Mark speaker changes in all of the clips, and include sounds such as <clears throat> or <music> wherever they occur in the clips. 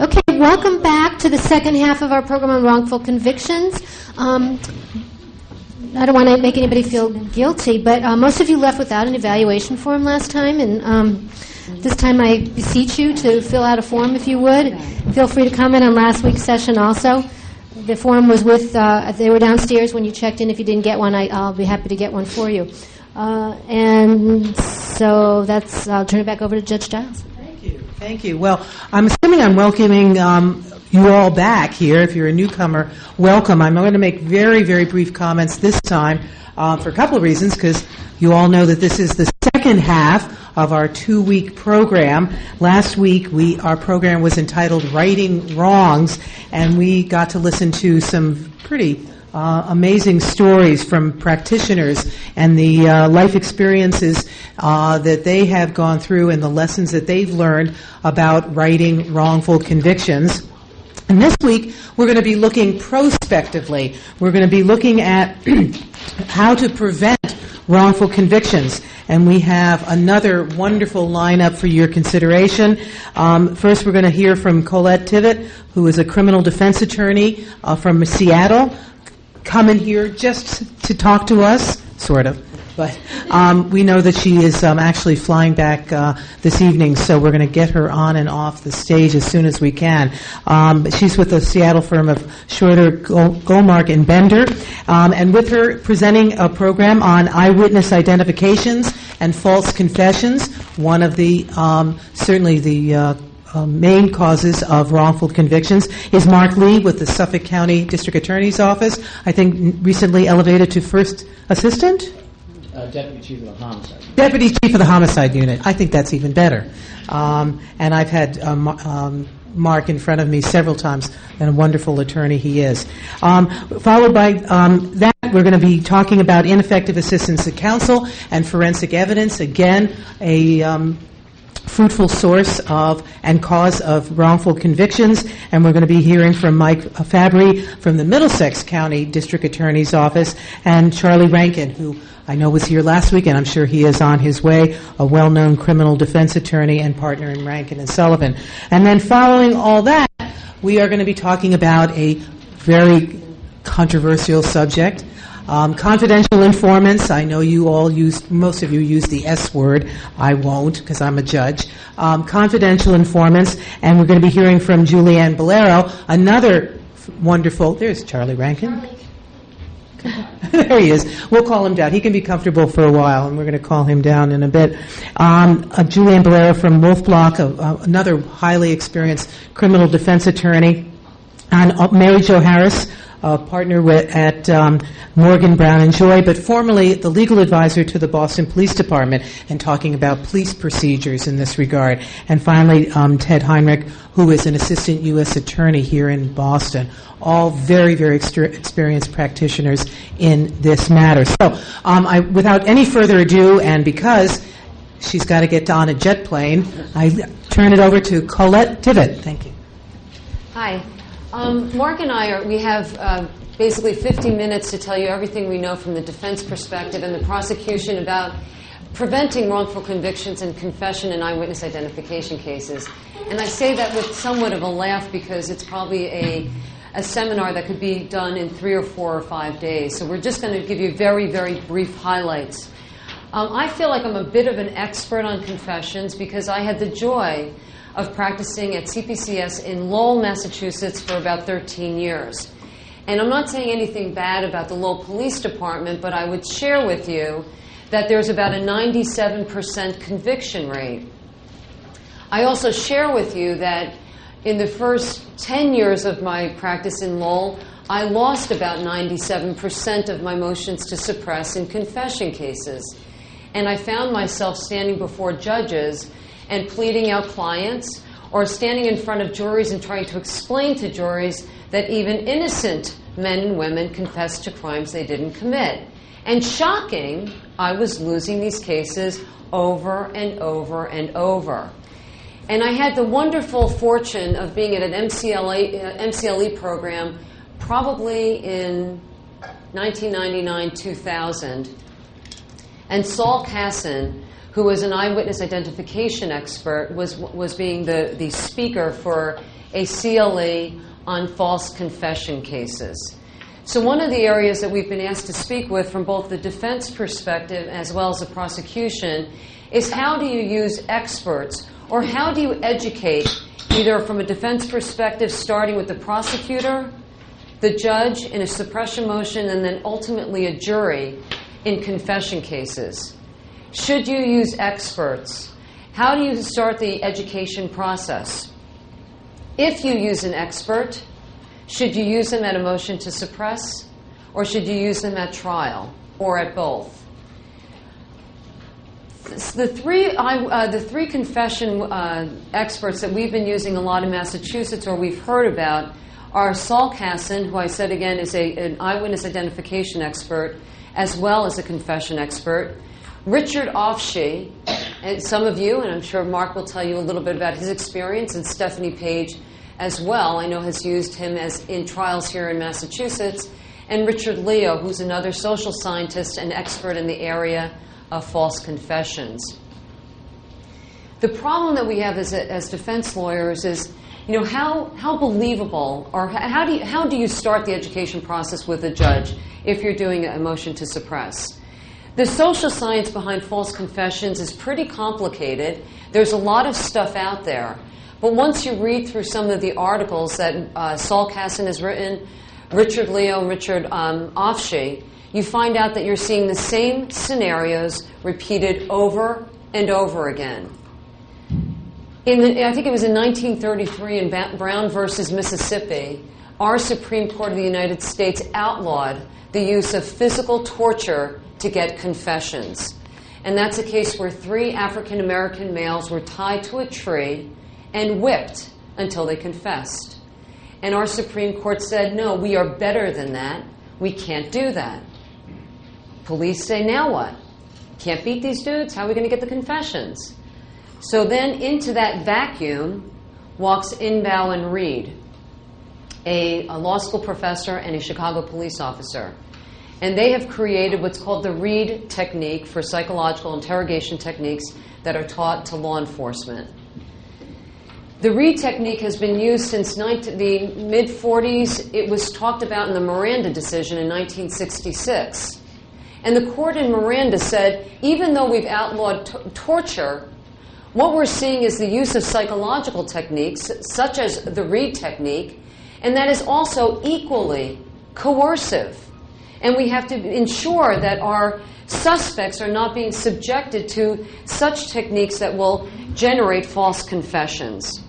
Speaker 1: Okay, welcome back to the second half of our program on wrongful convictions. Um, I don't want to make anybody feel guilty, but uh, most of you left without an evaluation form last time, and um, this time I beseech you to fill out a form if you would. Feel free to comment on last week's session also. The form was with, uh, they were downstairs when you checked in. If you didn't get one, I, I'll be happy to get one for you. Uh, and so that's, I'll turn it back over to Judge Giles.
Speaker 2: Thank you. Well, I'm assuming I'm welcoming um, you all back here. If you're a newcomer, welcome. I'm going to make very, very brief comments this time uh, for a couple of reasons, because you all know that this is the second half of our two-week program. Last week, we our program was entitled "Righting Wrongs," and we got to listen to some pretty uh, amazing stories from practitioners and the uh, life experiences uh, that they have gone through and the lessons that they've learned about righting wrongful convictions. And this week, we're going to be looking prospectively. We're going to be looking at <clears throat> how to prevent wrongful convictions. And we have another wonderful lineup for your consideration. Um, first, we're going to hear from Colette Tvedt, who is a criminal defense attorney uh, from Seattle, coming here just to talk to us, sort of. But um, we know that she is um, actually flying back uh, this evening, so we're going to get her on and off the stage as soon as we can. Um, she's with the Seattle firm of Schroeter, Goldmark, and Bender, um, and with her presenting a program on eyewitness identifications and false confessions, one of the um, certainly the uh, uh, main causes of wrongful convictions is Mark Lee with the Suffolk County District Attorney's Office. I think recently elevated to first assistant.
Speaker 3: Uh, Deputy Chief of the Homicide.
Speaker 2: Deputy Chief of the Homicide Unit. I think that's even better. Um, and I've had um, um, Mark in front of me several times, and a wonderful attorney he is. Um, followed by um, that, we're going to be talking about ineffective assistance of counsel and forensic evidence. Again, a um, fruitful source of and cause of wrongful convictions. And we're going to be hearing from Mike Fabry from the Middlesex County District Attorney's Office and Charlie Rankin, who I know was here last week, and I'm sure he is on his way, a well-known criminal defense attorney and partner in Rankin and Sullivan. And then following all that, we are going to be talking about a very controversial subject. Um, confidential informants. I know you all use, most of you use the S word. I won't because I'm a judge. Um, confidential informants, and we're going to be hearing from Julianne Balliro, another wonderful. There's Charlie Rankin. <laughs> there he is. We'll call him down. He can be comfortable for a while, and we're going to call him down in a bit. Um, uh, Julianne Balliro from Wolf Block, uh, uh, another highly experienced criminal defense attorney, and uh, Mary Jo Harris, a partner at um, Morgan Brown and Joy, but formerly the legal advisor to the Boston Police Department, and talking about police procedures in this regard. And finally, um, Ted Heinrich, who is an assistant U.S. attorney here in Boston. All very, very experienced practitioners in this matter. So, um, I, without any further ado, and because she's got to get on a jet plane, I turn it over to Colette Tvedt. Thank you.
Speaker 4: Hi. Um, Mark and I are, we have uh, basically 50 minutes to tell you everything we know from the defense perspective and the prosecution about preventing wrongful convictions and confession and eyewitness identification cases. And I say that with somewhat of a laugh because it's probably a, a seminar that could be done in three or four or five days. So we're just going to give you very, very brief highlights. Um, I feel like I'm a bit of an expert on confessions because I had the joy of practicing at CPCS in Lowell, Massachusetts for about 13 years. And I'm not saying anything bad about the Lowell Police Department, but I would share with you that there's about a 97% conviction rate. I also share with you that in the first 10 years of my practice in Lowell, I lost about 97% of my motions to suppress in confession cases. And I found myself standing before judges and pleading out clients or standing in front of juries and trying to explain to juries that even innocent men and women confess to crimes they didn't commit. And shocking, I was losing these cases over and over and over. And I had the wonderful fortune of being at an MCLA, uh, MCLE program probably in 1999 2000. And Saul Kassin, who was an eyewitness identification expert, was, was being the, the speaker for a CLE on false confession cases. So, one of the areas that we've been asked to speak with from both the defense perspective as well as the prosecution is how do you use experts or how do you educate, either from a defense perspective, starting with the prosecutor, the judge in a suppression motion, and then ultimately a jury in confession cases? Should you use experts? How do you start the education process? If you use an expert, should you use them at a motion to suppress, or should you use them at trial, or at both? The three, uh, the three confession uh, experts that we've been using a lot in Massachusetts, or we've heard about, are Saul Kassin, who I said again is a, an eyewitness identification expert, as well as a confession expert. Richard Ofshe, and some of you, and I'm sure Mark will tell you a little bit about his experience, and Stephanie Page as well, I know has used him as in trials here in Massachusetts, and Richard Leo, who's another social scientist and expert in the area of false confessions. The problem that we have as, as defense lawyers is, you know, how, how believable or how do, you, how do you start the education process with a judge if you're doing a motion to suppress? The social science behind false confessions is pretty complicated. There's a lot of stuff out there. But once you read through some of the articles that uh, Saul Kassin has written, Richard Leo, Richard um, you find out that you're seeing the same scenarios repeated over and over again. In the, I think it was in 1933 in ba- Brown versus Mississippi, our Supreme Court of the United States outlawed the use of physical torture to get confessions. And that's a case where three African American males were tied to a tree and whipped until they confessed. And our Supreme Court said, no, we are better than that. We can't do that. Police say, now what? Can't beat these dudes? How are we going to get the confessions? So then into that vacuum walks Inbau and Reid, a, a law school professor and a Chicago police officer. And they have created what's called the Reid technique for psychological interrogation techniques that are taught to law enforcement. The Reid technique has been used since 19, the mid 40s. It was talked about in the Miranda decision in 1966. And the court in Miranda said even though we've outlawed t- torture, what we're seeing is the use of psychological techniques, such as the Reid technique, and that is also equally coercive. And we have to ensure that our suspects are not being subjected to such techniques that will generate false confessions.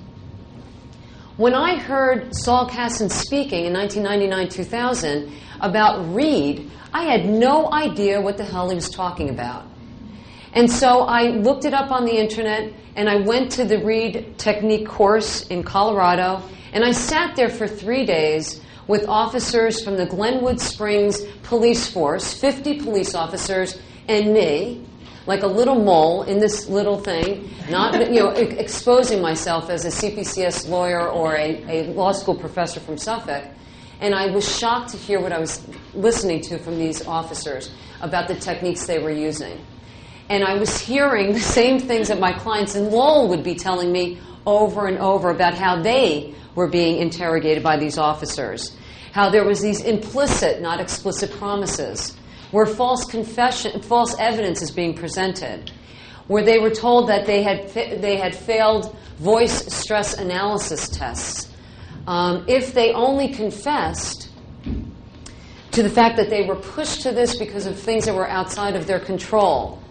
Speaker 4: When I heard Saul Kassin speaking in 1999 2000 about Reid, I had no idea what the hell he was talking about. And so I looked it up on the internet and I went to the Reid Technique course in Colorado and I sat there for three days with officers from the Glenwood Springs police force, 50 police officers, and me, like a little mole in this little thing, not you know exposing myself as a CPCS lawyer or a, a law school professor from Suffolk. And I was shocked to hear what I was listening to from these officers about the techniques they were using. And I was hearing the same things that my clients in Lowell would be telling me over and over about how they were being interrogated by these officers. How there was these implicit, not explicit promises, where false confession, false evidence is being presented, where they were told that they had they had failed voice stress analysis tests. Um, if they only confessed to the fact that they were pushed to this because of things that were outside of their control.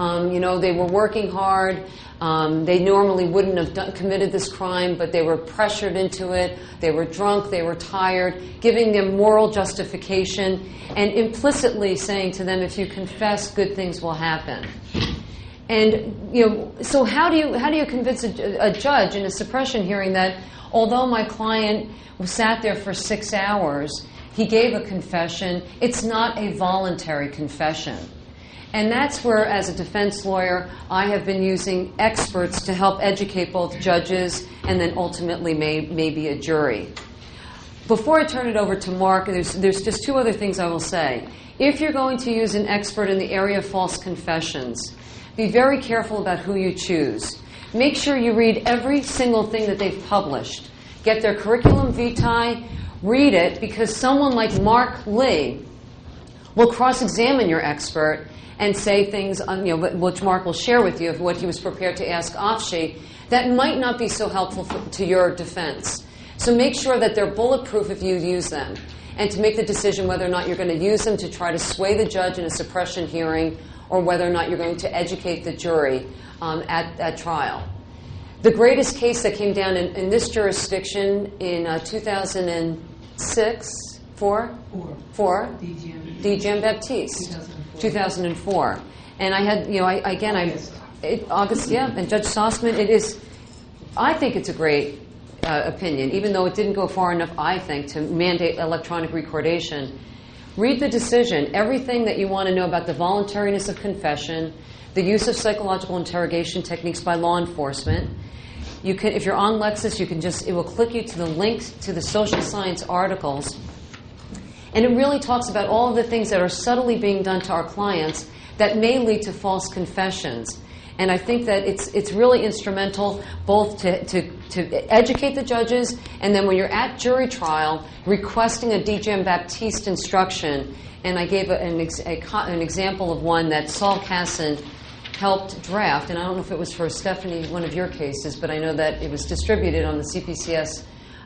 Speaker 4: Um, you know, they were working hard. Um, they normally wouldn't have done, committed this crime, but they were pressured into it. They were drunk. They were tired, giving them moral justification and implicitly saying to them, if you confess, good things will happen. And you know, so how do you how do you convince a, a judge in a suppression hearing that although my client sat there for six hours, he gave a confession. It's not a voluntary confession. And that's where, as a defense lawyer, I have been using experts to help educate both judges and then ultimately may, maybe a jury. Before I turn it over to Mark, there's, there's just two other things I will say. If you're going to use an expert in the area of false confessions, be very careful about who you choose. Make sure you read every single thing that they've published. Get their curriculum vitae, read it, because someone like Mark Lee will cross examine your expert and say things, on, you know, which Mark will share with you of what he was prepared to ask Ofshe, that might not be so helpful for, to your defense. So make sure that they're bulletproof if you use them, and to make the decision whether or not you're going to use them to try to sway the judge in a suppression hearing or whether or not you're going to educate the jury um, at, at trial. The greatest case that came down in, in this jurisdiction in uh, 2006, four?
Speaker 2: Four.
Speaker 4: DiGiambattista. 2004. And I had, you know, I, again, I, it, August, yeah, and Judge Sosman, it is, I think it's a great uh, opinion, even though it didn't go far enough, I think, to mandate electronic recordation. Read the decision, everything that you want to know about the voluntariness of confession, the use of psychological interrogation techniques by law enforcement. You can, if you're on Lexis, you can just, it will click you to the links to the social science articles. And it really talks about all of the things that are subtly being done to our clients that may lead to false confessions. And I think that it's, it's really instrumental both to, to, to educate the judges and then when you're at jury trial, requesting a DiGiambattista instruction. And I gave an, ex, a, an example of one that Saul Kassin helped draft. And I don't know if it was for Stephanie, one of your cases, but I know that it was distributed on the CPCS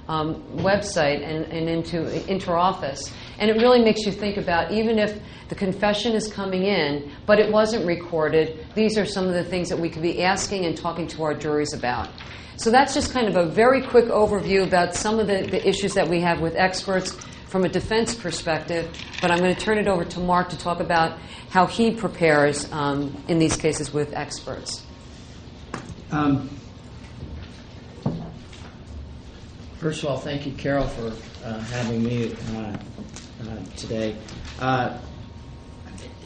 Speaker 4: um, website and, and into interoffice. And it really makes you think about even if the confession is coming in, but it wasn't recorded, these are some of the things that we could be asking and talking to our juries about. So that's just kind of a very quick overview about some of the, the issues that we have with experts from a defense perspective. But I'm going to turn it over to Mark to talk about how he prepares um, in these cases with experts.
Speaker 3: Um, first of all, thank you, Carol, for uh, having me uh, uh, today. Uh,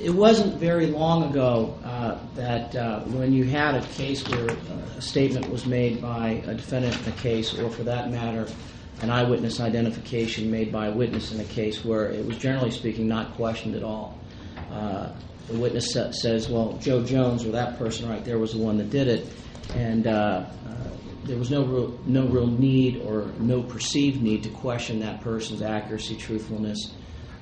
Speaker 3: it wasn't very long ago uh, that uh, when you had a case where a statement was made by a defendant in a case, or for that matter, an eyewitness identification made by a witness in a case where it was generally speaking not questioned at all. the witness sa- says, well, Joe Jones or that person right there was the one that did it, and there was no real, no real need or no perceived need to question that person's accuracy, truthfulness,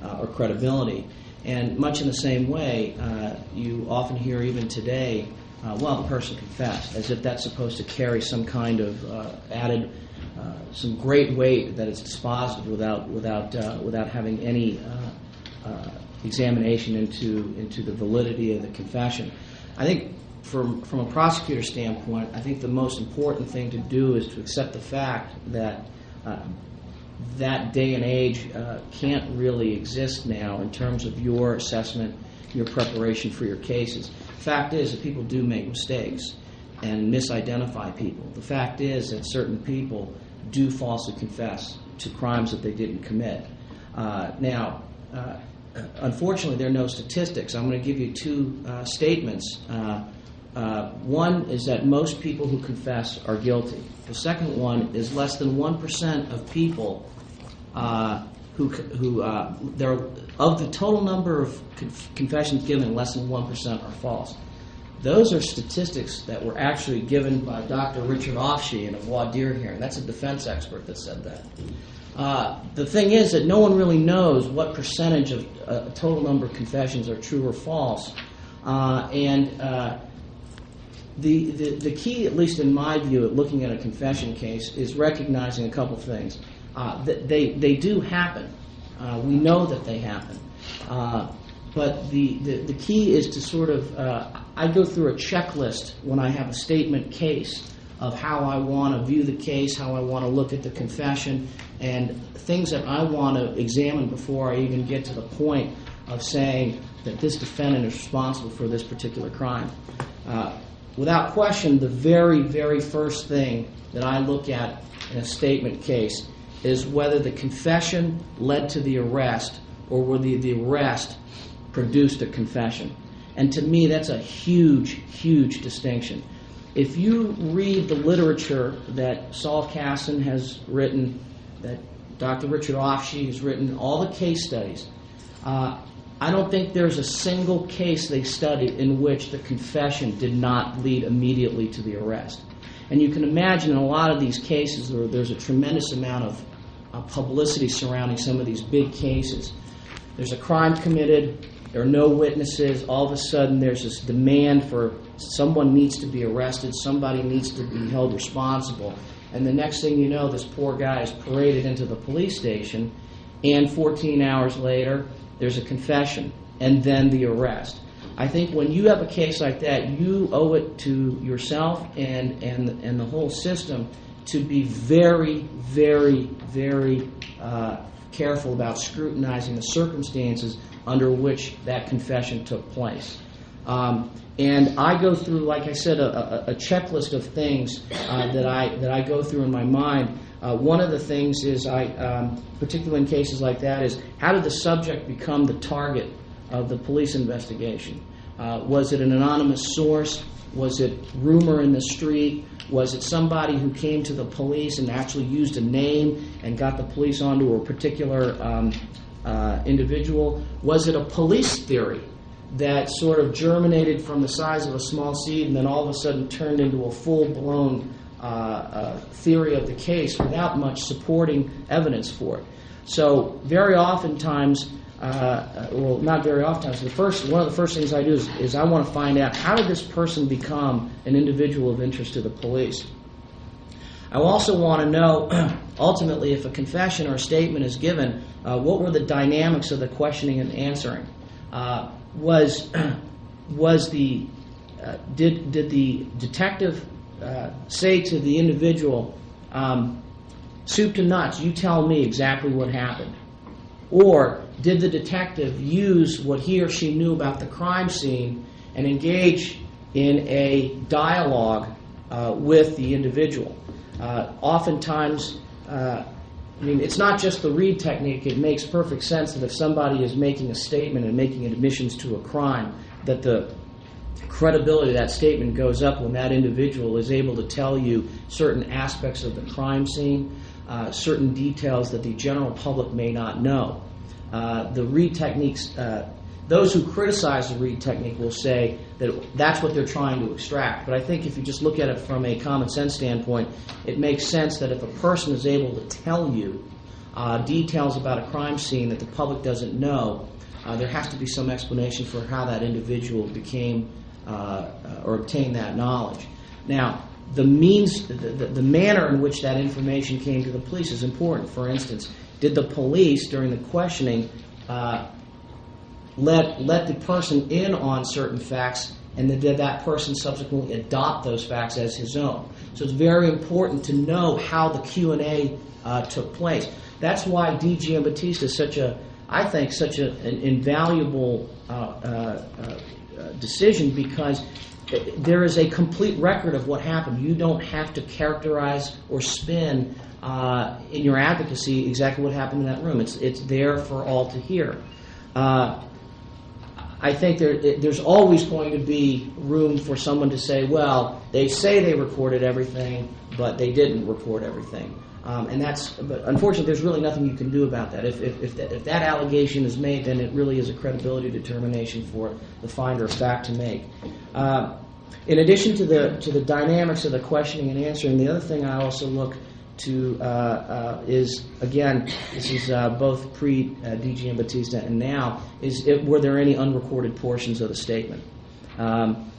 Speaker 3: uh, or credibility. And much in the same way, uh, you often hear even today, uh, well, the person confessed, as if that's supposed to carry some kind of uh, added, uh, some great weight that it's dispositive without, without, uh, without having any examination into, into the validity of the confession. I think from, from a prosecutor standpoint, I think the most important thing to do is to accept the fact that uh, that day and age uh, can't really exist now in terms of your assessment, your preparation for your cases. Fact is that people do make mistakes and misidentify people. The fact is that certain people do falsely confess to crimes that they didn't commit. Uh, now, uh, unfortunately, there are no statistics. I'm going to give you two uh, statements uh, one is that most people who confess are guilty. The second one is less than 1% of people uh, who, uh, of the total number of conf- confessions given, less than 1% are false. Those are statistics that were actually given by Dr. Richard Ofshe in a voir dire hearing. That's a defense expert that said that. Uh, the thing is that no one really knows what percentage of uh, total number of confessions are true or false. Uh, and uh, the, key, at least in my view, at looking at a confession case is recognizing a couple things. Uh, they, they do happen. Uh, we know that they happen. Uh, but the, key is to sort of, I go through a checklist when I have a statement case of how I want to view the case, how I want to look at the confession, and things that I want to examine before I even get to the point of saying that this defendant is responsible for this particular crime. Without question, the very, very first thing that I look at in a statement case is whether the confession led to the arrest or whether the arrest produced a confession. And to me, that's a huge, huge distinction. If you read the literature that Saul Kassin has written, that Dr. Richard Ofshe has written, all the case studies, uh, I don't think there's a single case they studied in which the confession did not lead immediately to the arrest. And you can imagine in a lot of these cases there, there's a tremendous amount of uh, publicity surrounding some of these big cases. There's a crime committed, there are no witnesses, all of a sudden there's this demand for someone needs to be arrested, somebody needs to be held responsible. And the next thing you know, this poor guy is paraded into the police station, and 14 hours later, there's a confession, and then the arrest. I think when you have a case like that, you owe it to yourself and, and, and the whole system to be very, very, very uh, careful about scrutinizing the circumstances under which that confession took place. Um, and I go through, like I said, a, a, a checklist of things uh, that I that I go through in my mind. Uh, one of the things is I, um, particularly in cases like that, is how did the subject become the target of the police investigation? Uh, was it an anonymous source? Was it rumor in the street? Was it somebody who came to the police and actually used a name and got the police onto a particular um, uh, individual? Was it a police theory that sort of germinated from the size of a small seed and then all of a sudden turned into a full blown theory of the case without much supporting evidence for it? So, very oftentimes, uh, uh, well, not very often. The first, one of the first things I do is, I want to find out how did this person become an individual of interest to the police. I also want to know, <clears throat> ultimately, if a confession or a statement is given, uh, what were the dynamics of the questioning and answering? Uh, was <clears throat> was the uh, did did the detective uh, say to the individual, um, "Soup to nuts, you tell me exactly what happened," or did the detective use what he or she knew about the crime scene and engage in a dialogue uh, with the individual? Uh, oftentimes, uh, I mean, it's not just the Reid technique. It makes perfect sense that if somebody is making a statement and making admissions to a crime, that the credibility of that statement goes up when that individual is able to tell you certain aspects of the crime scene, uh, certain details that the general public may not know. Uh, the Reid techniques, uh, those who criticize the Reid technique will say that that's what they're trying to extract. But I think if you just look at it from a common sense standpoint, it makes sense that if a person is able to tell you details about a crime scene that the public doesn't know, there has to be some explanation for how that individual became or obtain that knowledge. Now, the means, the, the, manner in which that information came to the police is important. For instance, did the police, during the questioning, uh, let, let the person in on certain facts and then did that person subsequently adopt those facts as his own? So it's very important to know how the Q&A uh, took place. That's why D. batista is such a, I think, such a, an invaluable uh, uh, uh, decision because there is a complete record of what happened. You don't have to characterize or spin uh, in your advocacy exactly what happened in that room. It's, it's there for all to hear. Uh, I think there, there's always going to be room for someone to say, well, they say they recorded everything, but they didn't record everything. Um, and that's, but unfortunately, there's really nothing you can do about that. If, if, if, that. if that allegation is made, then it really is a credibility determination for the finder of fact to make. Uh, in addition to the to the dynamics of the questioning and answering, the other thing I also look to uh, uh, is again, this is uh, both pre uh, and Batista and now. Is it, were there any unrecorded portions of the statement? Um,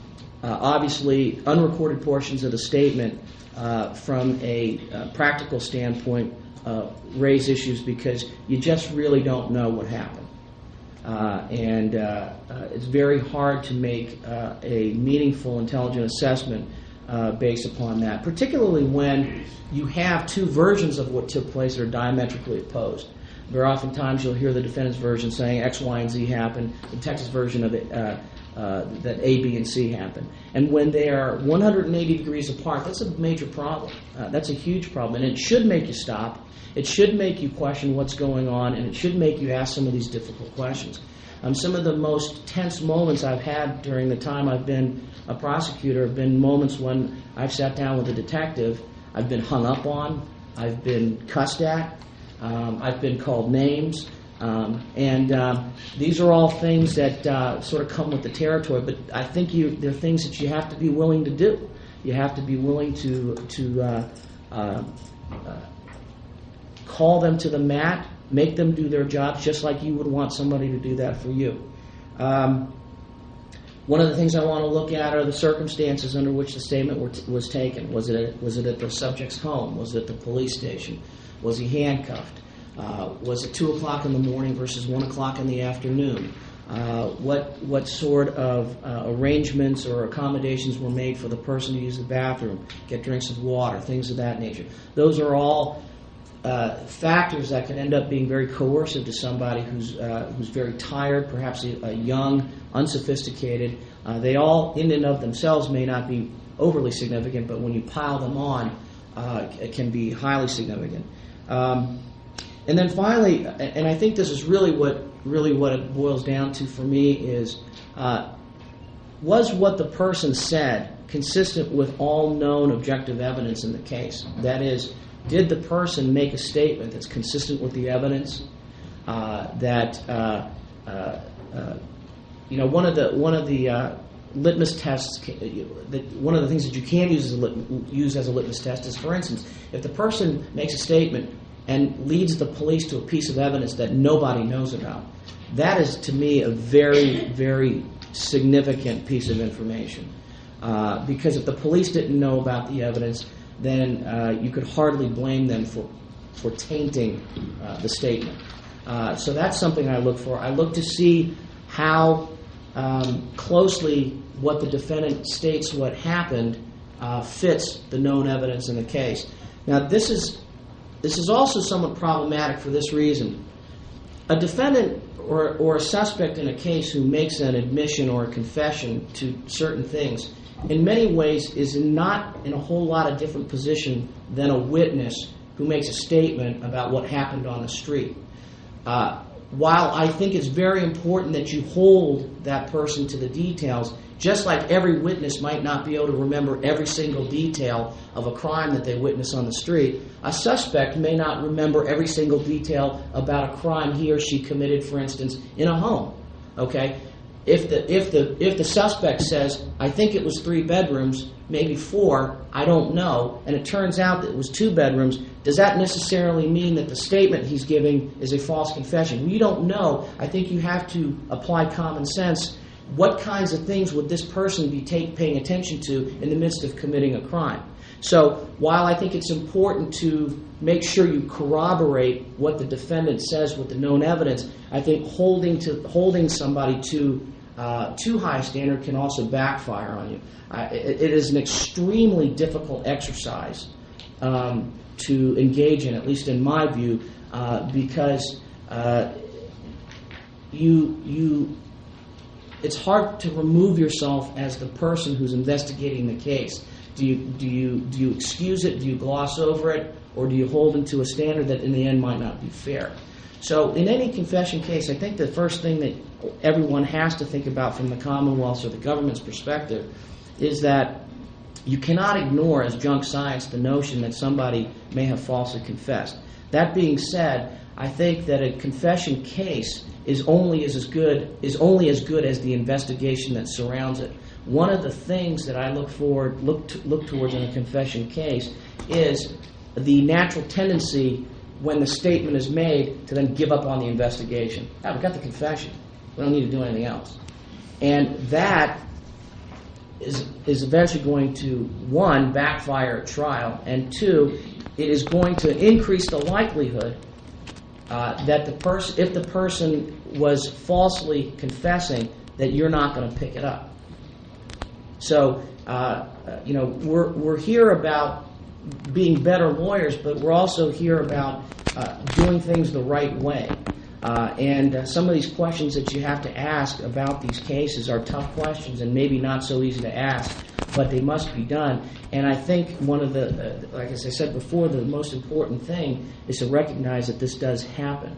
Speaker 3: uh, obviously, unrecorded portions of the statement, from a uh, practical standpoint, raise issues because you just really don't know what happened. and it's very hard to make a meaningful, intelligent assessment uh, based upon that, particularly when you have two versions of what took place that are diametrically opposed. Very oftentimes you'll hear the defendant's version saying X, Y, and Z happened, the Texas version of it, uh, uh, that A, B, and C happen. And when they are 180 degrees apart, that's a major problem. Uh, that's a huge problem. And it should make you stop. It should make you question what's going on, and it should make you ask some of these difficult questions. Um, some of the most tense moments I've had during the time I've been a prosecutor have been moments when I've sat down with a detective, I've been hung up on, I've been cussed at, um, I've been called names, Um, and um, these are all things that uh, sort of come with the territory, but I think you, they're things that you have to be willing to do. You have to be willing to, to uh, uh, uh, call them to the mat, make them do their jobs just like you would want somebody to do that for you. Um, one of the things I want to look at are the circumstances under which the statement t- was taken. Was it, was it at the subject's home? Was it at the police station? Was he handcuffed? Uh, was it 2 o'clock in the morning versus 1 o'clock in the afternoon? Uh, what, what sort of uh, arrangements or accommodations were made for the person to use the bathroom, get drinks of water, things of that nature? Those are all uh, factors that can end up being very coercive to somebody who's uh, who's very tired, perhaps a, a young, unsophisticated. Uh, they all, in and of themselves, may not be overly significant, but when you pile them on, it can be highly significant. Um, and then finally, and I think this is really what really what it boils down to for me is, uh, was what the person said consistent with all known objective evidence in the case? That is did the person make a statement that's consistent with the evidence? Uh, that uh, uh, uh you know one of the one of the litmus tests one of the things that you can use as lit, use as a litmus test is, for instance, if the person makes a statement and leads the police to a piece of evidence that nobody knows about, that is to me a very very significant piece of information. Uh, because if the police didn't know about the evidence, then uh, you could hardly blame them for, for tainting uh, the statement. Uh, so that's something I look for. I look to see how um, closely what the defendant states what happened uh, fits the known evidence in the case. Now, this is, this is also somewhat problematic for this reason. A defendant or, or a suspect in a case who makes an admission or a confession to certain things in many ways is not in a whole lot of different position than a witness who makes a statement about what happened on the street. Uh, while I think it's very important that you hold that person to the details, just like every witness might not be able to remember every single detail of a crime that they witness on the street, a suspect may not remember every single detail about a crime he or she committed, for instance, in a home. Okay? if the if the if the suspect says, "I think it was three bedrooms, maybe four, I don't know," and it turns out that it was two bedrooms, does that necessarily mean that the statement he's giving is a false confession? We don't know. I think you have to apply common sense. What kinds of things would this person be take, paying attention to in the midst of committing a crime? So while I think it's important to make sure you corroborate what the defendant says with the known evidence, I think holding to holding somebody to uh, too high a standard can also backfire on you. It, it is an extremely difficult exercise um, to engage in, at least in my view, uh, because uh, you you it's hard to remove yourself as the person who's investigating the case. Do you do you do you excuse it? Do you gloss over it, or do you hold them to a standard that in the end might not be fair? So, in any confession case, I think the first thing that everyone has to think about from the Commonwealth's or the government's perspective is that you cannot ignore as junk science the notion that somebody may have falsely confessed. That being said, I think that a confession case is only as good is only as good as the investigation that surrounds it. One of the things that I look forward look to, look towards in a confession case is the natural tendency when the statement is made to then give up on the investigation. Ah, we got the confession. We don't need to do anything else. And that is, is eventually going to, one, backfire at trial, and two, it is going to increase the likelihood that the person, if the person was falsely confessing, that you're not going to pick it up. So, uh, you know, we're, we're here about being better lawyers, but we're also here about uh, doing things the right way. Uh, and uh, some of these questions that you have to ask about these cases are tough questions and maybe not so easy to ask, but they must be done. And I think one of the, uh, like as I said before, the most important thing is to recognize that this does happen.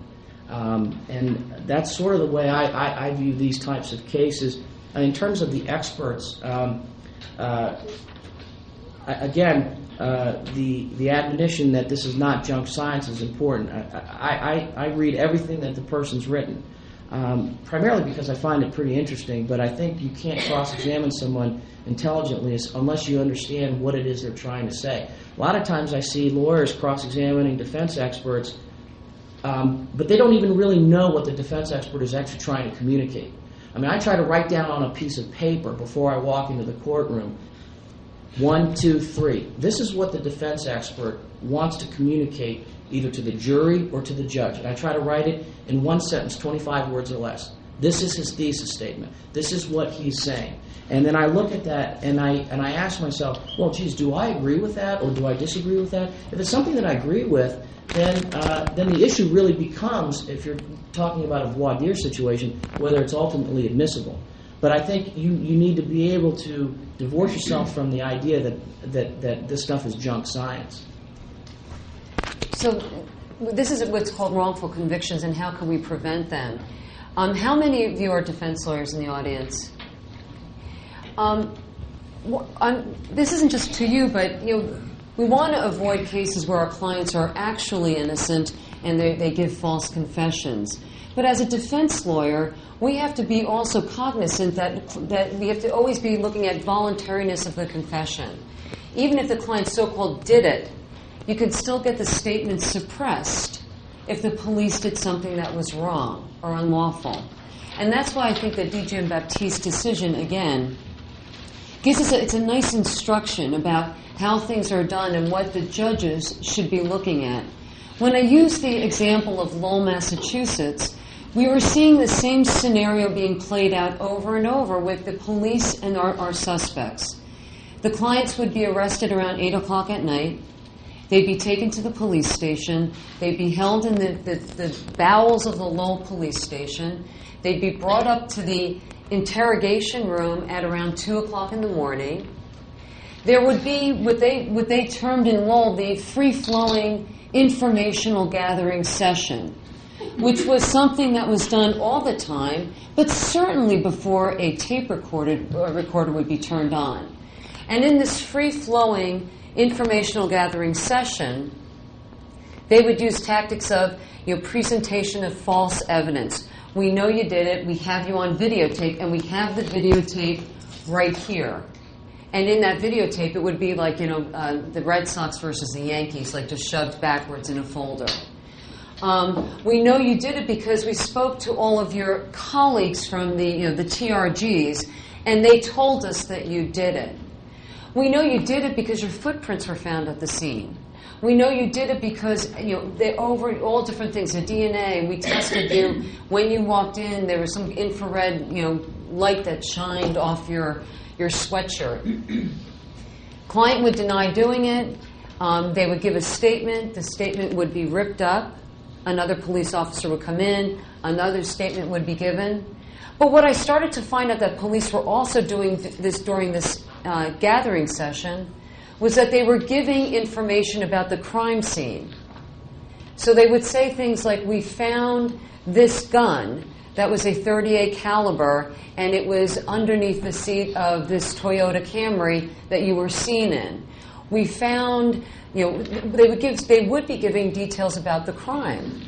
Speaker 3: Um, and that's sort of the way I, view these types of cases. In terms of the experts, um, again, the the admonition that this is not junk science is important. I, I, I read everything that the person's written, um, primarily because I find it pretty interesting. But I think you can't cross-examine someone intelligently unless you understand what it is they're trying to say. A lot of times I see lawyers cross-examining defense experts, um, but they don't even really know what the defense expert is actually trying to communicate. I mean, I try to write down on a piece of paper before I walk into the courtroom one, two, three. This is what the defense expert wants to communicate either to the jury or to the judge. And I try to write it in one sentence, 25 words or less. This is his thesis statement. This is what he's saying. And then I look at that and I and I ask myself, well, geez, do I agree with that or do I disagree with that? If it's something that I agree with, then uh, then the issue really becomes, if you're talking about a voir dire situation, whether it's ultimately admissible. But I think you, you need to be able to divorce yourself from the idea that, that, that this stuff is junk science.
Speaker 4: So, this is what's called wrongful convictions, and how can we prevent them? Um, how many of you are defense lawyers in the audience? Um, this isn't just to you, but you know, we want to avoid cases where our clients are actually innocent and they, they give false confessions. But as a defense lawyer, we have to be also cognizant that, that we have to always be looking at voluntariness of the confession. Even if the client so called did it, you can still get the statement suppressed if the police did something that was wrong or unlawful. And that's why I think that DiGiambattista's decision, again, gives us a, it's a nice instruction about how things are done and what the judges should be looking at. When I use the example of Lowell, Massachusetts, we were seeing the same scenario being played out over and over with the police and our, our suspects. The clients would be arrested around 8 o'clock at night. They'd be taken to the police station. They'd be held in the, the, the bowels of the Lowell police station. They'd be brought up to the interrogation room at around 2 o'clock in the morning. There would be what they, what they termed in Lowell the free flowing informational gathering session which was something that was done all the time, but certainly before a tape recorded, uh, recorder would be turned on. And in this free flowing informational gathering session, they would use tactics of you know, presentation of false evidence. We know you did it, we have you on videotape, and we have the videotape right here. And in that videotape, it would be like, you know, uh, the Red Sox versus the Yankees, like just shoved backwards in a folder. Um, we know you did it because we spoke to all of your colleagues from the, you know, the TRGs, and they told us that you did it. We know you did it because your footprints were found at the scene. We know you did it because you know they over all different things. The DNA. We tested you when you walked in. There was some infrared, you know, light that shined off your your sweatshirt. Client would deny doing it. Um, they would give a statement. The statement would be ripped up another police officer would come in, another statement would be given. But what I started to find out that police were also doing this during this uh, gathering session was that they were giving information about the crime scene. So they would say things like, "We found this gun that was a 38 caliber, and it was underneath the seat of this Toyota Camry that you were seen in." We found you know, they would give, they would be giving details about the crime.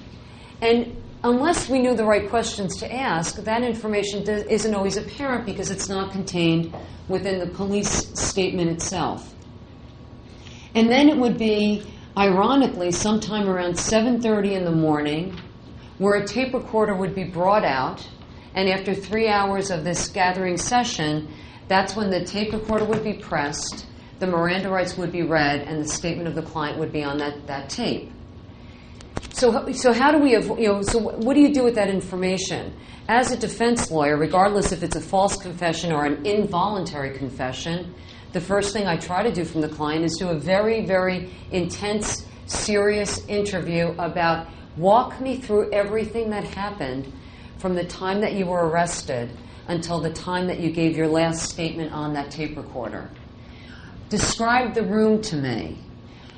Speaker 4: And unless we knew the right questions to ask, that information isn't always apparent because it's not contained within the police statement itself. And then it would be, ironically, sometime around 7:30 in the morning, where a tape recorder would be brought out, and after three hours of this gathering session, that's when the tape recorder would be pressed the Miranda rights would be read and the statement of the client would be on that, that tape. So, so how do we, you know, so what do you do with that information? As a defense lawyer, regardless if it's a false confession or an involuntary confession, the first thing I try to do from the client is do a very, very intense, serious interview about walk me through everything that happened from the time that you were arrested until the time that you gave your last statement on that tape recorder. Describe the room to me.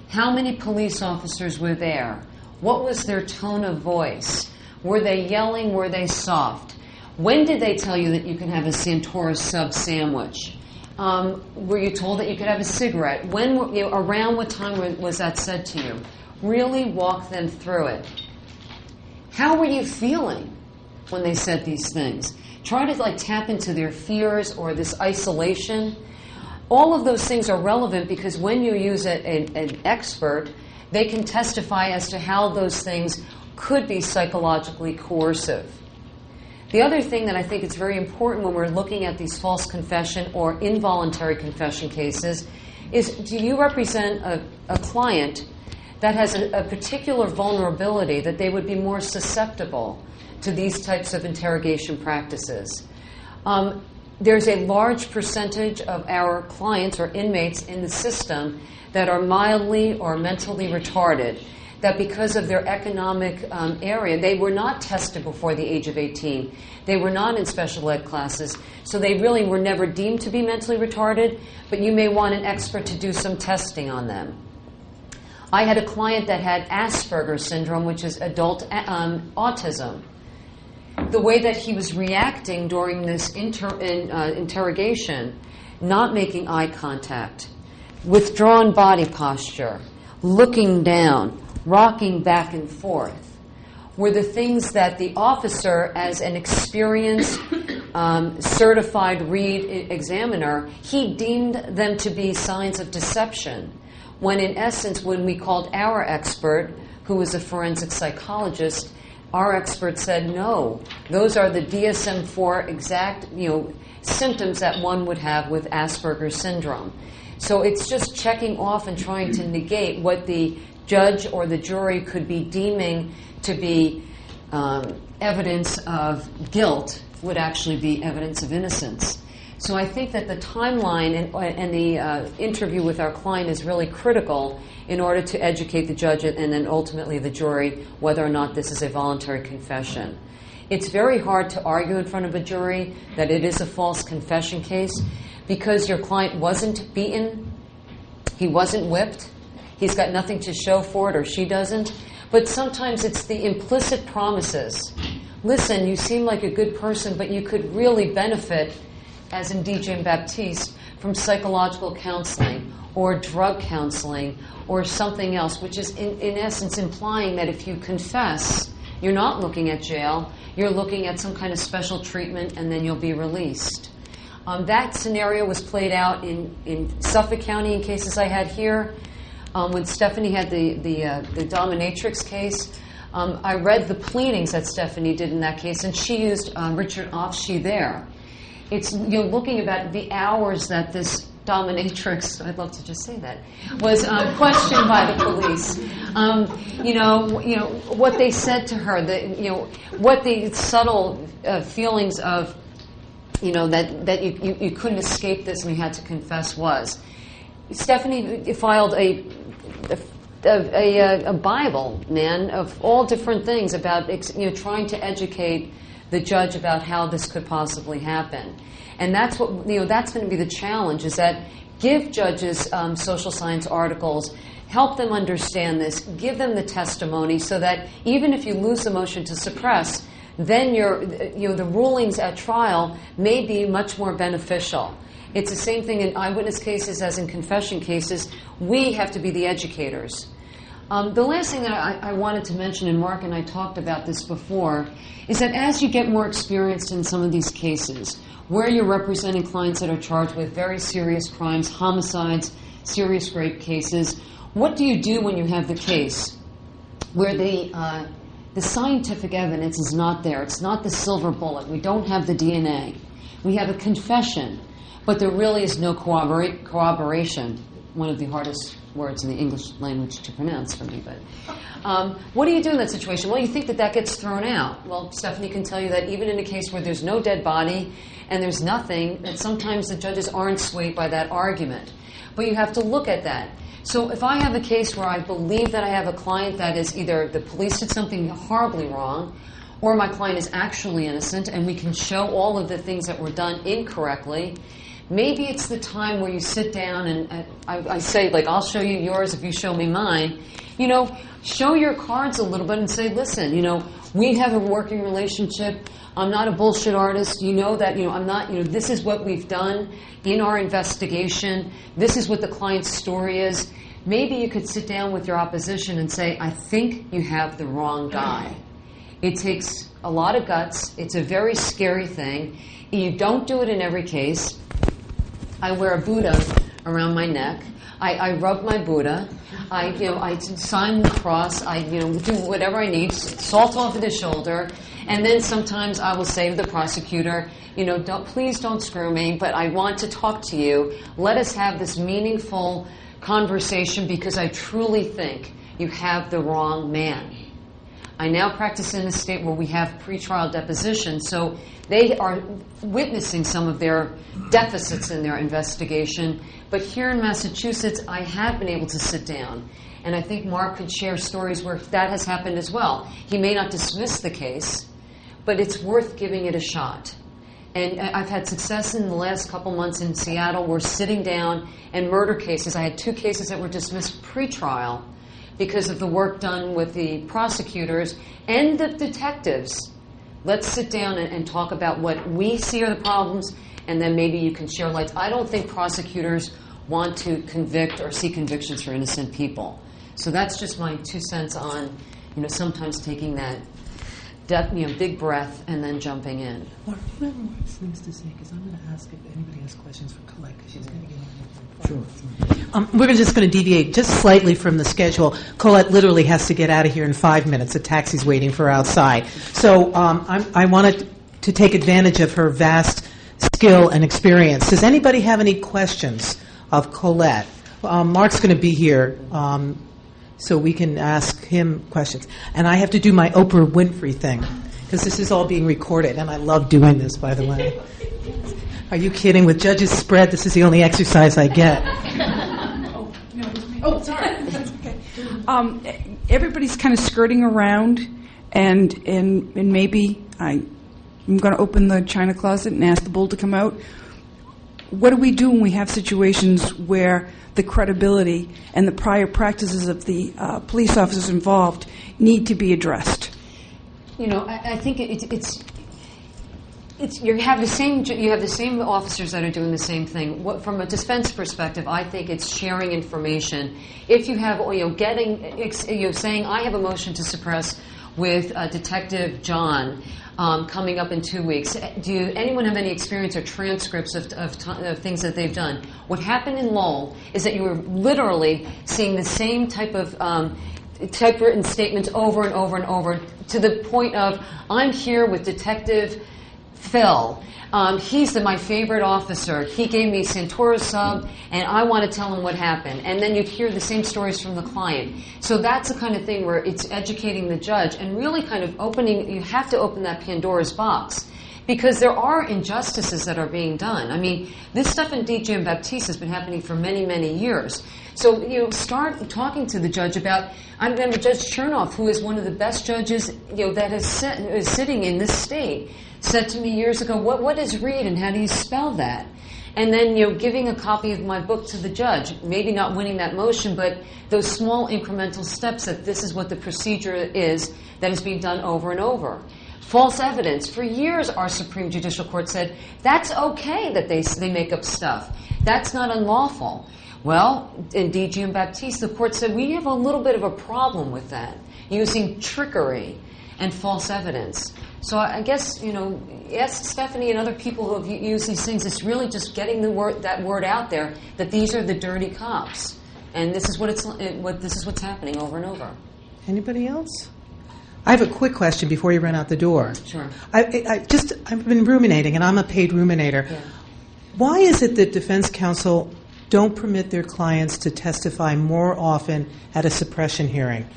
Speaker 4: How many police officers were there? What was their tone of voice? Were they yelling? Were they soft? When did they tell you that you can have a Santoris sub sandwich? Um, were you told that you could have a cigarette? When, were- you around what time was that said to you? Really walk them through it. How were you feeling when they said these things? Try to like tap into their fears or this isolation. All of those things are relevant because when you use a, a- an expert, they can testify as to how those things could be psychologically coercive. The other thing that I think is very important when we're looking at these false confession or involuntary confession cases is do you represent a, a client that has a, a particular vulnerability that they would be more susceptible to these types of interrogation practices? Um, there's a large percentage of our clients or inmates in the system that are mildly or mentally retarded that because of their economic um, area, they were not tested before the age of 18. They were not in special ed classes, so they really were never deemed to be mentally retarded, but you may want an expert to do some testing on them. I had a client that had Asperger's syndrome, which is adult um, autism. The way that he was reacting during this inter- in, uh, interrogation, not making eye contact, withdrawn body posture, looking down, rocking back and forth, were the things that the officer, as an experienced, um, certified Reid examiner, he deemed them to be signs of deception. When in essence, when we called our expert, who was a forensic psychologist, our expert said no. Those are the DSM-4 exact, you know, symptoms that one would have with Asperger's syndrome. So it's just checking off and trying to negate what the judge or the jury could be deeming to be um, evidence of guilt would actually be evidence of innocence. So I think that the timeline and, and the uh, interview with our client is really critical in order to educate the judge and then ultimately the jury whether or not this is a voluntary confession. It's very hard to argue in front of a jury that it is a false confession case because your client wasn't beaten, he wasn't whipped, he's got nothing to show for it, or she doesn't. But sometimes it's the implicit promises. Listen, you seem like a good person, but you could really benefit, as in DiGiambattista, from psychological counseling or drug counseling or something else, which is in, in essence implying that if you confess, you're not looking at jail, you're looking at some kind of special treatment, and then you'll be released. Um, that scenario was played out in, in Suffolk County in cases I had here. Um, when Stephanie had the, the, uh, the dominatrix case, um, I read the pleadings that Stephanie did in that case, and she used um, Richard Ofshe there. It's you're looking about the hours that this dominatrix, I'd love to just say that, was um, questioned by the police. Um, you know, you know what they said to her, the, you know what the subtle uh, feelings of you know, that, that you, you, you couldn't escape this and you had to confess was. Stephanie filed a, a, a, a Bible, man, of all different things about, you know, trying to educate the judge about how this could possibly happen. And that's what, you know, that's going to be the challenge is that give judges um, social science articles, help them understand this, give them the testimony so that even if you lose the motion to suppress, then your, you know, the rulings at trial may be much more beneficial. It's the same thing in eyewitness cases as in confession cases. We have to be the educators. Um, the last thing that I, I, wanted to mention, and Mark and I talked about this before, is that as you get more experienced in some of these cases, where you're representing clients that are charged with very serious crimes, homicides, serious rape cases, what do you do when you have the case where the uh, the scientific evidence is not there. It's not the silver bullet. We don't have the DNA. We have a confession, but there really is no corrobora- corroboration. One of the hardest words in the English language to pronounce for me. But um, what do you do in that situation? Well, you think that that gets thrown out. Well, Stephanie can tell you that even in a case where there's no dead body and there's nothing, that sometimes the judges aren't swayed by that argument. But you have to look at that. So if I have a case where I believe that I have a client that is either the police did something horribly wrong, or my client is actually innocent, and we can show all of the things that were done incorrectly, maybe it's the time where you sit down and, and I, I say, like, I'll show you yours if you show me mine. You know, show your cards a little bit and say, listen, you know, we have a working relationship. I'm not a bullshit artist. You know that, you know, I'm not, you know, this is what we've done in our investigation. This is what the client's story is. Maybe you could sit down with your opposition and say, I think you have the wrong guy. It takes a lot of guts. It's a very scary thing. You don't do it in every case. I wear a Buddha around my neck. I, I rub my Buddha. I, you know, I sign the cross. I, you know, do whatever I need. Salt off of the shoulder, and then sometimes I will say to the prosecutor, you know, don't, please don't screw me, but I want to talk to you. Let us have this meaningful conversation because I truly think you have the wrong man. I now practice in a state where we have pretrial deposition, so they are witnessing some of their deficits in their investigation. But here in Massachusetts, I have been able to sit down, and I think Mark could share stories where that has happened as well. He may not dismiss the case, but it's worth giving it a shot. And I've had success in the last couple months in Seattle. We're sitting down and murder cases. I had two cases that were dismissed pretrial because of the work done with the prosecutors and the detectives. Let's sit down and, and, talk about what we see are the problems, and then maybe you can share lights. I don't think prosecutors want to convict or see convictions for innocent people. So that's just my two cents on, you know, sometimes taking that depth, you know, big breath and then jumping in.
Speaker 2: Mark, you have more things to say? Because I'm going to ask if anybody has questions for Colette, because she's going to get on. Um, we're just going to deviate just slightly from the schedule. Colette literally has to get out of here in five minutes. A taxi's waiting for her outside. So um, i wanted to take advantage of her vast skill and experience. Does anybody have any questions of Colette? Um, Mark's going to be here, um, so we can ask him questions. And I have to do my Oprah Winfrey thing because this is all being recorded, and I love doing this, by the way. <laughs> Are you kidding? With judges spread, this is the only exercise I get.
Speaker 5: oh, no, oh, sorry. That's okay. Um, everybody's kind of skirting around, and and and maybe I, I'm going to open the china closet and ask the bull to come out. What do we do when we have situations where the credibility and the prior practices of the uh, police officers involved need to be addressed?
Speaker 4: You know, I, I think it, it's it's, you have the same you have the same officers that are doing the same thing. What, from a defense perspective, I think it's sharing information. If you have you know getting you know saying I have a motion to suppress with uh, Detective John. Um, coming up in two weeks. Do you, anyone have any experience or transcripts of, of, of, things that they've done? What happened in Lowell is that you were literally seeing the same type of um, typewritten statements over and over and over to the point of I'm here with Detective Phil. Um, he's the, my favorite officer. He gave me Santoro sub, and I want to tell him what happened. And then you'd hear the same stories from the client. So that's the kind of thing where it's educating the judge and really kind of opening, you have to open that Pandora's box. Because there are injustices that are being done. I mean, this stuff in DiGiambattista has been happening for many, many years. So, you know, start talking to the judge about, I remember Judge Chernoff, who is one of the best judges, you know, that is, is sitting in this state said to me years ago, what, what is Reid and how do you spell that? And then, you know, giving a copy of my book to the judge, maybe not winning that motion, but those small incremental steps that this is what the procedure is that is being done over and over. False evidence. For years, our Supreme Judicial Court said that's okay that they, they make up stuff. That's not unlawful. Well, in DiGiambattista, the court said we have a little bit of a problem with that, using trickery and false evidence. So I guess you know, ask Stephanie and other people who have used these things. It's really just getting the word that word out there that these are the dirty cops, and this is what it's what this is what's happening over and over.
Speaker 2: Anybody else? I have a quick question before you run out the door.
Speaker 4: Sure.
Speaker 2: I, I just I've been ruminating, and I'm a paid ruminator.
Speaker 4: Yeah.
Speaker 2: Why is it that defense counsel don't permit their clients to testify more often at a suppression hearing?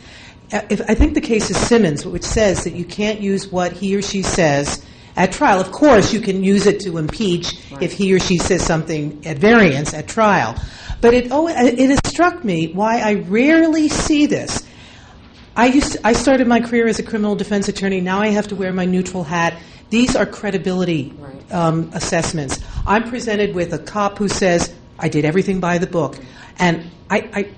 Speaker 2: If, I think the case is Simmons, which says that you can't use what he or she says at trial. Of course, you can use it to impeach right. if he or she says something at variance at trial. But it, oh, it has struck me why I rarely see this. I, used to, I started my career as a criminal defense attorney. Now I have to wear my neutral hat These are credibility
Speaker 4: Right.
Speaker 2: um, assessments. I'm presented with a cop who says, I did everything by the book. And I, I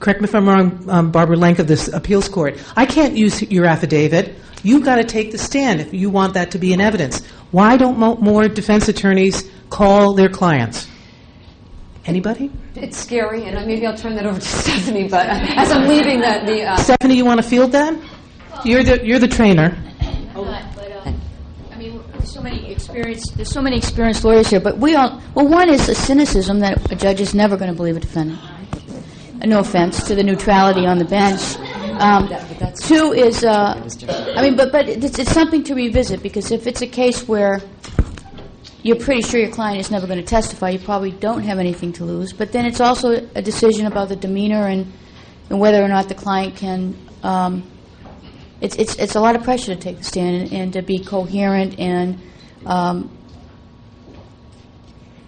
Speaker 2: correct me if I'm wrong, um, Barbara Lenk of this appeals court, I can't use your affidavit. You've got to take the stand if you want that to be in evidence. Why don't mo- more defense attorneys call their clients? Anybody?
Speaker 4: It's scary, and maybe I'll turn that over to <laughs> Stephanie. But uh, as I'm leaving the, the uh,
Speaker 2: Stephanie, you want to field that? You're the, you're the trainer.
Speaker 6: not, but um, I mean, there's so many experienced. There's so many experienced lawyers here, but we all. Well, one is a cynicism that a judge is never going to believe a defendant. No offense to the neutrality on the bench. Um, two is, uh, I mean, but but it's, it's something to revisit because if it's a case where you're pretty sure your client is never going to testify, you probably don't have anything to lose. But then it's also a decision about the demeanor and, and whether or not the client can. Um, it's, it's, it's a lot of pressure to take the stand and, and to be coherent and um,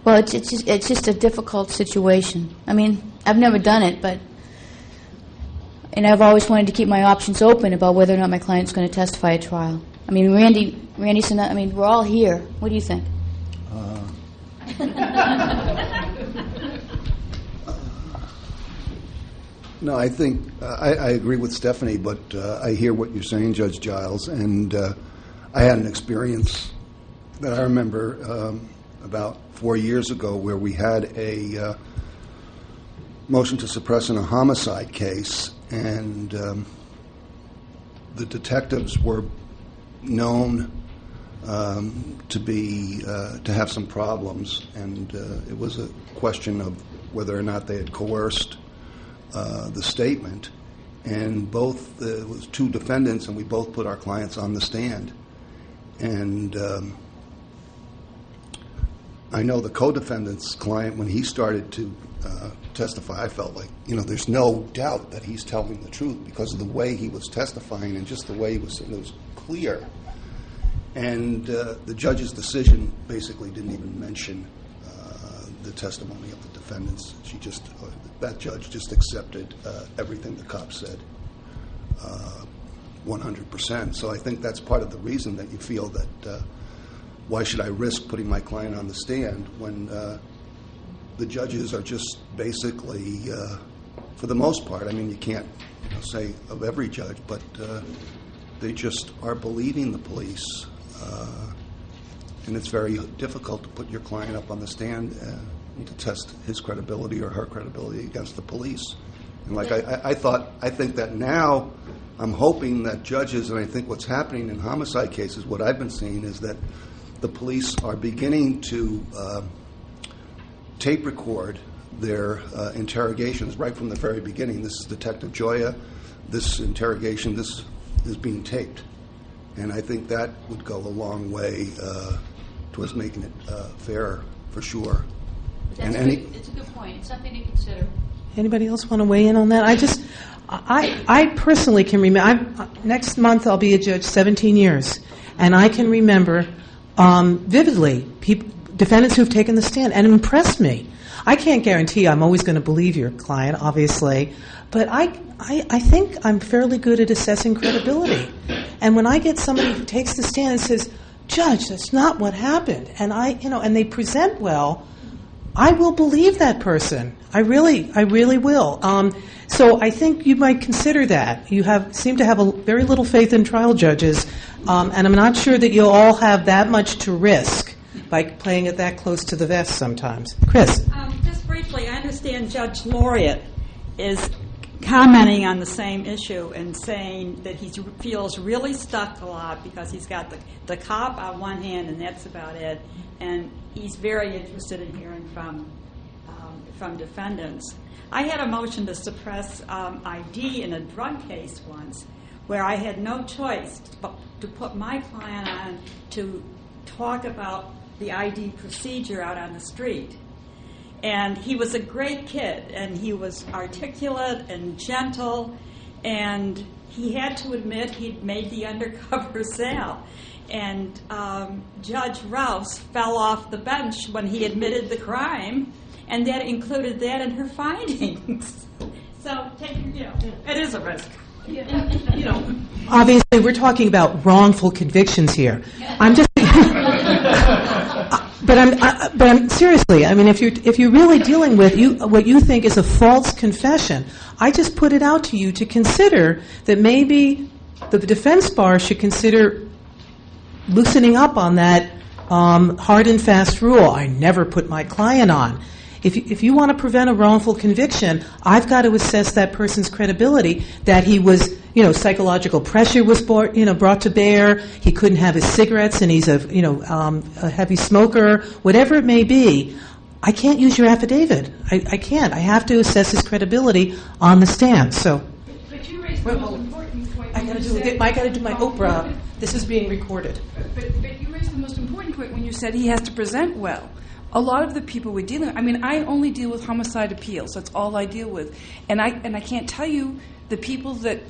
Speaker 6: well it's, it's, just, it's just a difficult situation i mean i've never done it but and i've always wanted to keep my options open about whether or not my client's going to testify at trial. I mean randy randy said i mean we're all here. What do you think?
Speaker 7: No, I think uh, I, I agree with Stephanie, but uh, I hear what you're saying, Judge Giles, and uh, I had an experience that I remember um, about four years ago where we had a uh, motion to suppress in a homicide case, and um, the detectives were known um, to be uh, to have some problems, and uh, it was a question of whether or not they had coerced uh, the statement, and both uh, it was two defendants, and we both put our clients on the stand, and um, I know the co-defendant's client when he started to uh, testify, I felt like you know there's no doubt that he's telling the truth because of the way he was testifying and just the way he was it was clear, and uh, the judge's decision basically didn't even mention uh, the testimony of the defendants. She just, uh, that judge just accepted uh, everything the cop said, uh, 100%. So I think that's part of the reason that you feel that uh, why should I risk putting my client on the stand when uh, the judges are just basically, uh, for the most part, I mean, you can't you know, say of every judge, but uh, they just are believing the police. Uh, and it's very difficult to put your client up on the stand uh, to test his credibility or her credibility against the police. And like I, I, thought, I think that now I'm hoping that judges, and I think what's happening in homicide cases, what I've been seeing is that the police are beginning to uh, tape record their uh, interrogations right from the very beginning. This is Detective Joya. This interrogation, this is being taped. And I think that would go a long way uh, towards making it uh, fair, for sure. And any,
Speaker 6: it's a good point it's something to consider
Speaker 2: Anybody else want to weigh in on that? I just, I, I personally can remember. I'm, next month I'll be a judge 17 years, and I can remember um, vividly peop defendants who've taken the stand and impressed me. I can't guarantee I'm always going to believe your client, obviously, but I, I, I think I'm fairly good at assessing credibility. And when I get somebody who takes the stand and says, "Judge, that's not what happened," and I, you know, and they present well. I will believe that person. I really, I really will. Um, so I think you might consider that. You have seem to have a very little faith in trial judges, um, and I'm not sure that you'll all have that much to risk by playing it that close to the vest sometimes. Chris,
Speaker 8: Um, just briefly, I understand Judge Lauriat is commenting on the same issue and saying that he feels really stuck a lot because he's got the, the cop on one hand and that's about it, and he's very interested in hearing from um, from defendants. I had a motion to suppress um, ID in a drug case once, where I had no choice but to put my client on to talk about the ID procedure out on the street. And he was a great kid, and he was articulate and gentle, and he had to admit he'd made the <laughs> undercover sale. And um, Judge Rouse fell off the bench when he admitted the crime, and that included that in her <laughs> findings. so, take your, you know, it is a risk. You know.
Speaker 2: obviously we're talking about wrongful convictions here. I'm just <laughs> But I'm, I, but I'm seriously. I mean, if you're if you're really dealing with you what you think is a false confession, I just put it out to you to consider that maybe the defense bar should consider loosening up on that um, hard and fast rule. I never put my client on. If you, if you want to prevent a wrongful conviction, I've got to assess that person's credibility that he was, you know, psychological pressure was brought, you know, brought to bear. He couldn't have his cigarettes, and he's a, you know, um, a heavy smoker. Whatever it may be, I can't use your affidavit. I, I can't. I have to assess his credibility on the stand. So.
Speaker 5: But you raised the most important point.
Speaker 2: I gotta do,
Speaker 5: said-
Speaker 2: I gotta do my Oprah. This is being recorded.
Speaker 5: But, but you raised the most important point when you said he has to present well. A lot of the people we're dealing with, I mean, I only deal with homicide appeals. That's all I deal with. And I, and I can't tell you the people that,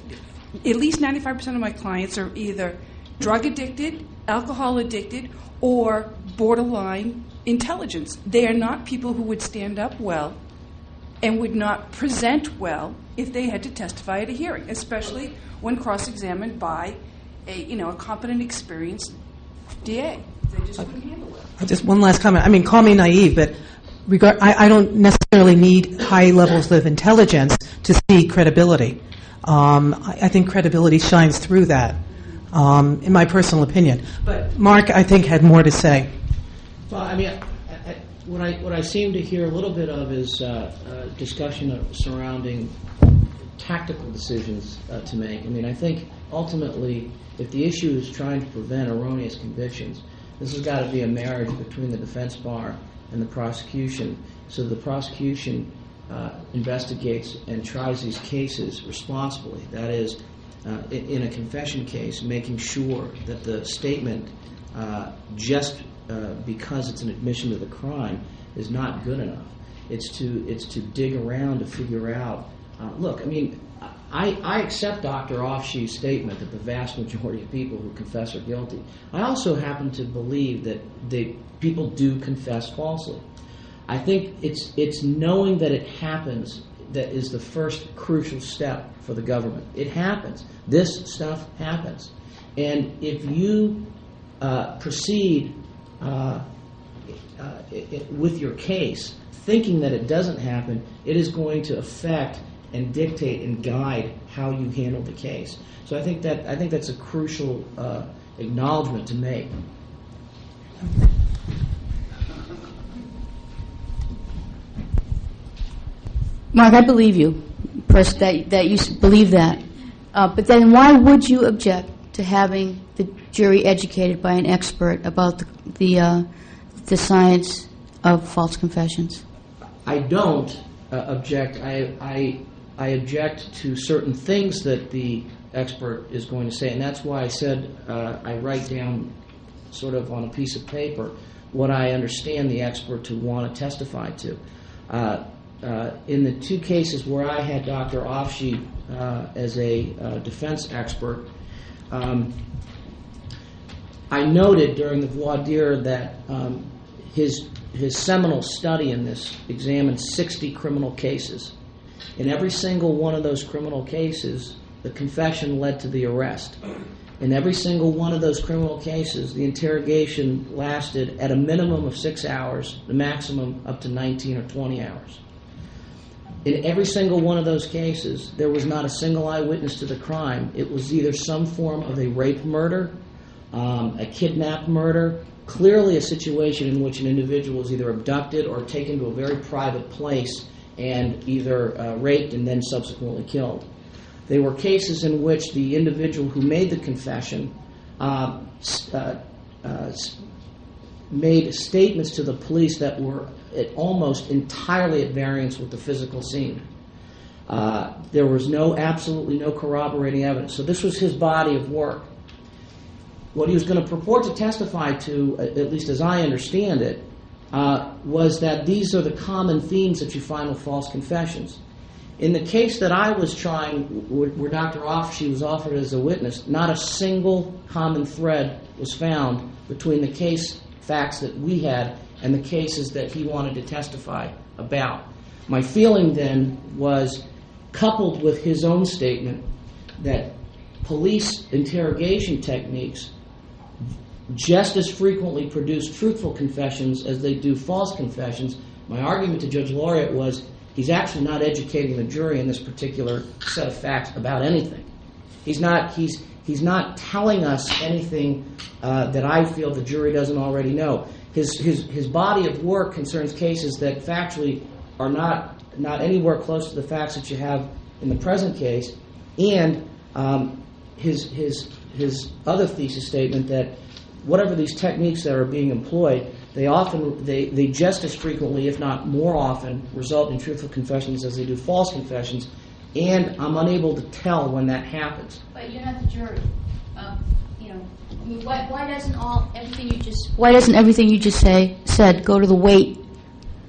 Speaker 5: at least 95% of my clients are either drug addicted, alcohol addicted, or borderline intelligence. They are not people who would stand up well and would not present well if they had to testify at a hearing, especially when cross-examined by a you know a competent, experienced DA. They just wouldn't handle it.
Speaker 2: Just one last comment. I mean, call me naive, but regard, I, I don't necessarily need high levels of intelligence to see credibility. Um, I, I think credibility shines through that, um, in my personal opinion. But Mark, I think, had more to say.
Speaker 3: Well, I mean, I, I, what I what I seem to hear a little bit of is uh, uh, discussion of surrounding tactical decisions uh, to make. I mean, I think ultimately, if the issue is trying to prevent erroneous convictions, this has got to be a marriage between the defense bar and the prosecution. So the prosecution uh, investigates and tries these cases responsibly. That is, uh, in, a confession case, making sure that the statement, uh, just uh, because it's an admission to the crime, is not good enough. It's to it's to dig around to figure out. Uh, look, I mean, I, accept Dr. Ofshe's statement that the vast majority of people who confess are guilty. I also happen to believe that people do confess falsely. I think it's it's knowing that it happens that is the first crucial step for the government. It happens. This stuff happens, and if you uh, proceed uh, uh, with your case thinking that it doesn't happen, it is going to affect and dictate and guide how you handle the case. So I think that I think that's a crucial uh, acknowledgement to make.
Speaker 6: Mark, I believe you, that, that you believe that. Uh, but then why would you object to having the jury educated by an expert about the, the, uh, the science of false confessions?
Speaker 3: I don't uh, object. I, I, I object to certain things that the expert is going to say, and that's why I said uh, I write down, sort of on a piece of paper, what I understand the expert to want to testify to. Uh, uh, in the two cases where I had Dr. Ofshe uh, as a uh, defense expert, um, I noted during the voir dire that um, his his seminal study in this examined 60 criminal cases. In every single one of those criminal cases, the confession led to the arrest. In every single one of those criminal cases, the interrogation lasted at a minimum of six hours, the maximum up to 19 or 20 hours. In every single one of those cases, there was not a single eyewitness to the crime. It was either some form of a rape murder, um, a kidnap murder, clearly a situation in which an individual was either abducted or taken to a very private place and either uh, raped and then subsequently killed. They were cases in which the individual who made the confession uh, uh, uh, made statements to the police that were almost entirely at variance with the physical scene. Uh, there was no, absolutely no corroborating evidence. So this was his body of work. What he was going to purport to testify to, at least as I understand it, uh, was that these are the common themes that you find with false confessions. In the case that I was trying, where, Dr. Dr. Ofshe was offered as a witness, not a single common thread was found between the case facts that we had and the cases that he wanted to testify about. My feeling then was, coupled with his own statement, that police interrogation techniques just as frequently produce truthful confessions as they do false confessions. My argument to Judge Lauriat was he's actually not educating the jury in this particular set of facts about anything. He's not. He's he's not telling us anything uh, that I feel the jury doesn't already know. His his his body of work concerns cases that factually are not not anywhere close to the facts that you have in the present case, and um, his his his other thesis statement that whatever these techniques that are being employed, they often they, they just as frequently, if not more often, result in truthful confessions as they do false confessions and I'm unable to tell when that happens.
Speaker 6: But you're not the jury. Um, you know, I mean, why, why doesn't all everything you just why doesn't everything you just say said go to the weight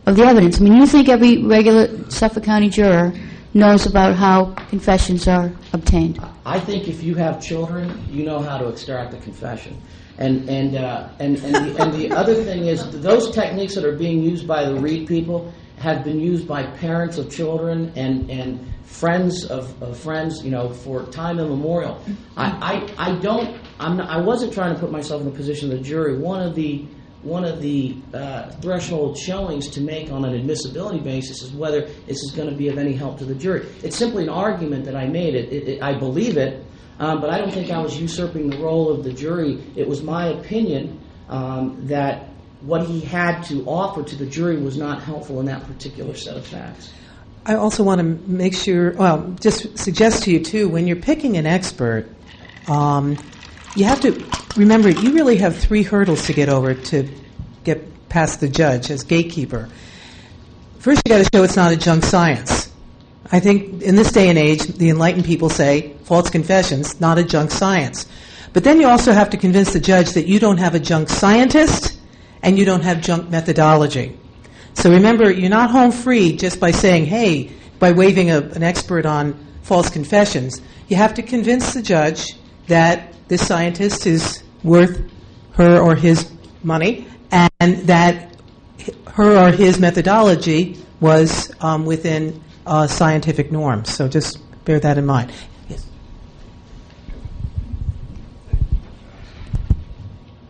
Speaker 6: of the evidence? I mean, you think every regular Suffolk County juror knows about how confessions are obtained?
Speaker 3: I think if you have children, you know how to extract a confession. And and uh, and and the, and the other thing is those techniques that are being used by the Reid people have been used by parents of children and and friends of, of friends, you know, for time immemorial. I, I, I don't, I'm not, I wasn't trying to put myself in the position of the jury. One of the, one of the uh, threshold showings to make on an admissibility basis is whether this is going to be of any help to the jury. It's simply an argument that I made. It, it, it I believe it, but I don't think I was usurping the role of the jury. It was my opinion um, that what he had to offer to the jury was not helpful in that particular set of facts.
Speaker 2: I also want to make sure, well, just suggest to you too, when you're picking an expert, um, you have to remember you really have three hurdles to get over to get past the judge as gatekeeper. First, you got to show it's not a junk science. I think in this day and age, the enlightened people say false confessions, not a junk science. But then you also have to convince the judge that you don't have a junk scientist and you don't have junk methodology. So remember, you're not home free just by saying, hey, by waving a, an expert on false confessions. You have to convince the judge that this scientist is worth her or his money and that her or his methodology was um, within uh, scientific norms. So just bear that in mind.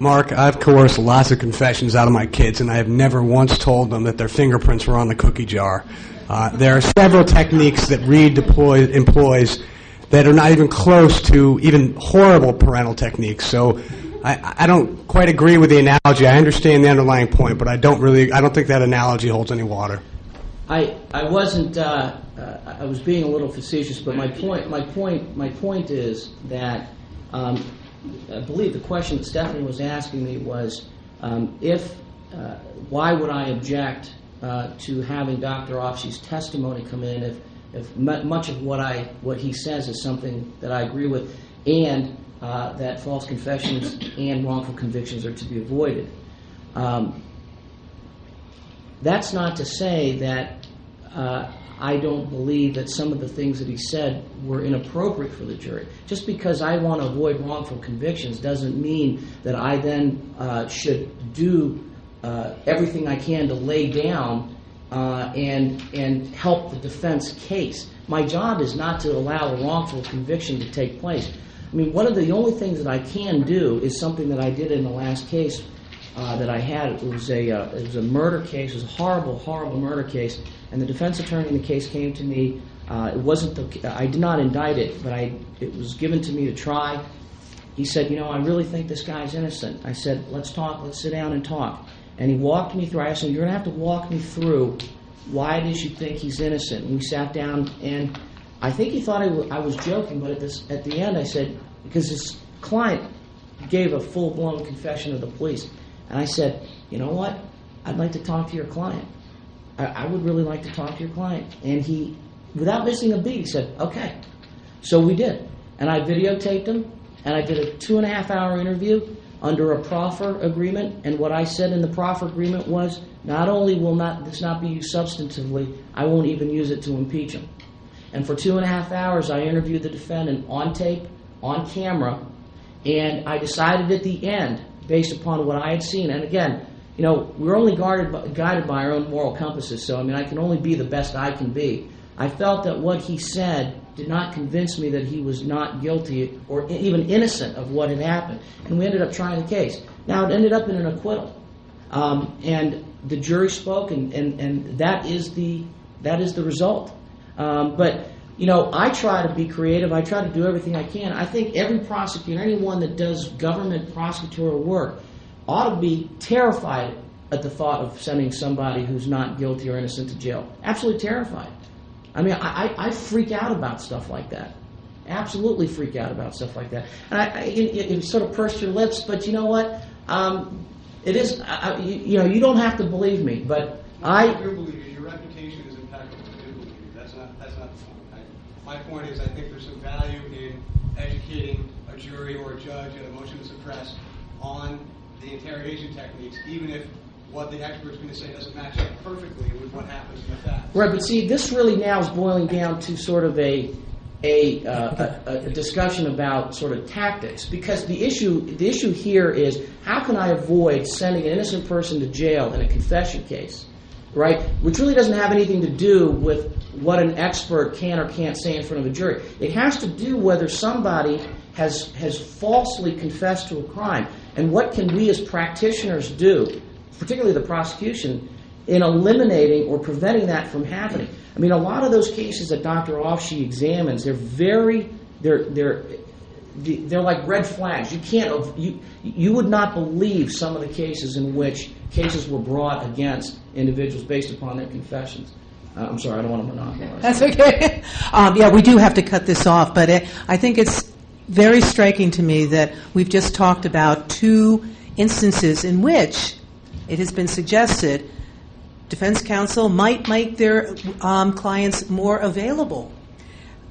Speaker 9: Mark, I've coerced lots of confessions out of my kids, and I have never once told them that their fingerprints were on the cookie jar. Uh, there are several techniques that Reid deploy, employs that are not even close to even horrible parental techniques. So I, I don't quite agree with the analogy. I understand the underlying point, but I don't really. I don't think that analogy holds any water.
Speaker 3: I I wasn't. Uh, uh, I was being a little facetious, but my point. My point. My point is that. Um, I believe the question that Stephanie was asking me was um, if, uh, why would I object uh, to having Dr. Ofshe's testimony come in if, if much of what I what he says is something that I agree with, and uh, that false confessions and wrongful convictions are to be avoided. Um, that's not to say that I don't believe that some of the things that he said were inappropriate for the jury. Just because I want to avoid wrongful convictions doesn't mean that I then uh, should do uh, everything I can to lay down uh, and and help the defense case. My job is not to allow a wrongful conviction to take place. I mean, one of the only things that I can do is something that I did in the last case uh, that I had. It was a uh, it was a murder case. It was a horrible, horrible murder case. And the defense attorney in the case came to me. Uh, it wasn't the I did not indict it, but I it was given to me to try. He said, "You know, I really think this guy's innocent." I said, "Let's talk. Let's sit down and talk." And he walked me through. I said, "You're going to have to walk me through why is you think he's innocent." And we sat down, and I think he thought I, w- I was joking, but at this at the end, I said because his client gave a full blown confession to the police. And I said, you know what? I'd like to talk to your client. I, I would really like to talk to your client. And he, without missing a beat, said, okay. So we did. And I videotaped him, and I did a two and a half hour interview under a proffer agreement. And what I said in the proffer agreement was, not only will not this not be used substantively, I won't even use it to impeach him. And for two and a half hours, I interviewed the defendant on tape, on camera, and I decided at the end based upon what I had seen. And again, you know, we're only guarded by, guided by our own moral compasses. So I mean, I can only be the best I can be. I felt that what he said did not convince me that he was not guilty or even innocent of what had happened. And we ended up trying the case. Now, it ended up in an acquittal. Um, and the jury spoke, and, and, and that, is the, that is the result. Um, but, you know, I try to be creative. I try to do everything I can. I think every prosecutor, anyone that does government prosecutorial work, ought to be terrified at the thought of sending somebody who's not guilty or innocent to jail. Absolutely terrified. I mean, I, I, freak out about stuff like that. Absolutely freak out about stuff like that. And I, I you, you sort of purse your lips, but you know what? Um, it is, I- you, you know, you don't have to believe me, but I,
Speaker 9: do believe you. Your reputation is impeccable. I do believe you. That's not, that's not the point. I, my point is, I think there's some value in educating a jury or a judge in a motion to suppress on the interrogation techniques, even if what the expert's going to say doesn't match up perfectly with what happens in the.
Speaker 3: Right, but see, this really now is boiling down to sort of a uh, a, a discussion about sort of tactics because the issue the issue here is how can I avoid sending an innocent person to jail in a confession case, right? Which really doesn't have anything to do with what an expert can or can't say in front of a jury. It has to do whether somebody has has falsely confessed to a crime and what can we as practitioners do, particularly the prosecution, in eliminating or preventing that from happening. I mean, a lot of those cases that Dr. Ofshe examines, they're very, they're, they're, they're like red flags. You can't, you, you would not believe some of the cases in which cases were brought against individuals based upon their confessions. Uh, I'm sorry, I don't want to monopolize.
Speaker 2: That's okay. Um, yeah, we do have to cut this off, but it, I think it's very striking to me that we've just talked about two instances in which it has been suggested defense counsel might make their um, clients more available,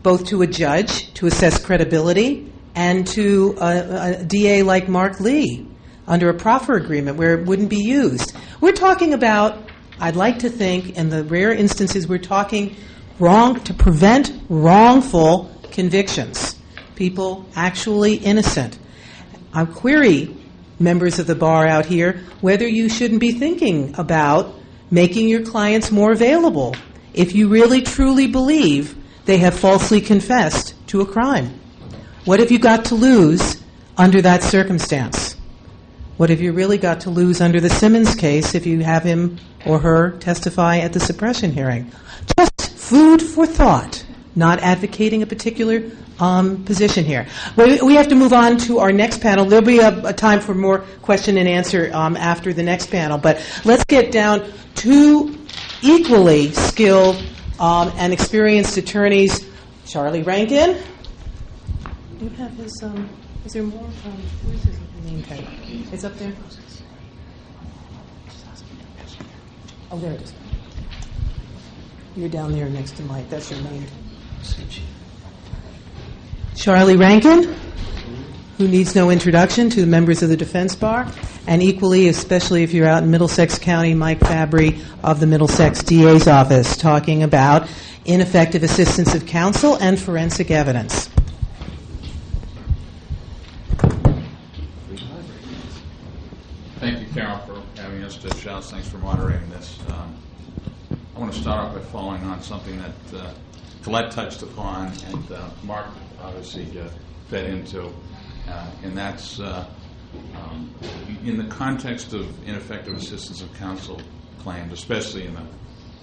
Speaker 2: both to a judge to assess credibility and to a, a DA like Mark Lee under a proffer agreement where it wouldn't be used. We're talking about, I'd like to think, in the rare instances, we're talking wrong to prevent wrongful convictions, people actually innocent. I query members of the bar out here whether you shouldn't be thinking about making your clients more available if you really truly believe they have falsely confessed to a crime. What have you got to lose under that circumstance? What have you really got to lose under the Simmons case if you have him or her testify at the suppression hearing? Just food for thought, not advocating a particular um, position here. We, we have to move on to our next panel. There'll be a, a time for more question and answer um, after the next panel, but let's get down to equally skilled um, and experienced attorneys. Charlie Rankin. Do you have his? Um, is there more? Um, tag? It's up there. Oh, there it is. You're down there next to Mike. That's your name. Charlie Rankin, who needs no introduction to the members of the defense bar, and equally, especially if you're out in Middlesex County, Mike Fabry of the Middlesex DA's office, talking about ineffective assistance of counsel and forensic evidence.
Speaker 10: Thank you, Carol, for having us. Judge Shouse, thanks for moderating this. Um, I want to start off by following on something that uh, Colette touched upon and uh, Mark obviously uh, fed into, uh, and that's uh, um, in the context of ineffective assistance of counsel claims, especially in the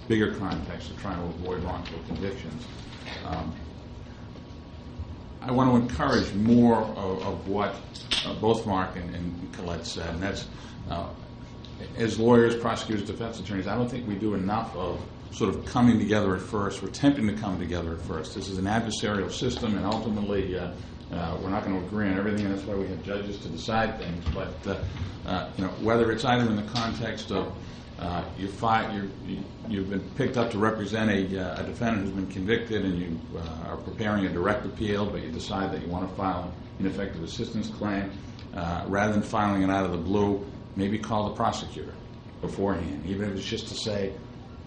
Speaker 10: bigger context of trying to avoid wrongful convictions. Um, I want to encourage more of, of what uh, both Mark and, and Colette said, and that's uh, as lawyers, prosecutors, defense attorneys, I don't think we do enough of sort of coming together at first. We're attempting to come together at first. This is an adversarial system, and ultimately, uh, uh, we're not going to agree on everything, and that's why we have judges to decide things. But uh, uh, you know, whether it's either in the context of uh, you're fi- you're, you, you've been picked up to represent a, uh, a defendant who's been convicted, and you uh, are preparing a direct appeal, but you decide that you want to file an ineffective assistance claim, uh, rather than filing it out of the blue, maybe call the prosecutor beforehand, even if it's just to say,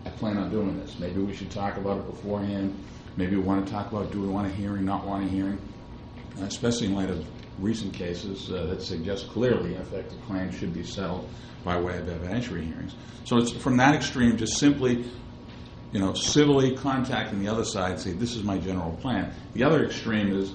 Speaker 10: I plan on doing this. Maybe we should talk about it beforehand. Maybe we want to talk about do we want a hearing, not want a hearing, especially in light of recent cases uh, that suggest clearly in effect, the claim should be settled by way of evidentiary hearings. So it's from that extreme, just simply, you know, civilly contacting the other side and say, this is my general plan. The other extreme is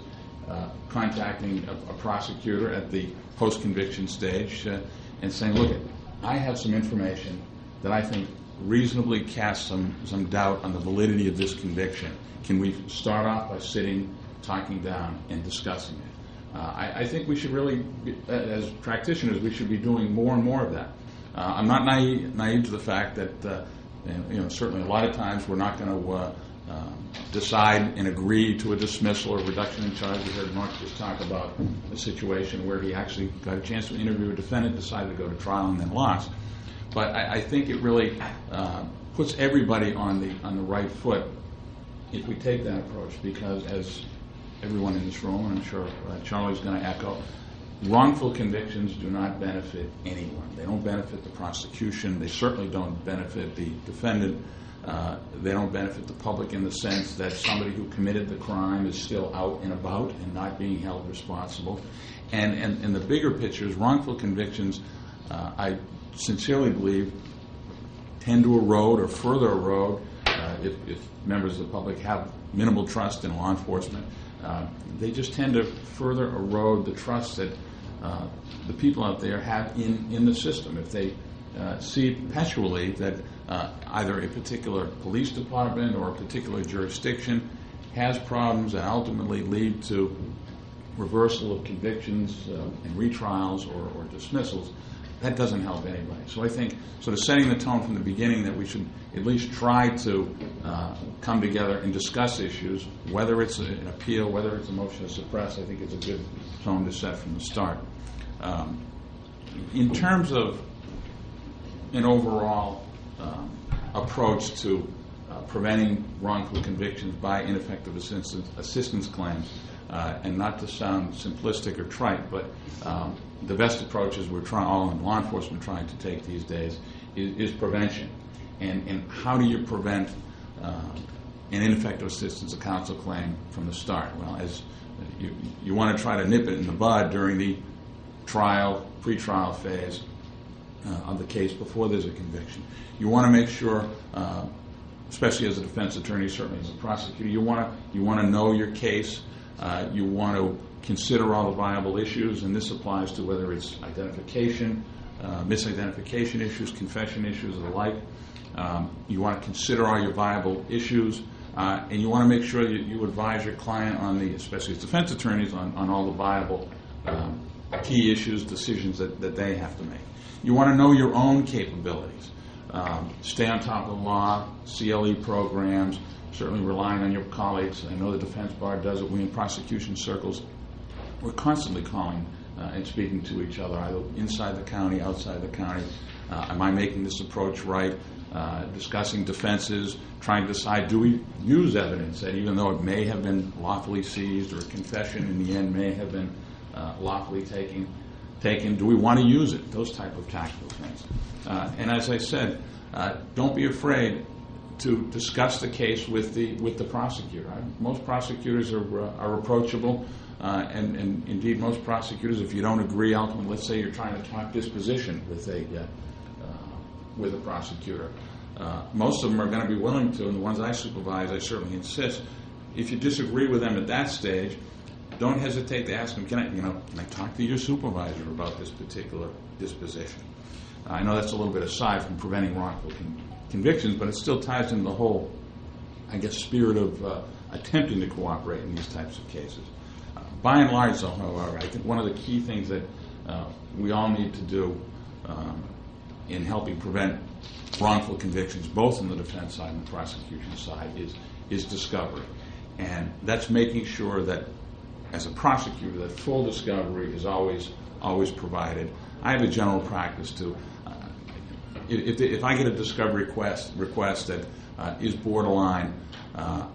Speaker 10: uh, contacting a, a prosecutor at the post-conviction stage uh, and saying, look, I have some information that I think reasonably casts some, some doubt on the validity of this conviction. Can we start off by sitting, talking down, and discussing it? Uh, I, I think we should really, uh, as practitioners, we should be doing more and more of that. Uh, I'm not naive, naive to the fact that, uh, you know, certainly a lot of times we're not going to uh, um, decide and agree to a dismissal or reduction in charge. We heard Mark just talk about a situation where he actually got a chance to interview a defendant, decided to go to trial, and then lost. But I, I think it really puts everybody on the on the right foot if we take that approach, because as everyone in this room, and I'm sure uh, Charlie's going to echo, wrongful convictions do not benefit anyone. They don't benefit the prosecution. They certainly don't benefit the defendant. Uh, they don't benefit the public in the sense that somebody who committed the crime is still out and about and not being held responsible. And, and, and the bigger picture is wrongful convictions, uh, I sincerely believe, tend to erode or further erode uh, if, if members of the public have minimal trust in law enforcement. Uh, they just tend to further erode the trust that uh, the people out there have in, in the system. If they uh, see perpetually that uh, either a particular police department or a particular jurisdiction has problems that ultimately lead to reversal of convictions uh, and retrials or, or dismissals, that doesn't help anybody. So I think sort of setting the tone from the beginning that we should at least try to uh, come together and discuss issues, whether it's an appeal, whether it's a motion to suppress, I think it's a good tone to set from the start. Um, in terms of an overall um, approach to uh, preventing wrongful convictions by ineffective assistance, assistance claims, uh, and not to sound simplistic or trite, but um, the best approaches we're trying, all in law enforcement trying to take these days is, is prevention. And, and how do you prevent uh, an ineffective assistance of counsel claim from the start? Well, as you, you want to try to nip it in the bud during the trial, pre-trial phase uh, of the case before there's a conviction. You want to make sure, uh, especially as a defense attorney, certainly as a prosecutor, you want to you want to know your case. Uh, you want to consider all the viable issues, and this applies to whether it's identification, uh, misidentification issues, confession issues, and the like. Um, you want to consider all your viable issues, uh, and you want to make sure that you advise your client on the, especially as defense attorneys, on, on all the viable um, key issues, decisions that, that they have to make. You want to know your own capabilities. Um, stay on top of the law, CLE programs, certainly relying on your colleagues. I know the defense bar does it. We in prosecution circles, we're constantly calling uh, and speaking to each other, either inside the county, outside the county. Uh, am I making this approach right? Uh, discussing defenses, trying to decide do we use evidence that even though it may have been lawfully seized or a confession in the end may have been uh, lawfully taken, taken, do we want to use it? Those type of tactical things. Uh, and as I said, uh, don't be afraid to discuss the case with the with the prosecutor. Most prosecutors are are approachable, uh, and, and indeed most prosecutors, if you don't agree, ultimately, let's say you're trying to talk disposition with a uh, with a prosecutor. Uh, most of them are going to be willing to, and the ones I supervise, I certainly insist. If you disagree with them at that stage, don't hesitate to ask them, can I, you know, can I talk to your supervisor about this particular disposition? I know that's a little bit aside from preventing wrongful con- convictions, but it still ties into the whole, I guess, spirit of uh, attempting to cooperate in these types of cases. By and large, though, however, I think one of the key things that uh, we all need to do um, in helping prevent wrongful convictions, both on the defense side and the prosecution side, is is discovery, and that's making sure that, as a prosecutor, that full discovery is always always provided. I have a general practice to, uh, if, if I get a discovery request request that uh, is borderline. Uh,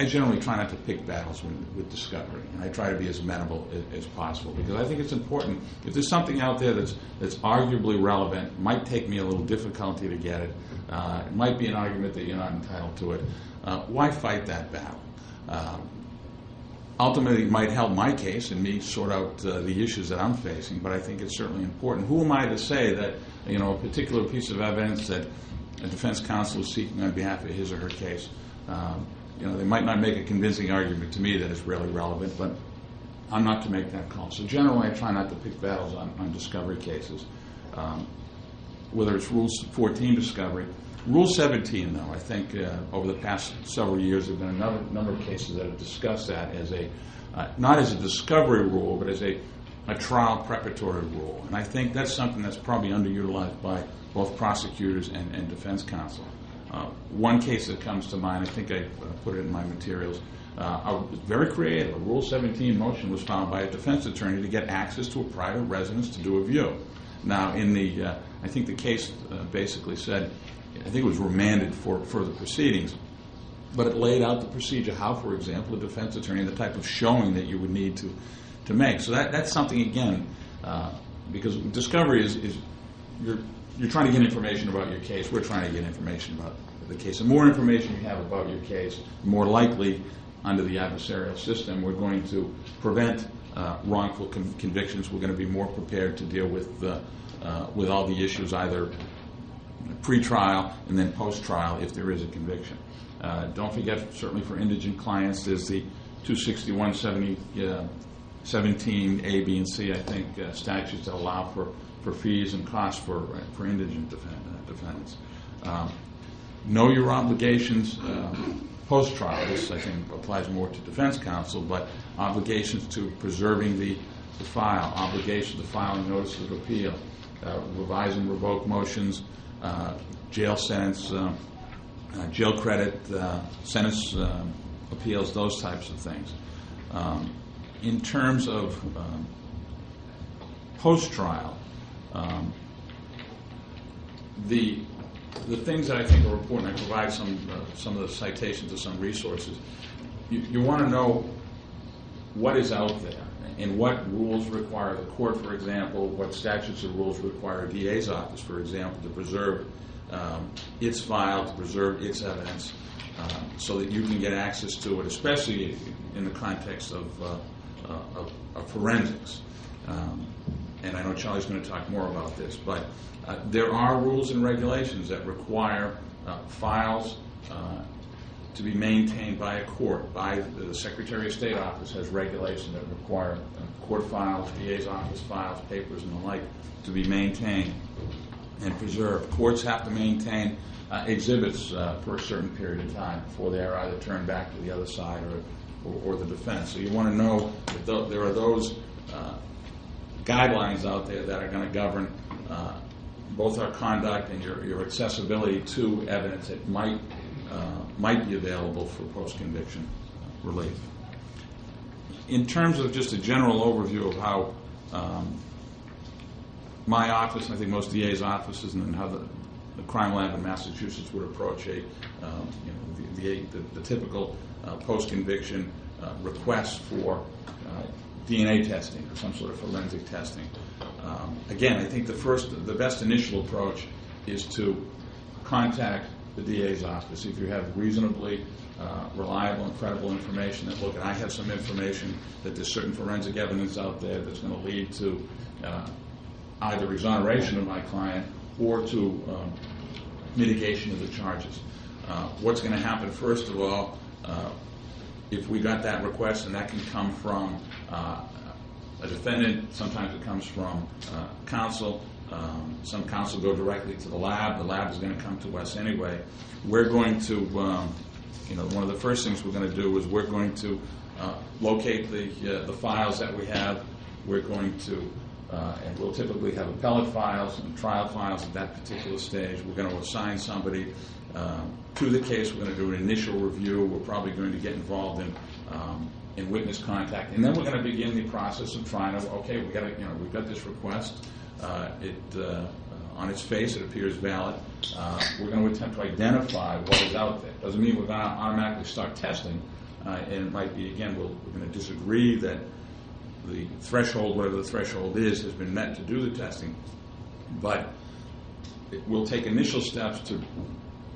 Speaker 10: I generally try not to pick battles with, with discovery, and I try to be as amenable as, as, possible because I think it's important. If there's something out there that's that's arguably relevant, might take me a little difficulty to get it. Uh, it might be an argument that you're not entitled to it. Uh, why fight that battle? Um, ultimately, it might help my case and me sort out uh, the issues that I'm facing. But I think it's certainly important. Who am I to say that you know a particular piece of evidence that a defense counsel is seeking on behalf of his or her case? Um, you know, they might not make a convincing argument to me that it's really relevant, but I'm not to make that call. So generally, I try not to pick battles on, on discovery cases, um, whether it's Rule 14 discovery. Rule 17, though, I think uh, over the past several years, there have been a number, of cases that have discussed that as a, uh, not as a discovery rule, but as a, a trial preparatory rule. And I think that's something that's probably underutilized by both prosecutors and, and defense counsel. Uh, one case that comes to mind, I think I put it in my materials, uh, a very creative. A Rule 17 motion was filed by a defense attorney to get access to a private residence to do a view. Now, in the, uh, I think the case uh, basically said, I think it was remanded for further proceedings, but it laid out the procedure how, for example, a defense attorney, the type of showing that you would need to, to make. So that, that's something, again, uh, because discovery is, is you're, you're trying to get information about your case. We're trying to get information about the case. The more information you have about your case, the more likely, under the adversarial system, we're going to prevent uh, wrongful con- convictions. We're going to be more prepared to deal with uh, uh, with all the issues, either pre-trial and then post-trial, if there is a conviction. Uh, don't forget, certainly for indigent clients, there's the 261, 70, uh, 17 A, B, and C, I think, uh, statutes that allow for, for fees and costs for, for indigent defend, uh, defendants. Um, know your obligations uh, post-trial. This, I think, applies more to defense counsel, but obligations to preserving the, the file, obligations to filing notices of appeal, uh, revise and revoke motions, uh, jail sentence, uh, uh, jail credit, uh, sentence uh, appeals, those types of things. Um, in terms of um, post-trial, um, the the things that I think are important, I provide some uh, some of the citations of some resources. You, want to know what is out there and what rules require the court, for example, what statutes or rules require a DA's office, for example, to preserve um, its file, to preserve its evidence, um, so that you can get access to it, especially in the context of, uh, forensics. And I know Charlie's going to talk more about this, but uh, there are rules and regulations that require uh, files uh, to be maintained by a court, by the Secretary of State office has regulations that require uh, court files, DA's office files, papers, and the like to be maintained and preserved. Courts have to maintain uh, exhibits uh, for a certain period of time before they are either turned back to the other side or, or, or the defense. So you want to know that th- there are those uh, guidelines out there that are going to govern uh, both our conduct and your, your accessibility to evidence that might uh, might be available for post-conviction relief. In terms of just a general overview of how um, my office, I think most DA's offices, and how the, the crime lab in Massachusetts would approach a, um, you know, the, the, the, typical uh, post-conviction uh, request for uh, DNA testing or some sort of forensic testing. Um, again, I think the first, the best initial approach is to contact the DA's office. If you have reasonably uh, reliable and credible information that, look, I have some information that there's certain forensic evidence out there that's going to lead to uh, either exoneration of my client or to um, mitigation of the charges. Uh, what's going to happen, first of all, uh, if we got that request, and that can come from a defendant, sometimes it comes from uh, counsel, um, some counsel go directly to the lab. The lab is going to come to us anyway. We're going to, um, you know, one of the first things we're going to do is we're going to uh, locate the uh, the files that we have. We're going to, uh, and we'll typically have appellate files and trial files at that particular stage. We're going to assign somebody um, to the case. We're going to do an initial review. We're probably going to get involved in. Um, in witness contact, and then we're going to begin the process of trying to. Okay, we got you know we've got this request. Uh, it, uh, on its face, it appears valid. Uh, we're going to attempt to identify what is out there. Doesn't mean we're going to automatically start testing. Uh, and it might be, again, we we are going to disagree that the threshold, whatever the threshold is, has been met to do the testing. But it, we'll take initial steps to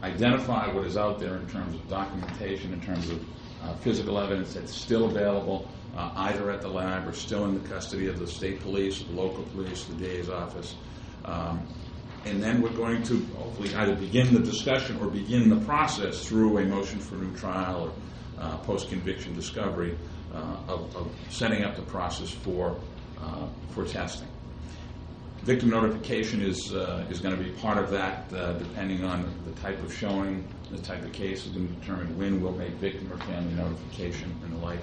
Speaker 10: identify what is out there in terms of documentation, in terms of uh, physical evidence that's still available, uh, either at the lab or still in the custody of the state police, the local police, the DA's office. Um, and then we're going to hopefully either begin the discussion or begin the process through a motion for new trial or uh, post-conviction discovery uh, of, of setting up the process for, uh, for testing. Victim notification is, uh, is going to be part of that, depending on the type of showing, the type of case is going to determine when we'll make victim or family notification and the like.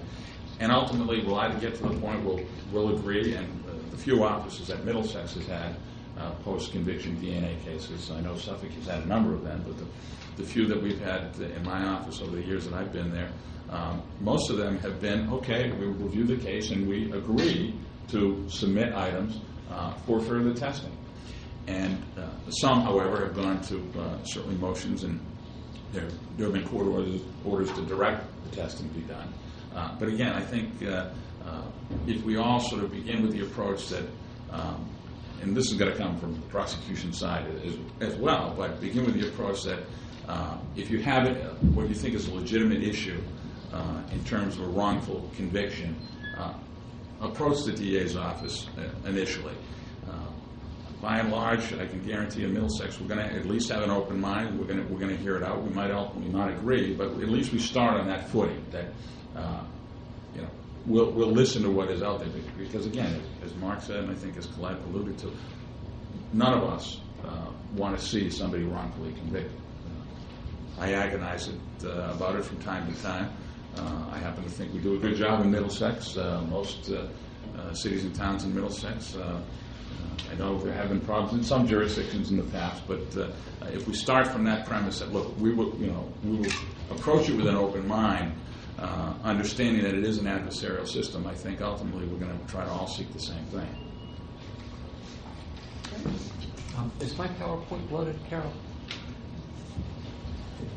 Speaker 10: And ultimately, we'll either get to the point where we'll agree, and uh, the few offices that Middlesex has had uh, post-conviction DNA cases, I know Suffolk has had a number of them, but the, the few that we've had in my office over the years that I've been there, um, most of them have been, okay, we review the case and we agree to submit items uh, for further testing. And uh, some, however, have gone to uh, certainly motions, and there, there have been court orders, orders to direct the testing to be done. Uh, but again, I think uh, uh, if we all sort of begin with the approach that, um, and this is going to come from the prosecution side as, as well, but begin with the approach that uh, if you have it, what you think is a legitimate issue in terms of a wrongful conviction, approach the DA's office initially. By and large, I can guarantee in Middlesex we're going to at least have an open mind. We're going to we're going to hear it out. We might ultimately not agree, but at least we start on that footing. That uh, you know, we'll we'll listen to what is out there because again, as Mark said, and I think as Colette alluded to, none of us uh, want to see somebody wrongfully convicted. Uh, I agonize it, uh, about it from time to time. Uh, I happen to think we do a good job in Middlesex. Uh, most cities and towns in Middlesex. I know there have been problems in some jurisdictions in the past, but uh, if we start from that premise that look, we will, you know, we will approach it with an open mind, uh, understanding that it is an adversarial system. I think ultimately we're going to try to all seek the same thing.
Speaker 11: Um, is my PowerPoint loaded, Carol?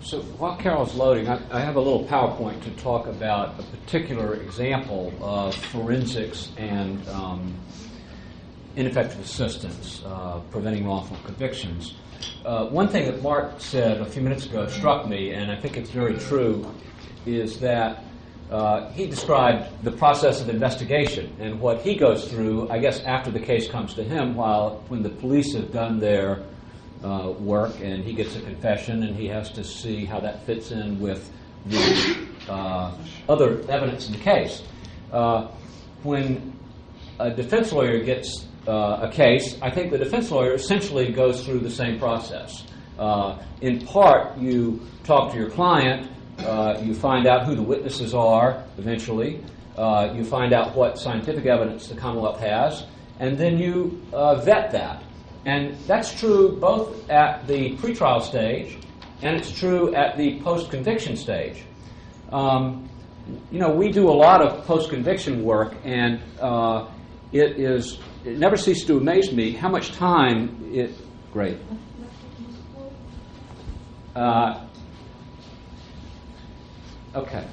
Speaker 11: So while Carol's loading, I, I have a little PowerPoint to talk about a particular example of forensics and um, ineffective assistance, uh, preventing wrongful convictions. Uh, one thing that Mark said a few minutes ago struck me, and I think it's very true, is that uh, he described the process of investigation and what he goes through, I guess, after the case comes to him, while when the police have done their uh, work and he gets a confession and he has to see how that fits in with the uh, other evidence in the case. Uh, when a defense lawyer gets a case, I think the defense lawyer essentially goes through the same process. Uh, in part, you talk to your client, uh, you find out who the witnesses are eventually, you find out what scientific evidence the Commonwealth has, and then you vet that. And that's true both at the pretrial stage and it's true at the post conviction stage. Um, you know, we do a lot of post conviction work, and uh, it is it never ceases to amaze me how much time it. Great. Uh, okay.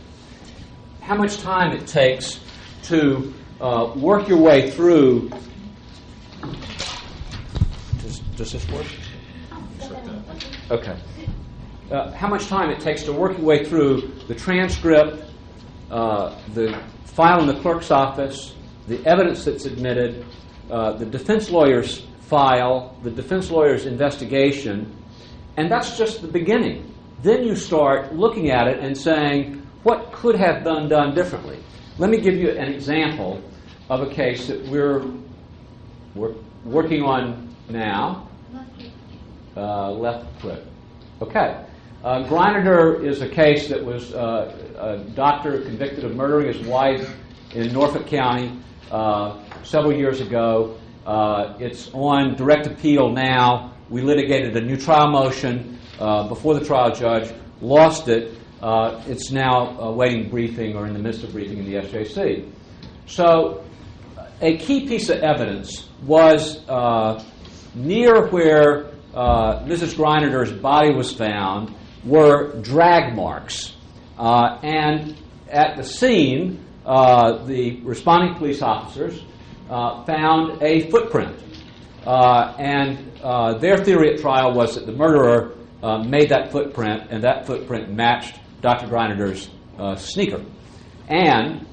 Speaker 11: How much time it takes to uh, work your way through does this work? Okay. Uh, how much time it takes to work your way through the transcript, uh, the file in the clerk's office, the evidence that's admitted, uh, the defense lawyer's file, the defense lawyer's investigation, and that's just the beginning. Then you start looking at it and saying, what could have been done differently? Let me give you an example of a case that we're, we're working on now. Uh, left click. Okay. Uh, is a case that was uh, a doctor convicted of murdering his wife in Norfolk County uh, several years ago. Uh, it's on direct appeal now. We litigated a new trial motion uh, before the trial judge, lost it. it's now awaiting briefing or in the midst of briefing in the SJC. So, a key piece of evidence was near where uh, Mrs. Greineder's body was found were drag marks. Uh, and at the scene, uh, the responding police officers uh, found a footprint. Uh, and uh, their theory at trial was that the murderer made that footprint, and that footprint matched Dr. Greineder's sneaker. And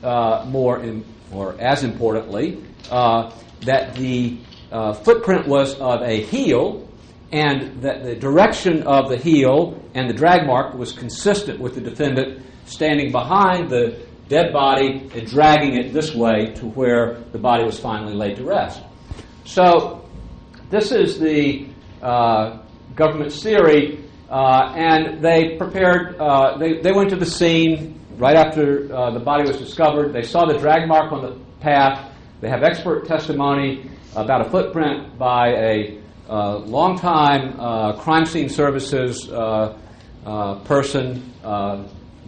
Speaker 11: more, in, or as importantly, that the uh, footprint was of a heel, and that the direction of the heel and the drag mark was consistent with the defendant standing behind the dead body and dragging it this way to where the body was finally laid to rest. So, this is the uh, government's theory, uh, and they prepared, uh, they, they went to the scene right after uh, the body was discovered. They saw the drag mark on the path. They have expert testimony about a footprint by a uh, longtime uh, crime scene services person,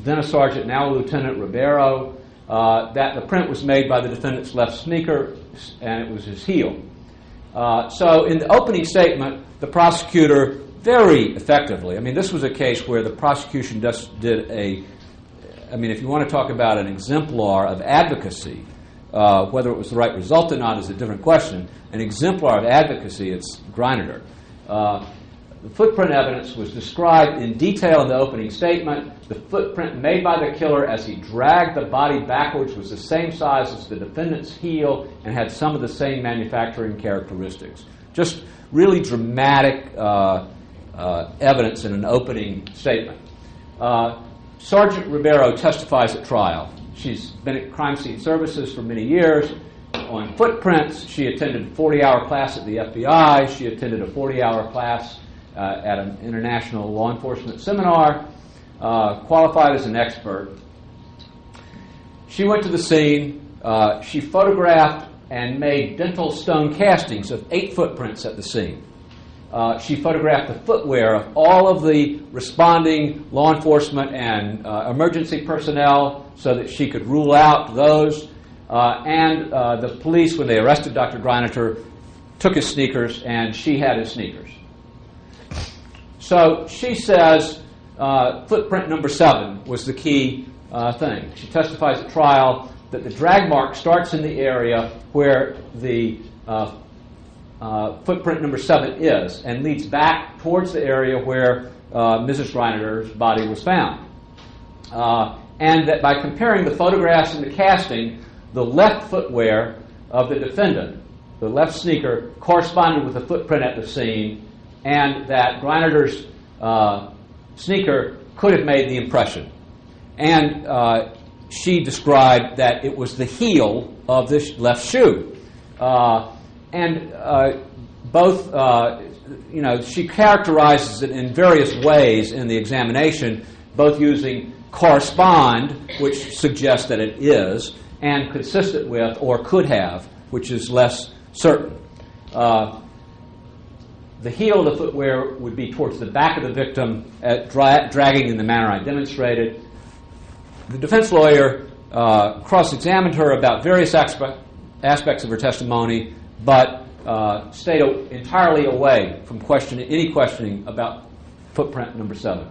Speaker 11: then a sergeant, now a lieutenant Ribeiro, uh, that the print was made by the defendant's left sneaker and it was his heel. Uh, so, in the opening statement, the prosecutor very effectively, I mean, this was a case where the prosecution just did a, I mean, if you want to talk about an exemplar of advocacy, uh, whether it was the right result or not is a different question. An exemplar of advocacy, it's Greineder. Uh, the footprint evidence was described in detail in the opening statement. The footprint made by the killer as he dragged the body backwards was the same size as the defendant's heel and had some of the same manufacturing characteristics. Just really dramatic uh, uh, evidence in an opening statement. Uh, Sergeant Ribeiro testifies at trial. She's been at crime scene services for many years. On footprints, she attended a 40 hour class at the FBI. She attended a 40 hour class uh, at an international law enforcement seminar, uh, qualified as an expert. She went to the scene. Uh, she photographed and made dental stone castings of eight footprints at the scene. Uh, she photographed the footwear of all of the responding law enforcement and uh, emergency personnel so that she could rule out those. Uh, and the police, when they arrested Dr. Greineder, took his sneakers and she had his sneakers. So she says uh, footprint number seven was the key uh, thing. She testifies at trial that the drag mark starts in the area where the uh, uh, footprint number seven is and leads back towards the area where uh, Mrs. Greineder's body was found. And that by comparing the photographs and the casting, the left footwear of the defendant, the left sneaker, corresponded with the footprint at the scene, and that Greineder's uh, sneaker could have made the impression. And uh, she described that it was the heel of this left shoe. Uh, and uh, both, uh, you know, she characterizes it in various ways in the examination, both using correspond, which suggests that it is, and consistent with or could have, which is less certain. Uh, the heel of the footwear would be towards the back of the victim, dra- dragging in the manner I demonstrated. The defense lawyer uh, cross examined her about various aspe- aspects of her testimony, but uh, stayed entirely away from questioning, any questioning about footprint number seven.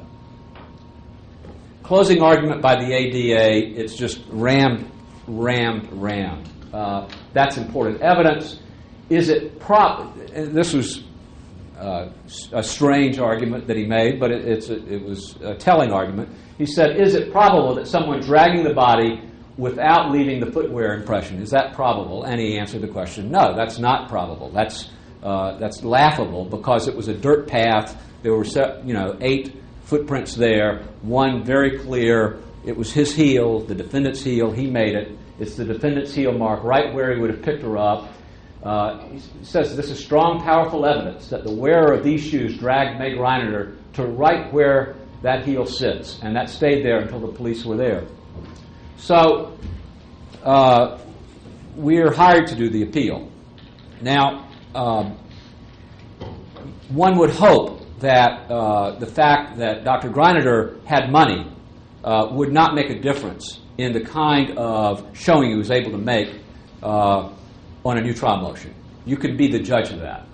Speaker 11: Closing argument by the ADA, it's just rammed, rammed, rammed. Uh, that's important evidence. Is it prop? This was uh, a strange argument that he made, but it, a, it was a telling argument. He said, Is it probable that someone dragging the body without leaving the footwear impression, is that probable? And he answered the question, No, that's not probable. That's, uh, that's laughable because it was a dirt path. There were you know, eight footprints there, one very clear. It was his heel, the defendant's heel. He made it. It's the defendant's heel mark right where he would have picked her up. Uh, he says this is strong, powerful evidence that the wearer of these shoes dragged May Greineder to right where that heel sits, and that stayed there until the police were there. So uh, we're hired to do the appeal. Now, um, one would hope that uh, the fact that Dr. Greineder had money uh, would not make a difference in the kind of showing he was able to make uh, on a new trial motion. You could be the judge of that.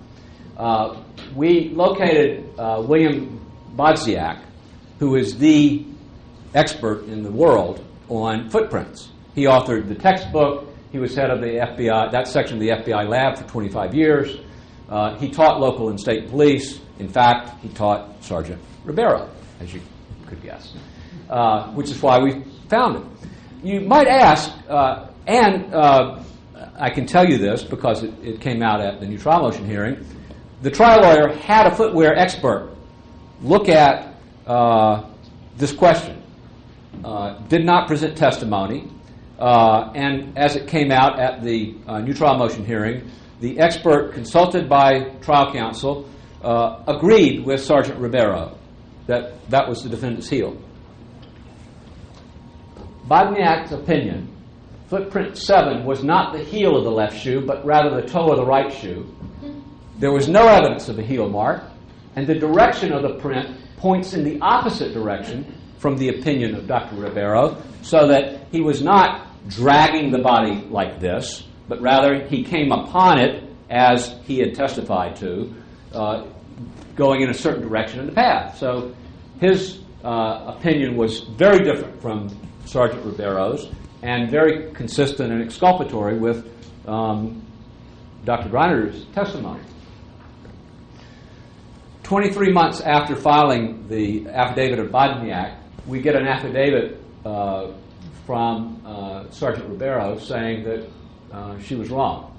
Speaker 11: Uh, we located uh, William Bodziak, who is the expert in the world on footprints. He authored the textbook. He was head of the FBI, that section of the FBI lab for 25 years. Uh, he taught local and state police. In fact, he taught Sergeant Ribeiro, as you could guess, uh, which is why we found him. You might ask, uh, and uh, I can tell you this because it, it, came out at the new trial motion hearing. The trial lawyer had a footwear expert look at uh, this question. Uh, did not present testimony. Uh, and as it came out at the uh, new trial motion hearing, the expert consulted by trial counsel uh, agreed with Sergeant Ribeiro that that was the defendant's heel. Bodziak's opinion, footprint 7 was not the heel of the left shoe, but rather the toe of the right shoe. There was no evidence of a heel mark, and the direction of the print points in the opposite direction from the opinion of Dr. Ribeiro, so that he was not dragging the body like this, but rather he came upon it as he had testified to, uh, going in a certain direction in the path. So his uh, opinion was very different from Sergeant Ribeiro's and very consistent and exculpatory with um, Dr. Greineder's testimony. 23 months after filing the affidavit of Bodziak, we get an affidavit uh, from uh, Sergeant Ribeiro saying that uh, she was wrong.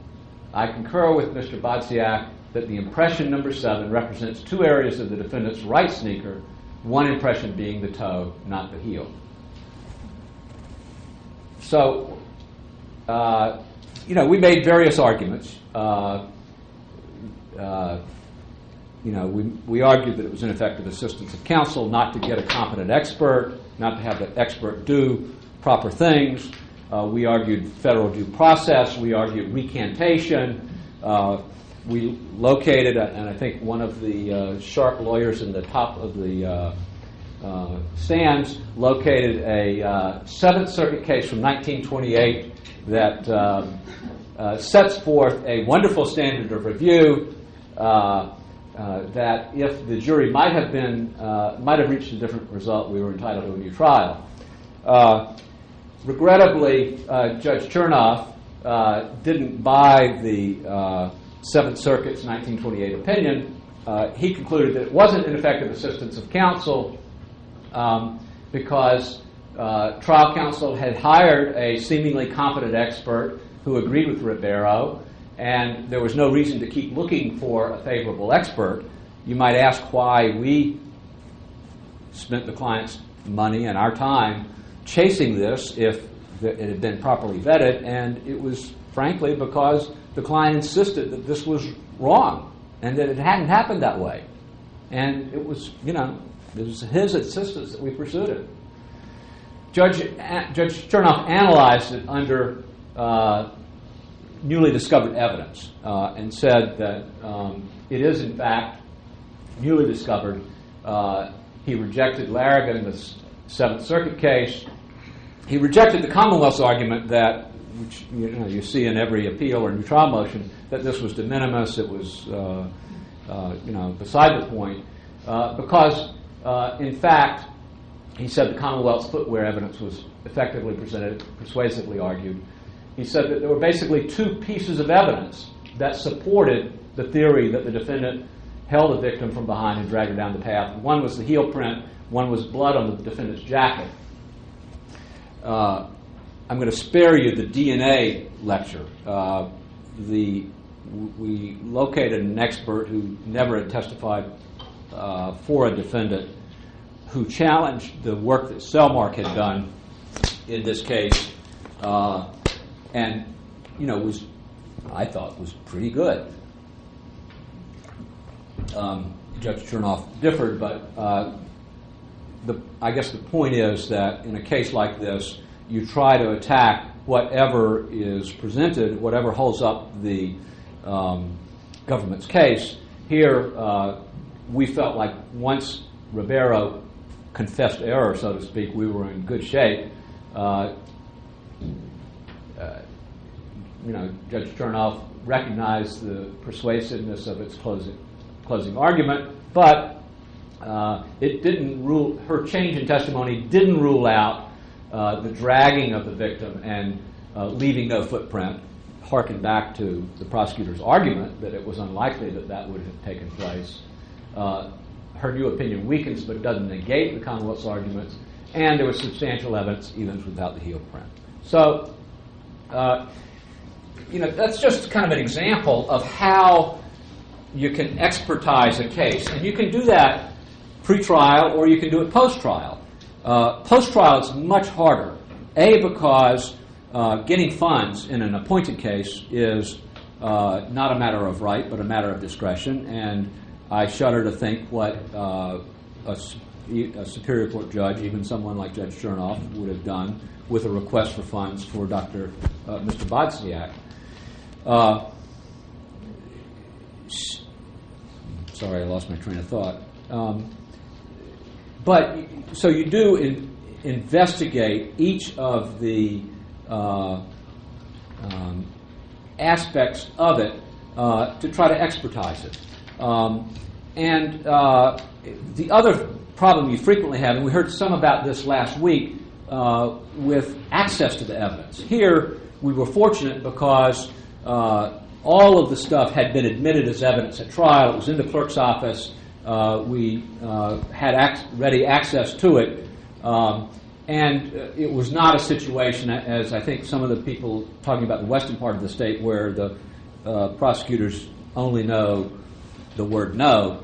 Speaker 11: I concur with Mr. Bodziak that the impression number seven represents two areas of the defendant's right sneaker, one impression being the toe, not the heel. So, uh, you know, we made various arguments. Uh, uh, you know, we, we argued that it was ineffective assistance of counsel not to get a competent expert, not to have the expert do proper things. Uh, we argued federal due process. We argued recantation. Uh, we located, and I think one of the uh, sharp lawyers in the top of the uh, uh, stands located a Seventh Circuit case from 1928 that um, sets forth a wonderful standard of review. that if the jury might have been might have reached a different result, we were entitled to a new trial regrettably, uh, Judge Chernoff uh, didn't buy the uh, Seventh Circuit's 1928 opinion. Uh, he concluded that it wasn't ineffective assistance of counsel um, because uh, trial counsel had hired a seemingly competent expert who agreed with Ribeiro, and there was no reason to keep looking for a favorable expert. You might ask why we spent the client's money and our time chasing this if it had been properly vetted, and it was frankly because the client insisted that this was wrong and that it hadn't happened that way. And it was, you know, it was his insistence that we pursued it. Judge, Judge Chernoff analyzed it under uh, newly discovered evidence uh, and said that um, it is, in fact, newly discovered. Uh, he rejected Larrison, the Seventh Circuit case, he rejected the Commonwealth's argument that, which you, know, you see in every appeal or new trial motion, that this was de minimis, it was uh, uh, you know beside the point, uh, because uh, in fact he said the Commonwealth's footwear evidence was effectively presented, persuasively argued. He said that there were basically two pieces of evidence that supported the theory that the defendant held the victim from behind and dragged her down the path. One was the heel print, one was blood on the defendant's jacket. Uh, I'm going to spare you the DNA lecture. Uh, the, we located an expert who never had testified uh, for a defendant who challenged the work that Cellmark had done in this case, uh, and you know was I thought was pretty good. Um, Judge Chernoff differed, but uh, the, I guess the point is that in a case like this, you try to attack whatever is presented, whatever holds up the um, government's case. Here, uh, we felt like once Ribeiro confessed error, so to speak, we were in good shape. Uh, uh, you know, Judge Chernoff recognized the persuasiveness of its closing, closing argument, but uh, it didn't rule, her change in testimony didn't rule out uh, the dragging of the victim and uh, leaving no footprint, harken back to the prosecutor's argument that it was unlikely that that would have taken place. Her new opinion weakens, but doesn't negate the Commonwealth's arguments, and there was substantial evidence even without the heel print. So, uh, you know, that's just kind of an example of how you can expertise a case, and you can do that pre-trial or you can do it post-trial. Uh, post-trial is much harder. A, because uh, getting funds in an appointed case is uh, not a matter of right, but a matter of discretion. And I shudder to think what uh, a, a Superior Court judge, even someone like Judge Chernoff, would have done with a request for funds for Dr. Uh, Mr. Bodziak. Uh, sorry, I lost my train of thought. Um, but so you do in, investigate each of the uh, um, aspects of it uh, to try to expertise it. Um, and uh, the other problem you frequently have, and we heard some about this last week, uh, with access to the evidence. Here, we were fortunate because uh, all of the stuff had been admitted as evidence at trial. It was in the clerk's office. Uh, we uh, had ac- ready access to it. Um, and uh, it was not a situation, as I think some of the people talking about the western part of the state, where the prosecutors only know the word no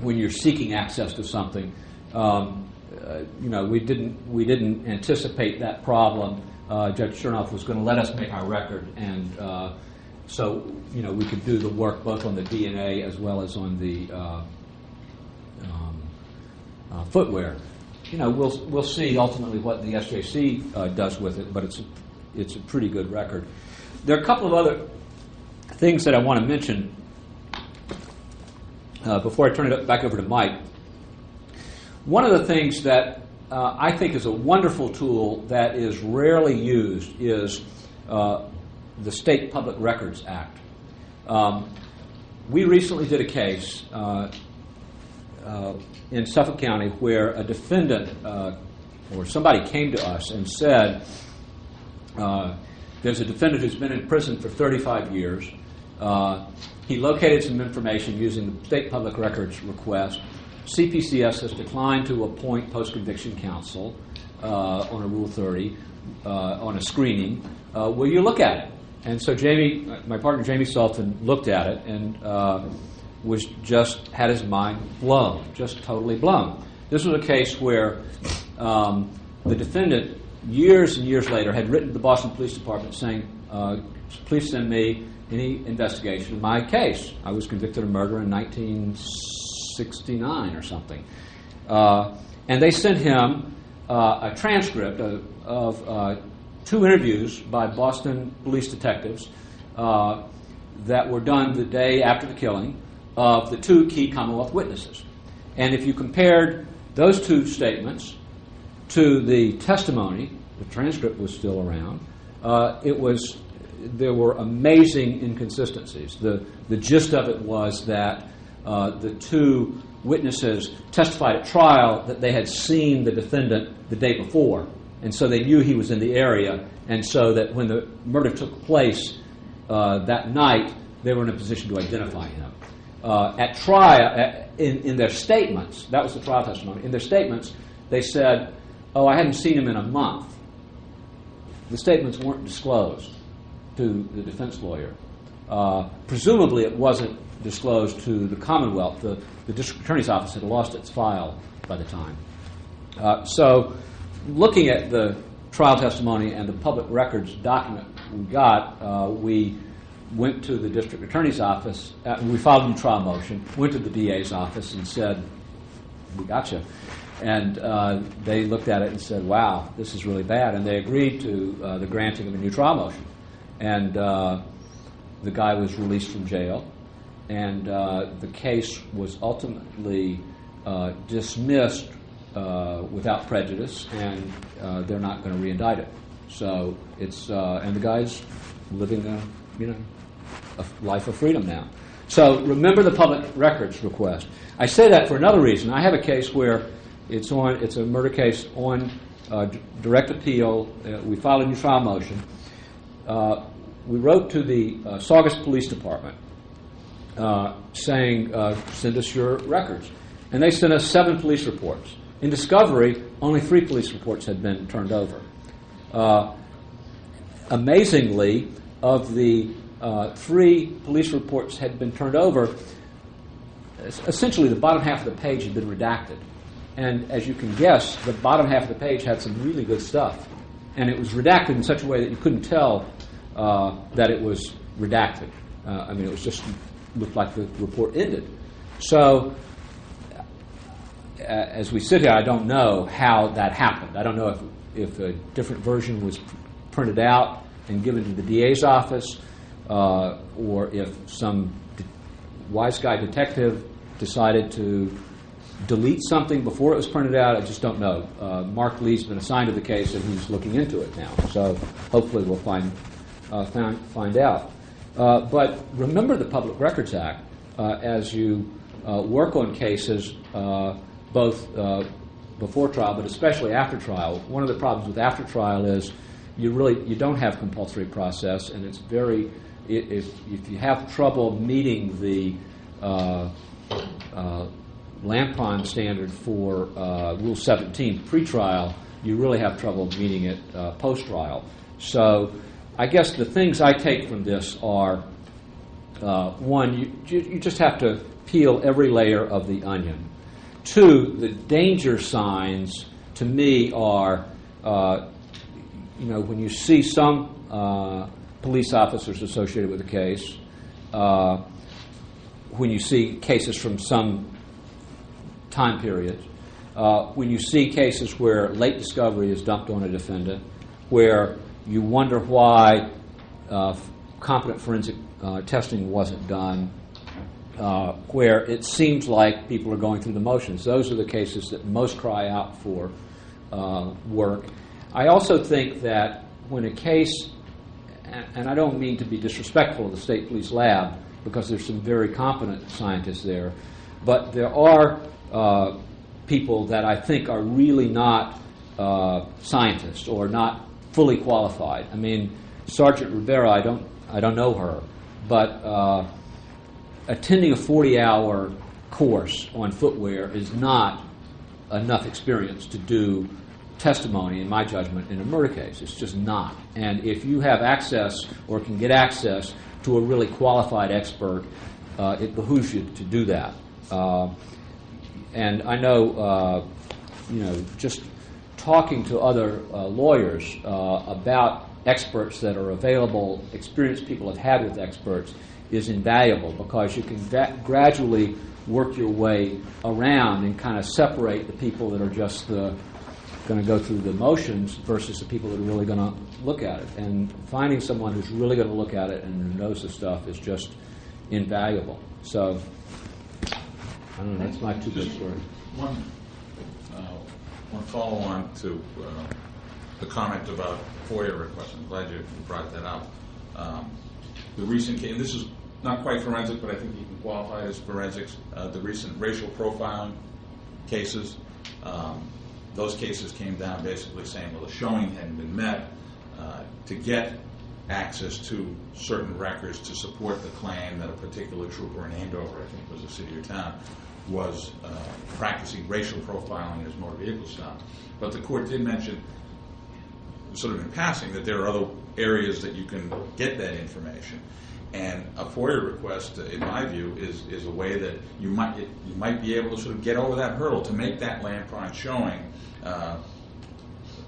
Speaker 11: when you're seeking access to something. Um, uh, you know, we didn't we didn't anticipate that problem. Uh, Judge Chernoff was going to let us make our record, and uh, so you know we could do the work both on the DNA as well as on the uh, um, uh, footwear. You know, we'll we'll see ultimately what the SJC uh, does with it, but it's a, it's a pretty good record. There are a couple of other things that I want to mention uh, before I turn it back over to Mike. One of the things that uh, I think is a wonderful tool that is rarely used is uh, the State Public Records Act. Um, we recently did a case uh, uh, in Suffolk County where a defendant uh, or somebody came to us and said, There's a defendant who's been in prison for 35 years. He located some information using the state public records request. CPCS has declined to appoint post conviction counsel uh, on a Rule 30 uh, on a screening. Uh, will you look at it? And so Jamie, my partner Jamie Sultan, looked at it and uh, was just had his mind blown, just totally blown. This was a case where um, the defendant, years and years later, had written to the Boston Police Department saying, uh, "Please send me any investigation of my case. I was convicted of murder in 1969 or something." Uh, and they sent him uh, a transcript of, of uh, two interviews by Boston police detectives uh, that were done the day after the killing of the two key Commonwealth witnesses. And if you compared those two statements to the testimony, the transcript was still around, uh, it was there were amazing inconsistencies. The, the gist of it was that uh, the two witnesses testified at trial that they had seen the defendant the day before, and so they knew he was in the area, and so that when the murder took place uh, that night, they were in a position to identify him. Uh, at trial, in, in their statements, that was the trial testimony, in their statements, they said, Oh, I hadn't seen him in a month. The statements weren't disclosed to the defense lawyer. Uh, presumably, it wasn't disclosed to the Commonwealth. The, the district attorney's office had lost its file by the time. Uh, so, looking at the trial testimony and the public records document we got, uh, we went to the district attorney's office. Uh, we filed a new trial motion, went to the DA's office, and said, We got you. And uh, they looked at it and said, Wow, this is really bad. And they agreed to uh, the granting of a new trial motion. And uh, the guy was released from jail. And uh, the case was ultimately uh, dismissed uh, without prejudice, and uh, they're not going to reindict it. So it's and the guy's living a you know a life of freedom now. So remember the public records request. I say that for another reason. I have a case where it's on it's a murder case on uh, direct appeal. Uh, we filed a new trial motion. Uh, we wrote to the uh, Saugus Police Department uh, saying, uh, send us your records. And they sent us seven police reports. In discovery, only three police reports had been turned over. Uh, amazingly, of the three police reports had been turned over, essentially the bottom half of the page had been redacted. And as you can guess, the bottom half of the page had some really good stuff. and it was redacted in such a way that you couldn't tell uh, that it was redacted. Uh, I mean, it was just looked like the report ended. So, uh, as we sit here, I don't know how that happened. I don't know if, if a different version was pr- printed out and given to the DA's office, uh, or if some de- wise guy detective decided to delete something before it was printed out. I just don't know. Uh, Mark Lee's been assigned to the case, and he's looking into it now. So hopefully we'll find uh, find, find out. Uh, but remember the Public Records Act uh, as you work on cases, both before trial, but especially after trial. One of the problems with after trial is you really you don't have compulsory process, and it's very if if you have trouble meeting the uh, uh, Lampron standard for uh, Rule 17 pretrial, you really have trouble meeting it post trial. So, I guess the things I take from this are uh, one, you, you just have to peel every layer of the onion. Two, the danger signs to me are, uh, you know, when you see some uh, police officers associated with a case, uh, when you see cases from some time period, uh, when you see cases where late discovery is dumped on a defendant, where you wonder why uh, competent forensic uh, testing wasn't done, uh, where it seems like people are going through the motions. Those are the cases that most cry out for uh, work. I also think that when a case, and, and I don't mean to be disrespectful of the state police lab, because there's some very competent scientists there, but there are uh, people that I think are really not uh, scientists or not fully qualified. I mean, Sergeant Ribeiro, I don't, I don't know her, but uh, attending a 40-hour course on footwear is not enough experience to do testimony, in my judgment, in a murder case. It's just not. And if you have access or can get access to a really qualified expert, uh, it behooves you to do that. Uh, and I know, uh, you know, just talking to other uh, lawyers uh, about experts that are available, experience people have had with experts, is invaluable because you can gra- gradually work your way around and kind of separate the people that are just the going to go through the motions versus the people that are really going to look at it. And finding someone who's really going to look at it and who knows the stuff is just invaluable. So, I don't know, that's my two big stories.
Speaker 10: One, uh, one follow-on to uh, the comment about FOIA requests. I'm glad you brought that up. Um, the recent case, and this is not quite forensic, but I think you can qualify it as forensics. Uh, the recent racial profiling cases. Um, those cases came down basically saying, well, the showing hadn't been met uh, to get access to certain records to support the claim that a particular trooper in Andover, I think was a city or town, was uh, practicing racial profiling as motor vehicle stop. But the court did mention, sort of in passing, that there are other areas that you can get that information. And a FOIA request, in my view, is, is a way that you might you might be able to sort of get over that hurdle to make that land prime showing, uh,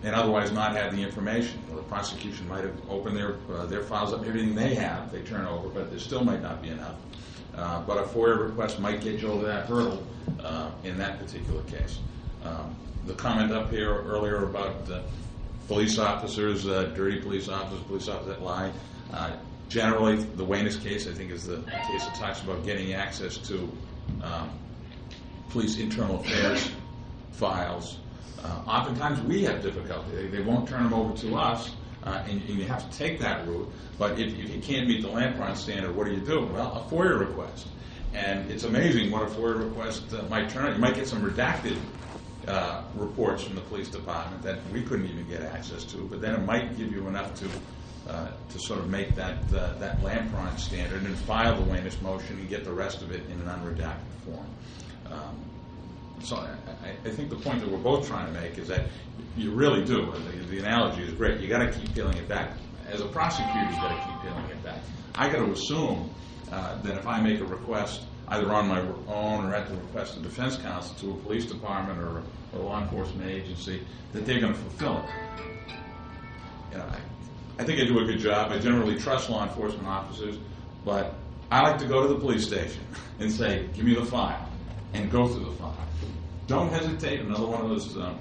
Speaker 10: and otherwise not have the information. Know, the prosecution might have opened their uh, their files up, everything they have, they turn over, but there still might not be enough. Uh, but a FOIA request might get you over that hurdle uh, in that particular case. Um, the comment up here earlier about uh, police officers, uh, dirty police officers, police officers that lie. Uh, generally, the Wanis case, I think, is the case that talks about getting access to um, police internal affairs files. Oftentimes, we have difficulty. They, they won't turn them over to us, uh, and, and you have to take that route. But if, if you can't meet the prime standard, what do you do? Well, a FOIA request. And it's amazing what a FOIA request uh, might turn out. You might get some redacted uh, reports from the police department that we couldn't even get access to, but then it might give you enough to uh, to sort of make that uh, that prime standard and file the Wanis motion and get the rest of it in an unredacted form. Um, so I- I think the point that we're both trying to make is that you really do. The, the analogy is great. You got to keep peeling it back. As a prosecutor, you got to keep peeling it back. I got to assume uh, that if I make a request, either on my own or at the request of defense counsel to a police department or a law enforcement agency, that they're going to fulfill it. you know, I, I think I do a good job. I generally trust law enforcement officers, but I like to go to the police station <laughs> and say, "Give me the file," and go through the file. Don't hesitate. Another one of those um,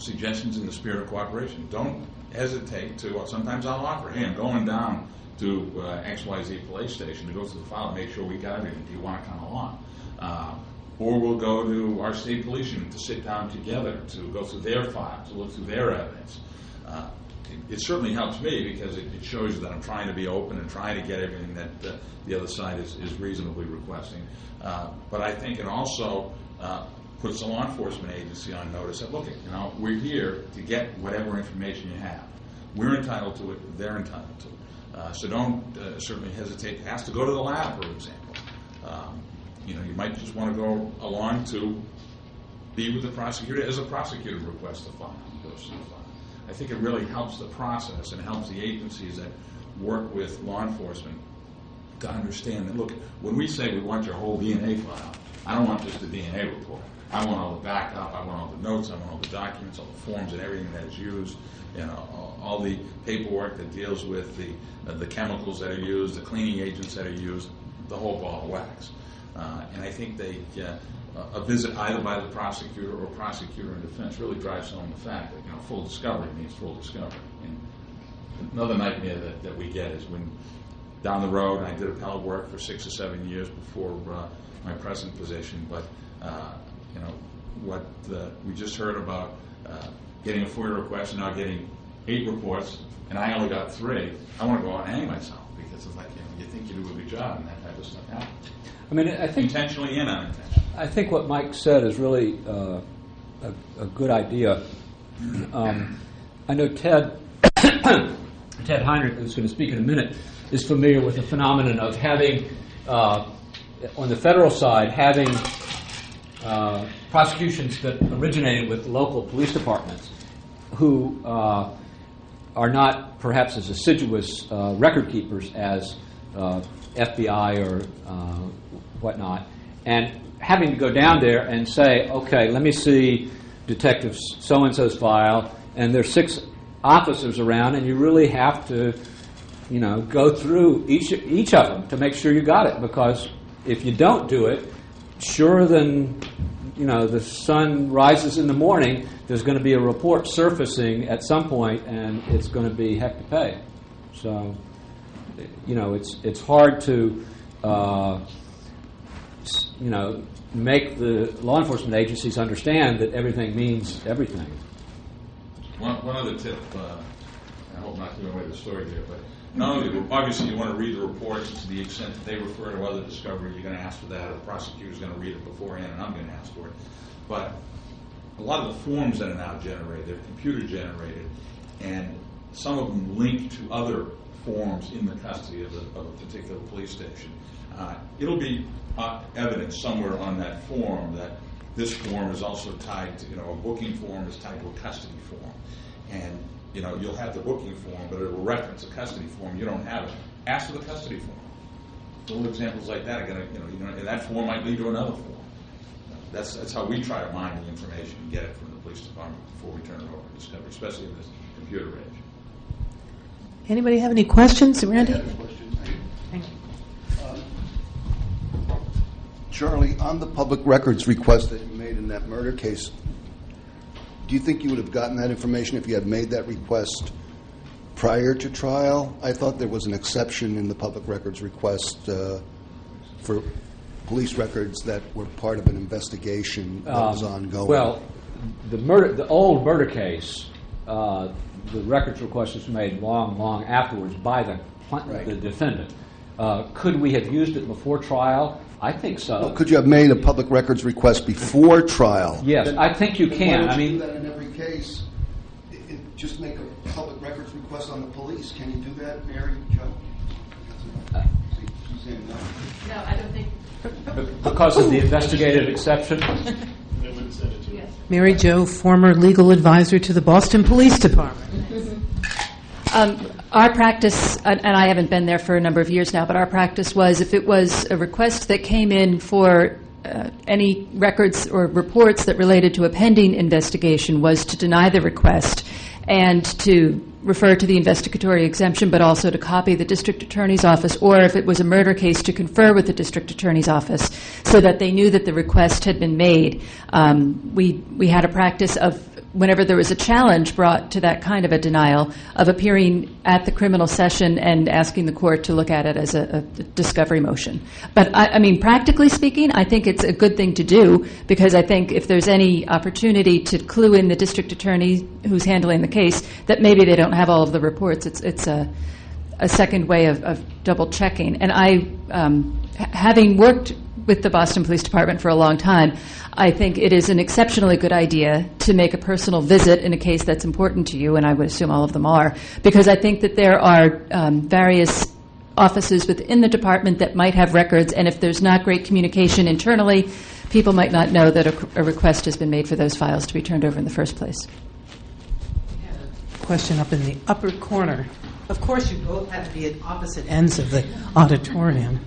Speaker 10: suggestions in the spirit of cooperation. Don't hesitate to. Well, sometimes I'll offer, "Hey, I'm going down to uh, XYZ police station to go through the file and make sure we got everything. Do you want to come along?" Uh, or we'll go to our state police unit to sit down together to go through their file, to look through their evidence. Uh, it, certainly helps me because it, it shows that I'm trying to be open and trying to get everything that the other side is, is reasonably requesting. Uh, but I think it also uh, puts the law enforcement agency on notice that look, you know, we're here to get whatever information you have. We're entitled to it. They're entitled to it. Uh, so don't uh, certainly hesitate to ask to go to the lab, for example. Um, you know, you might just want to go along to be with the prosecutor as a prosecutor requests the file. Goes to the file. I think it really helps the process and helps the agencies that work with law enforcement to understand that, look, when we say we want your whole DNA file, I don't want just the DNA report. I want all the backup, I want all the notes, I want all the documents, all the forms and everything that is used, you know, all, the paperwork that deals with the, uh, the chemicals that are used, the cleaning agents that are used, the whole ball of wax. Uh, and I think they, uh, a visit either by the prosecutor or prosecutor and defense really drives home the fact that you know full discovery means full discovery. And another nightmare that, that we get is when down the road I did appellate work for six or seven years before uh, my present position, but uh, you know what uh, we just heard about uh, getting a FOIA request and now getting eight reports, and I only got three. I want to go out and hang myself because it's like you know you think you do a good job and that type of stuff happens.
Speaker 11: I mean, I think
Speaker 10: intentionally and unintentionally.
Speaker 11: I think what Mike said is really uh, a, a, good idea. Um, I know Ted <coughs> Ted Heinrich, who's going to speak in a minute, is familiar with the phenomenon of having, uh, on the federal side, having uh, prosecutions that originated with local police departments who uh, are not perhaps as assiduous uh, record keepers as uh, FBI or whatnot, and having to go down there and say, okay, let me see Detective so and so's file, and there's six officers around, and you really have to, you know, go through each each of them to make sure you got it. Because if you don't do it, sure than you know the sun rises in the morning, there's going to be a report surfacing at some point, and it's going to be heck to pay. So, you know, it's it's hard to. Uh, you know, make the law enforcement agencies understand that everything means everything.
Speaker 10: One, one other tip, uh, I hope not giving away the story here, but not only, obviously, you want to read the reports to the extent that they refer to other discovery, you're going to ask for that, or the prosecutor's going to read it beforehand, and I'm going to ask for it. But a lot of the forms that are now generated, they're computer generated, and some of them link to other forms in the custody of, of a particular police station. Uh, it'll be uh, evidence somewhere on that form that this form is also tied to, you know, a booking form is tied to a custody form. And, you know, you'll have the booking form, but it will reference a custody form. You don't have it. Ask for the custody form. Little examples like that are going to, you know, you know, and that form might lead to another form. That's, that's how we try to mine the information and get it from the police department before we turn it over to Discovery, especially in this computer age.
Speaker 2: Anybody have any questions, Randy?
Speaker 7: thank you uh, Charlie, on the public records request that you made in that murder case, do you think you would have gotten that information if you had made that request prior to trial? I thought there was an exception in the public records request uh, for police records that were part of an investigation that um, was ongoing.
Speaker 11: Well, the murder, the old murder case, uh, the records request was made long, long afterwards by the right. the defendant. Uh, could we have used it before trial? I think so.
Speaker 7: Well, could you have made a public records request before trial?
Speaker 11: Yes, then, I think you can.
Speaker 7: I
Speaker 11: mean,
Speaker 7: do that in every case. It, it, just make a public records request on the police. Can you do that, Mary Jo? Uh,
Speaker 12: no, I don't think.
Speaker 11: because of the investigative exception.
Speaker 2: Mary Jo, former legal advisor to the Boston Police Department.
Speaker 12: Um, our practice, and I haven't been there for a number of years now, but our practice was if it was a request that came in for uh, any records or reports that related to a pending investigation, was to deny the request and to refer to the investigatory exemption, but also to copy the district attorney's office, or if it was a murder case, to confer with the district attorney's office, so that they knew that the request had been made. Um, we we had a practice of whenever there was a challenge brought to that kind of a denial, of appearing at the criminal session and asking the court to look at it as a, a discovery motion. But I, I, mean, practically speaking, I think it's a good thing to do because I think if there's any opportunity to clue in the district attorney who's handling the case that maybe they don't have all of the reports, it's it's a a second way of, of double checking. And I, um, having worked with the Boston Police Department for a long time, I think it is an exceptionally good idea to make a personal visit in a case that's important to you, and I would assume all of them are, because I think that there are um, various offices within the department that might have records, and if there's not great communication internally, people might not know that a, a request has been made for those files to be turned over in the first place.
Speaker 2: Question up in the upper corner. Of course, you both have to be at opposite ends of the auditorium.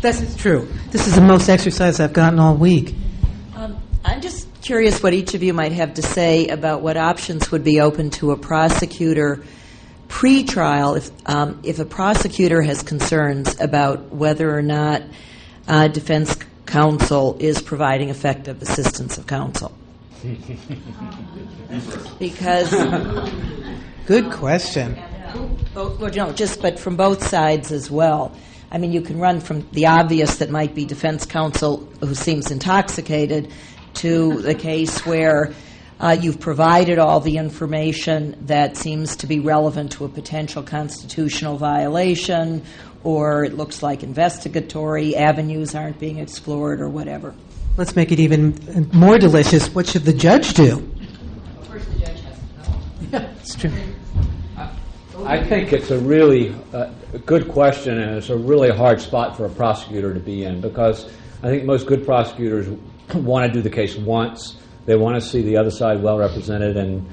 Speaker 2: This is true. This is the most exercise I've gotten all week.
Speaker 13: Um, I'm just curious what each of you might have to say about what options would be open to a prosecutor pre-trial if um, if a prosecutor has concerns about whether or not uh, defense counsel is providing effective assistance of counsel. <laughs> because
Speaker 2: good question.
Speaker 13: Both, well, no, just but from both sides as well. I mean, you can run from the obvious that might be defense counsel who seems intoxicated to the case where uh, you've provided all the information that seems to be relevant to a potential constitutional violation, or it looks like investigatory avenues aren't being explored, or whatever.
Speaker 2: Let's make it even more delicious. What should the judge do?
Speaker 11: First, the judge has to know.
Speaker 2: Yeah, <laughs> it's true.
Speaker 11: I think it's a really uh, good question, and it's a really hard spot for a prosecutor to be in because I think most good prosecutors <coughs> want to do the case once. They want to see the other side well represented and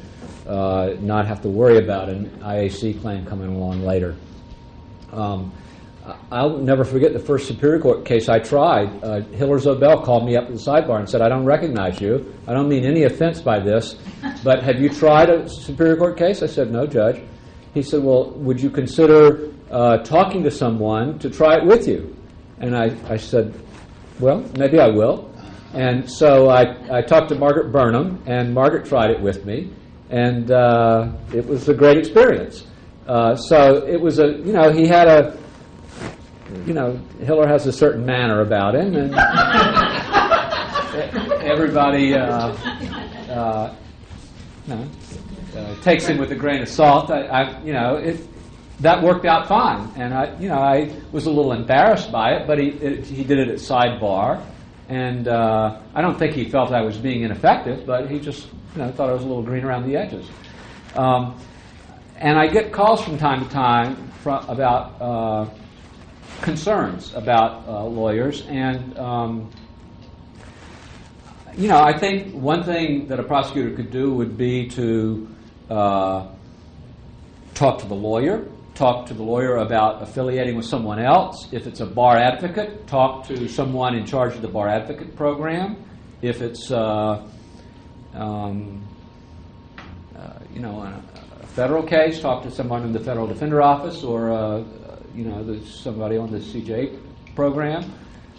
Speaker 11: uh, not have to worry about an IAC claim coming along later. Um, I'll never forget the first Superior Court case I tried. Uh, Hiller Zobel called me up to the sidebar and said, I don't recognize you. I don't mean any offense by this, but have you tried a Superior Court case? I said, No, Judge. He said, Well, would you consider uh, talking to someone to try it with you? And I, I said, Well, maybe I will. And so I, I talked to Margaret Burnham, and Margaret tried it with me, and uh, it was a great experience. Uh, so it was a, you know, he had a, you know, Hiller has a certain manner about him, and <laughs> everybody, uh, uh, know, uh, takes him with a grain of salt. I, I, you know, it, that worked out fine, and I, you know, I was a little embarrassed by it, but he it, he did it at sidebar, and uh, I don't think he felt I was being ineffective, but he just, you know, thought I was a little green around the edges. Um, and I get calls from time to time from, about uh, concerns about uh, lawyers, and um, you know, I think one thing that a prosecutor could do would be to uh, talk to the lawyer, talk to the lawyer about affiliating with someone else. If it's a bar advocate, talk to someone in charge of the bar advocate program. If it's, uh, um, uh, you know, a, a, federal case, talk to someone in the federal defender office or, uh, you know, somebody on the CJ program.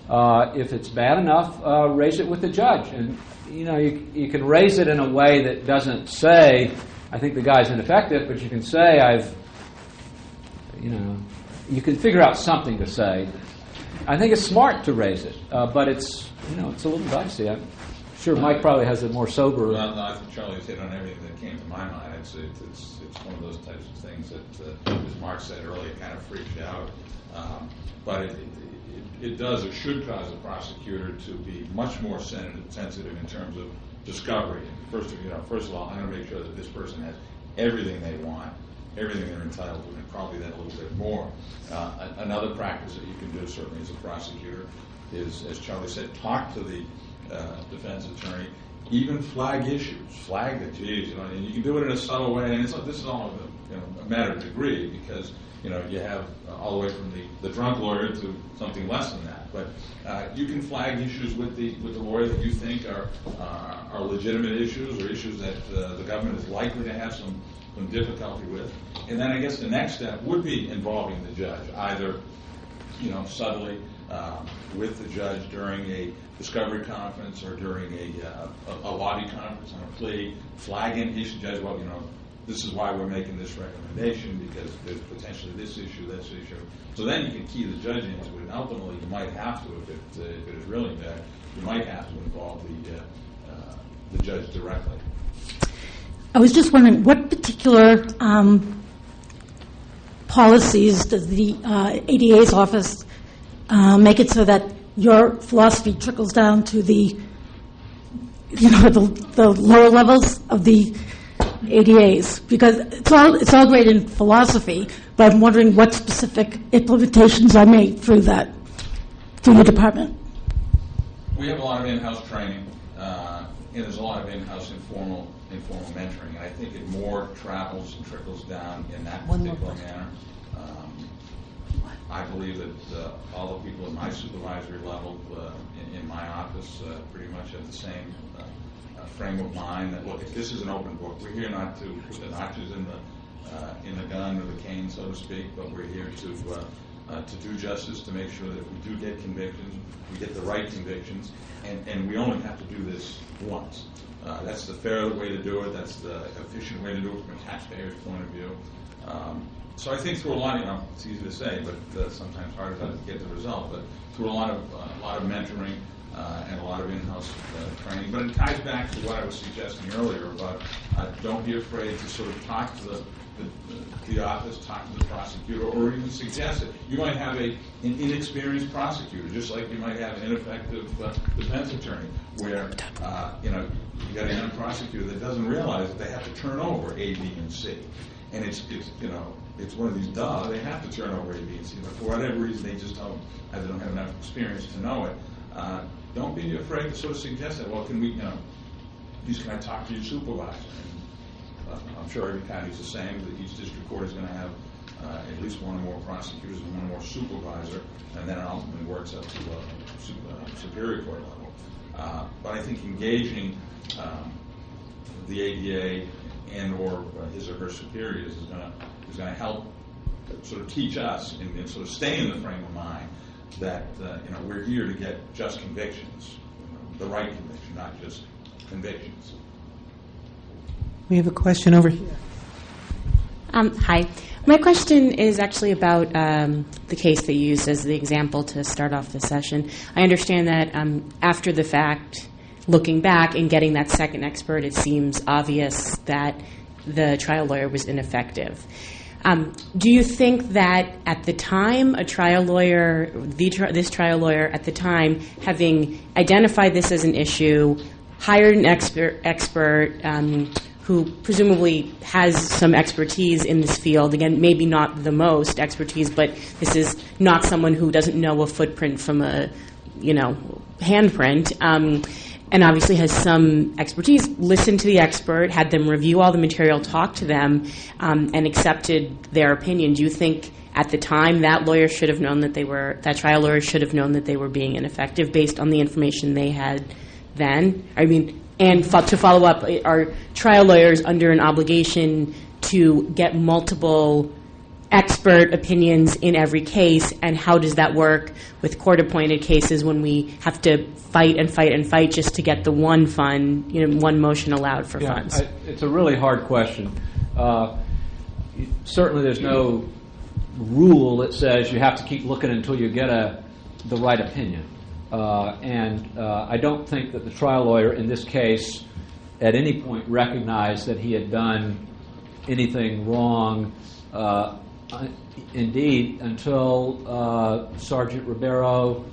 Speaker 11: Uh, if it's bad enough, uh, raise it with the judge. And, you know, you, you can raise it in a way that doesn't say, I think the guy's ineffective, but you can say, I've, you know, you can figure out something to say. I think it's smart to raise it, uh, but it's, you know, it's a little dicey. I'm sure Mike probably has a more sober.
Speaker 10: Well, no, I think Charlie's hit on everything that came to my mind. It's, it's, it's, one of those types of things that, uh, as Mark said earlier, kind of freaks you out. Um, but it, it, it, does, or should cause a prosecutor to be much more sensitive in terms of discovery. First, you know, first of all, I'm going to make sure that this person has everything they want, everything they're entitled to, and probably then a little bit more. Uh, another practice that you can do, certainly as a prosecutor, is, as Charlie said, talk to the uh, defense attorney, even flag issues, flag the geez, you know, and you can do it in a subtle way, and it's, this is all a, you know, a matter of degree because you know, you have uh, all the way from the, the drunk lawyer to something less than that. But uh, you can flag issues with the with the lawyer that you think are uh, are legitimate issues or issues that uh, the government is likely to have some some difficulty with. And then I guess the next step would be involving the judge, either you know subtly um, with the judge during a discovery conference or during a, uh, a, a lobby conference on a plea, flagging issue, judge, well, you know, this is why we're making this recommendation because there's potentially this issue, this issue. So then you can key the judge into it, and ultimately you might have to, if it, uh, if it is really bad, you might have to involve the, uh, uh, the judge directly.
Speaker 14: I was just wondering what particular um, policies does the uh, ADA's office uh, make it so that your philosophy trickles down to the, you know, the, the lower levels of the ADAs? Because it's all it's all great in philosophy, but I'm wondering what specific implementations are made through that through your department.
Speaker 10: We have a lot of in-house training, uh, and there's a lot of in-house informal informal mentoring, and I think it more travels and trickles down in that particular manner. Um, I believe that uh, all the people at my supervisory level uh, in, in my office uh, pretty much have the same frame of mind. That look, if this is an open book, we're here not to put the notches in the uh, in the gun or the cane, so to speak, but we're here to uh, uh, to do justice, to make sure that if we do get convictions, we get the right convictions, and, and we only have to do this once. Uh, that's the fair way to do it. That's the efficient way to do it from a taxpayer's point of view. Um, so I think through a lot, of, you know, it's easy to say, but uh, sometimes harder to get the result. But through a lot of uh, a lot of mentoring and a lot of in-house uh, training. But it ties back to what I was suggesting earlier about uh, don't be afraid to sort of talk to the the, the office, talk to the prosecutor, or even suggest it. You might have a, an inexperienced prosecutor, just like you might have an ineffective uh, defense attorney, where uh, you know you got a young prosecutor that doesn't realize that they have to turn over A, B, and C, and it's it's you know it's one of these duh they have to turn over A, B, and C, but for whatever reason they just don't either don't have enough experience to know it. Uh, don't be afraid to sort of suggest that. Well, can we you know, can I talk to your supervisor? Uh, I'm sure every county is the same, that each district court is going to have uh, at least one or more prosecutors and one or more supervisor, and then it ultimately works up to a uh, superior court level. Uh, but I think engaging um, the ADA and or uh, his or her superiors is going to is going to help sort of teach us and, and, sort of stay in the frame of mind that uh, you know we're here to get just convictions, you know, the right conviction, not just convictions.
Speaker 2: We have a question over here.
Speaker 15: Um, hi. My question is actually about um, the case that you used as the example to start off the session. I understand that um, after the fact, looking back and getting that second expert, it seems obvious that the trial lawyer was ineffective. Um, do you think that at the time, a trial lawyer, tri- this trial lawyer at the time, having identified this as an issue, hired an expert, expert um, who presumably has some expertise in this field. Again, maybe not the most expertise, but this is not someone who doesn't know a footprint from a, you know, handprint. Um, and obviously has some expertise, listened to the expert, had them review all the material, talked to them, um, and accepted their opinion. Do you think at the time that lawyer should have known that they were, that trial lawyer should have known that they were being ineffective based on the information they had then? I mean, and fo- to follow up, are trial lawyers under an obligation to get multiple expert opinions in every case, and how does that work with court appointed cases when we have to fight and fight and fight just to get the one fund, you know, one motion allowed for
Speaker 11: yeah,
Speaker 15: funds?
Speaker 11: I, it's a really hard question. Uh, certainly, there's no rule that says you have to keep looking until you get a the right opinion. Uh, and uh, I don't think that the trial lawyer in this case at any point recognized that he had done anything wrong. Uh, indeed, until uh, Sergeant Ribeiro,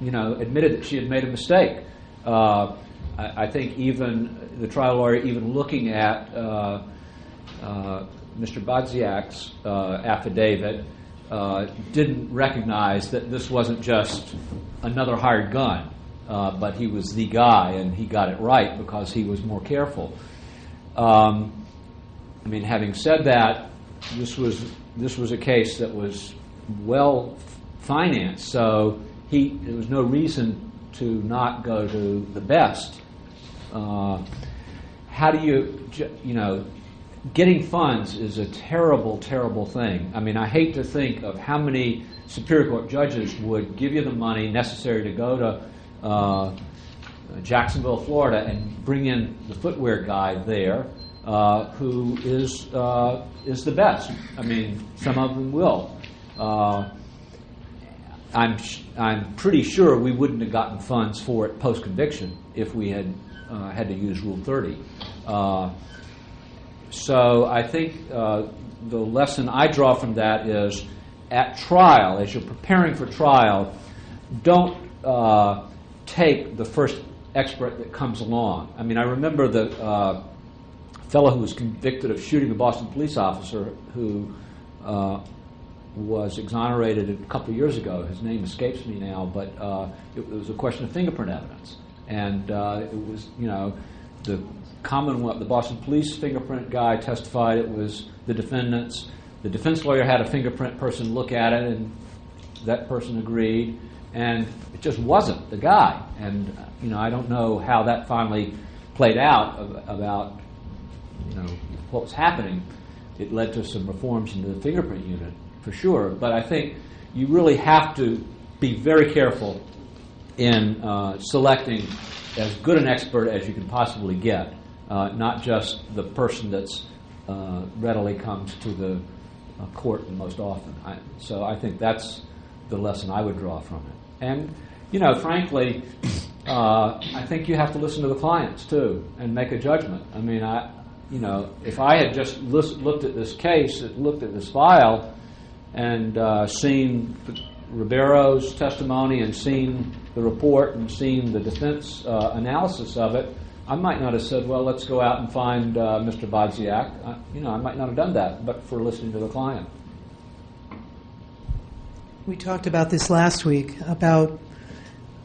Speaker 11: you know, admitted that she had made a mistake. Uh, I, I, think even the trial lawyer, even looking at uh, Mr. Bodziak's affidavit, didn't recognize that this wasn't just another hired gun, uh, but he was the guy, and he got it right because he was more careful. Um, I mean, having said that, this was this was a case that was well financed, so he there was no reason to not go to the best. Uh, how do you you know? Getting funds is a terrible, terrible thing. I mean, I hate to think of how many Superior Court judges would give you the money necessary to go to uh, Jacksonville, Florida, and bring in the footwear guy there, uh, who is uh, is the best. I mean, some of them will. Uh, I'm sh- I'm pretty sure we wouldn't have gotten funds for it post conviction if we had uh, had to use Rule 30. Uh, so I think uh, the lesson I draw from that is at trial, as you're preparing for trial, don't take the first expert that comes along. I mean, I remember the fellow who was convicted of shooting a Boston police officer who uh, was exonerated a couple of years ago. His name escapes me now, but uh, it was a question of fingerprint evidence. And uh, it was, you know, the Commonwealth, the Boston police fingerprint guy testified it was the defendant's. The defense lawyer had a fingerprint person look at it, and that person agreed, and it just wasn't the guy. And you know, I don't know how that finally played out about you know what was happening. It led to some reforms into the fingerprint unit for sure, but I think you really have to be very careful in uh, selecting as good an expert as you can possibly get, uh, not just the person that's uh, readily comes to the uh, court most often. I, so I think that's the lesson I would draw from it. And you know, frankly, uh, I think you have to listen to the clients too and make a judgment. I mean, I, you know, if I had just lis- looked at this case, looked at this file, and uh, seen Ribeiro's testimony and seen the report and seen the defense uh, analysis of it, I might not have said, "Well, let's go out and find uh, Mr. Bodziak." I, you know, I might not have done that, but for listening to the client.
Speaker 2: We talked about this last week about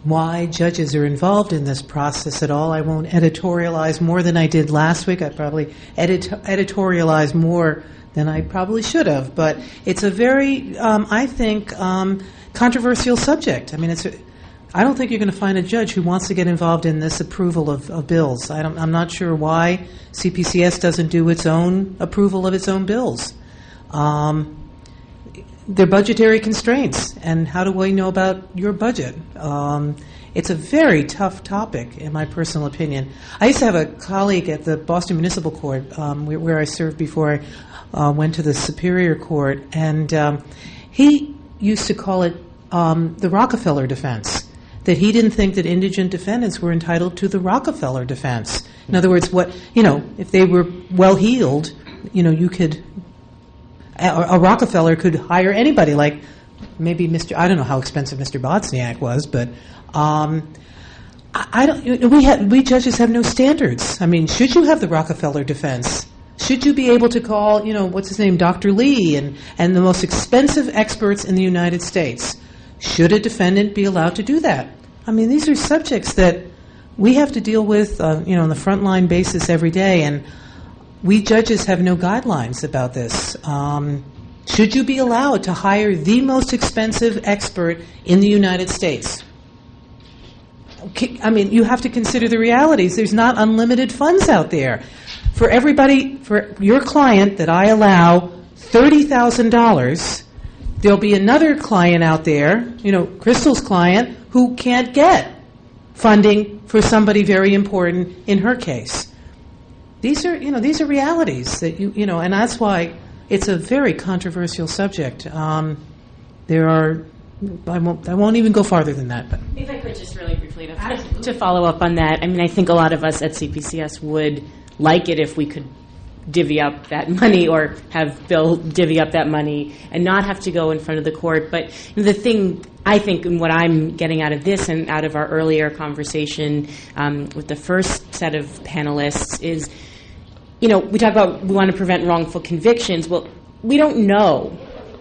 Speaker 2: why judges are involved in this process at all. I won't editorialize more than I did last week. I probably edit- editorialized more than I probably should have, but it's a very, um, I think, um, controversial subject. I mean, it's. A, I don't think you're going to find a judge who wants to get involved in this approval of, of bills. I am not sure why CPCS doesn't do its own approval of its own bills. Um, they're budgetary constraints, and how do we know about your budget? Um, it's a very tough topic, in my personal opinion. I used to have a colleague at the Boston Municipal Court, um, where, where, I served before I uh, went to the Superior Court, and um, he used to call it um, the Rockefeller defense. That he didn't think that indigent defendants were entitled to the Rockefeller defense. In other words, what you know, if they were well heeled, you know, you could a, Rockefeller could hire anybody, like maybe Mr. I don't know how expensive Mr. Bodziak was, but um, I, I, don't. We we judges have no standards. I mean, should you have the Rockefeller defense? Should you be able to call, you know, what's his name, Dr. Lee, and and the most expensive experts in the United States? Should a defendant be allowed to do that? I mean, these are subjects that we have to deal with, uh, you know, on the frontline basis every day, and we judges have no guidelines about this. Um, should you be allowed to hire the most expensive expert in the United States? I mean, you have to consider the realities. There's not unlimited funds out there. For everybody, for your client that I allow $30,000, there'll be another client out there, you know, Crystal's client, who can't get funding for somebody very important in her case. These are, you know, these are realities that you, you know, and that's why it's a very controversial subject. Um, there are, I won't, I won't even go farther than that. But
Speaker 15: if I could just really briefly to, to follow up on that, I mean, I think a lot of us at CPCS would like it if we could divvy up that <laughs> money or have Bill divvy up that money and not have to go in front of the court. But the thing I think, and what I'm getting out of this and out of our earlier conversation um, with the first set of panelists is you know, we talk about we want to prevent wrongful convictions. Well, we don't know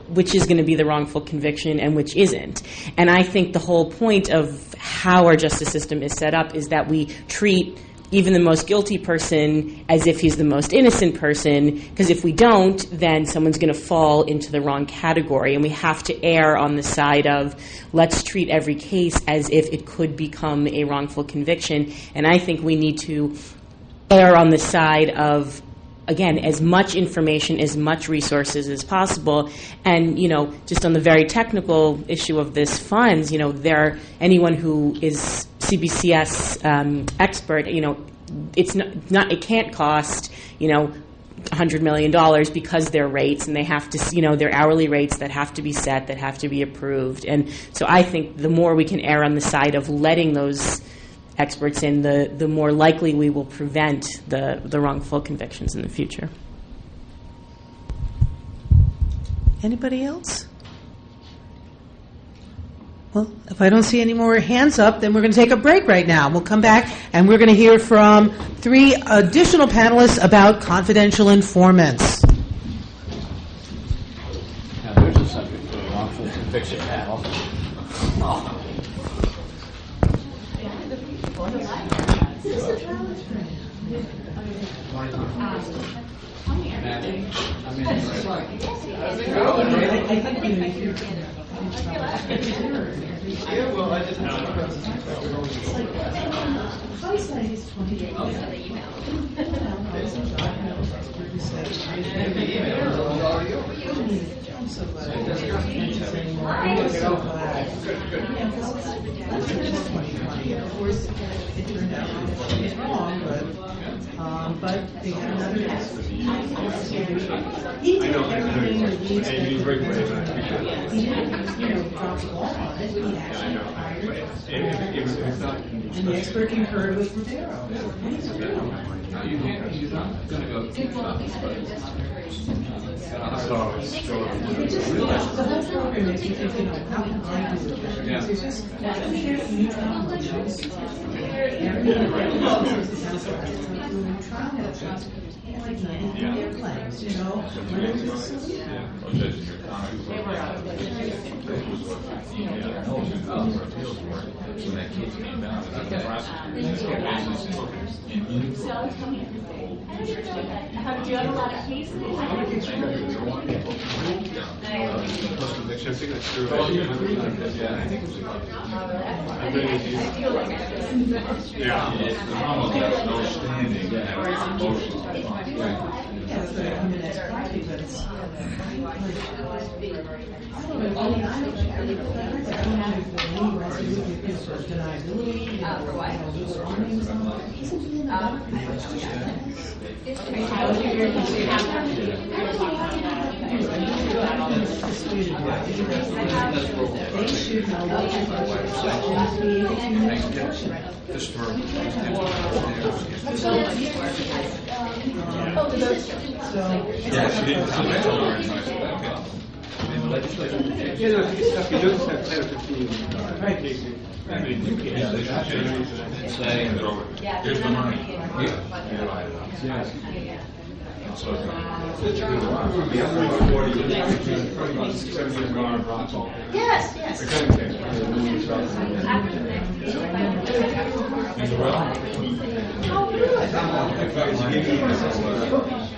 Speaker 15: which is going to be the wrongful conviction and which isn't. And I think the whole point of how our justice system is set up is that we treat even the most guilty person as if he's the most innocent person, because if we don't, then someone's going to fall into the wrong category. And we have to err on the side of let's treat every case as if it could become a wrongful conviction. And I think we need to err on the side of again as much information as much resources as possible and you know just on the very technical issue of this funds you know there anyone who is CPCS um, expert you know it's not, not it can't cost you know $100 million because they're rates and they have to, you know, they're hourly rates that have to be set, that have to be approved. And so I think the more we can err on the side of letting those experts in, the, the more likely we will prevent the, the wrongful convictions in the future.
Speaker 2: Anybody else? Well, if I don't see any more hands up, then we're going to take a break right now. We'll come back and we're going to hear from three additional panelists about confidential informants.
Speaker 11: Now, there's a subject for a wrongful conviction panel. Oh. Yeah, well, i'm didn't
Speaker 2: twenty twenty, of course, it turned out wrong, but. Um, but they had another He did everything that we expected. He didn't, you know, drop the ball on it. He actually hired. And the expert concurred with Ribeiro. It just, the whole program makes me think, you know, how can I do it better? Because there's just, I mean, there's new trial motions. Everything else is the trial motions, like ninety their claims, you know, when it was silly.
Speaker 16: Have you had a lot of cases?
Speaker 10: Yeah, the memo has no standing and motion.
Speaker 2: Yeah, it's gonna come in as Friday, but it's. I don't know, I mean, I don't, I don't know, I don't know if the new resolution is for deniability, you know, for what? You know, those warnings and all. Isn't he in the- They should know what your budget is, be able to make a judgment.
Speaker 10: Just for. Yeah, she didn't come in.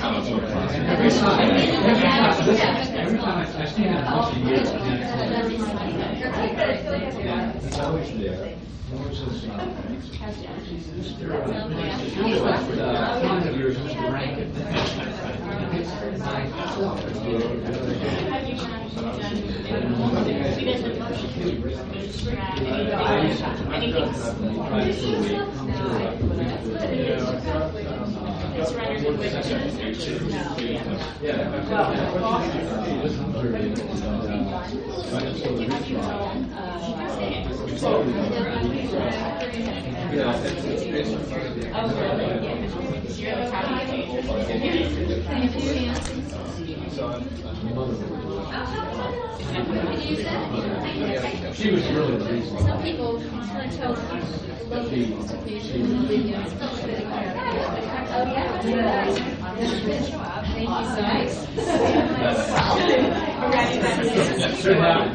Speaker 17: cases. I mean, you can't.
Speaker 10: Yeah, they should change, say, and throw it. Here's the money.
Speaker 17: Yes.
Speaker 10: So,
Speaker 16: Yes, yes. Perfect timing. Hi, Janet, how are you?
Speaker 17: Oh, I don't think so. It's always there.
Speaker 18: She was really the reason.
Speaker 12: Some people want to tell love the participation videos. Oh, yeah. Thank you so much.
Speaker 18: Should have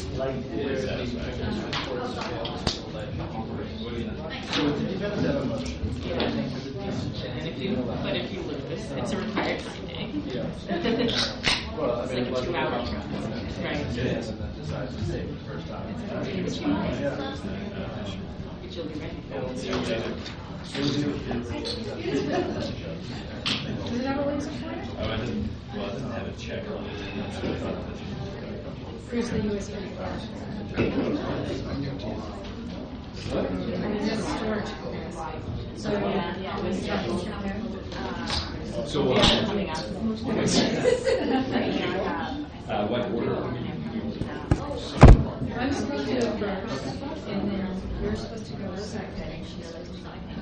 Speaker 18: video.
Speaker 19: I guess it's really only been And if you, but if you lose, it's a required finding. <laughs> It's like a two-hour trial, right? But you'll be ready.
Speaker 18: Oh, I didn't, well, I didn't have a check on it. Checked.
Speaker 12: Where's the US So, yeah, yeah. it was down there.
Speaker 18: So,
Speaker 12: Yeah,
Speaker 18: uh,
Speaker 12: coming out. <laughs>
Speaker 18: Uh, what order?
Speaker 12: I'm supposed to go first, and then you're supposed to go second.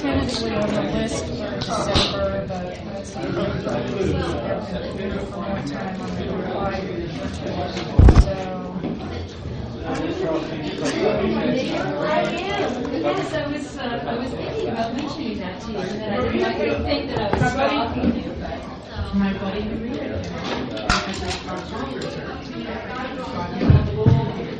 Speaker 20: tentatively on the list for December, but that's for more time on the reply.
Speaker 12: Am. Yes, I was, uh, I was thinking about mentioning that to you, then I didn't you to think that I was stalking you, but my
Speaker 18: So, uh,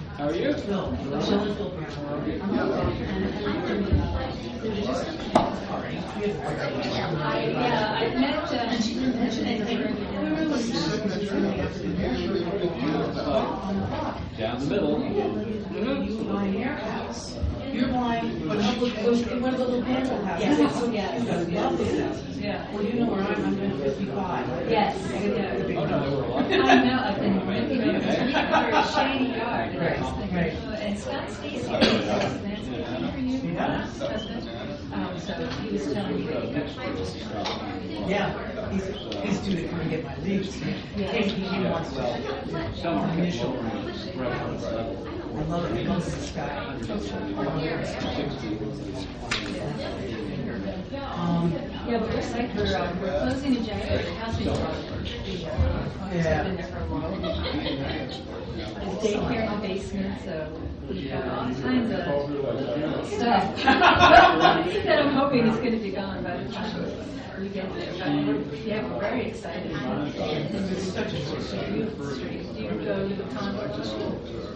Speaker 18: How are you?
Speaker 12: yeah, I met, uh, and she didn't mention anything.
Speaker 18: Down the middle.
Speaker 2: You're buying one of those, one of the little panel houses.
Speaker 12: Yes,
Speaker 2: yes.
Speaker 12: yes.
Speaker 2: Love those houses.
Speaker 12: Yeah.
Speaker 2: Well, you know where I'm, I'm in fifty-five.
Speaker 12: Yes.
Speaker 18: Oh, no, there were a lot.
Speaker 12: I know, I've been looking at it, a shady yard, and I was thinking,
Speaker 2: Right.
Speaker 12: oh, and Scott Stacy, that's good for you, husband. Um, so he was telling me that he got purchased.
Speaker 2: Yeah, he's, he's due to come and get my leaves.
Speaker 12: Yeah.
Speaker 2: He, he wants to.
Speaker 18: Some are
Speaker 2: Initial.
Speaker 18: reference level.
Speaker 2: I love it, it goes to the sky. Um,
Speaker 12: Yeah, but we're like, we're, uh, we're closing in January, is the, uh,
Speaker 2: Yeah.
Speaker 12: been there for a while. There's daycare in the basement, so we've got all kinds of stuff. That I'm hoping is gonna be gone by the time we get there, but we're, yeah, we're very excited. It's such a beautiful street. Do you go to the convent to?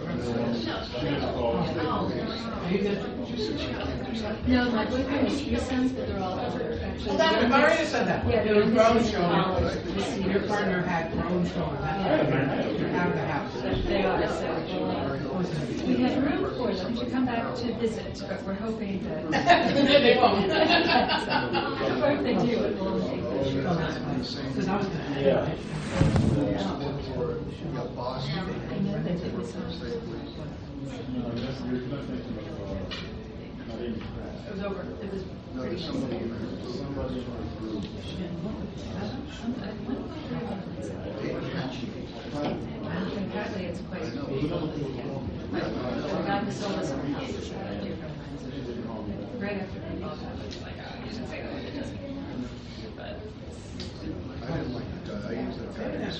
Speaker 12: No, my boyfriend has three sons, but they're all older, actually.
Speaker 2: Well, that, Maria said that.
Speaker 12: Yeah, they're
Speaker 2: was
Speaker 12: in
Speaker 2: grown
Speaker 12: this college.
Speaker 2: children. Your partner had grown children. They're out of the house.
Speaker 12: They are, so we have room for them to come back to visit, but we're hoping that. <laughs>
Speaker 2: They won't. <laughs>
Speaker 12: Or if they do, it will take
Speaker 2: Because I was gonna.
Speaker 12: I know that it was. It was over, it was pretty. Apparently it's quite. The guy who sold us our house. Right after they bought it, it's like, oh, you should say that, it doesn't. But.
Speaker 21: I didn't like the, I used the
Speaker 2: Yes,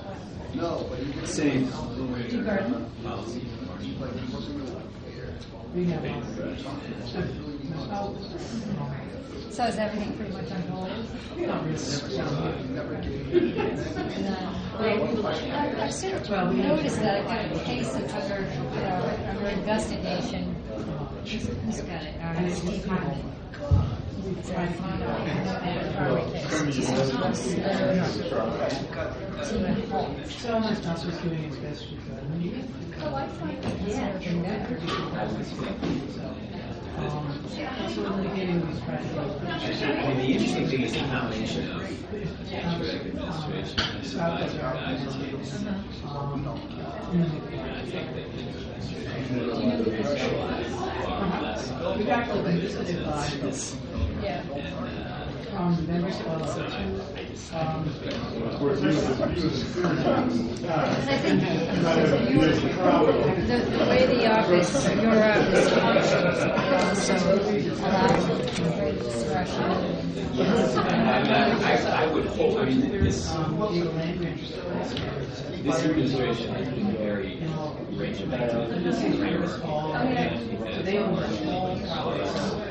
Speaker 21: No, but you can
Speaker 2: um,
Speaker 12: So is everything pretty much on hold?
Speaker 2: Not really.
Speaker 12: I sort of noticed that I got a case of under investigation. Got. He's
Speaker 2: not just doing as best she could.
Speaker 12: Oh, I find yeah.
Speaker 2: So the
Speaker 18: interesting thing is the combination of
Speaker 2: By,
Speaker 12: Yeah.
Speaker 2: Um, members of, um,
Speaker 12: I think you, the, the way the office, your office functions, also allows great discretion.
Speaker 18: I, I would hope, I mean, this, this administration has been very regimented in their work. And
Speaker 2: they own all properties.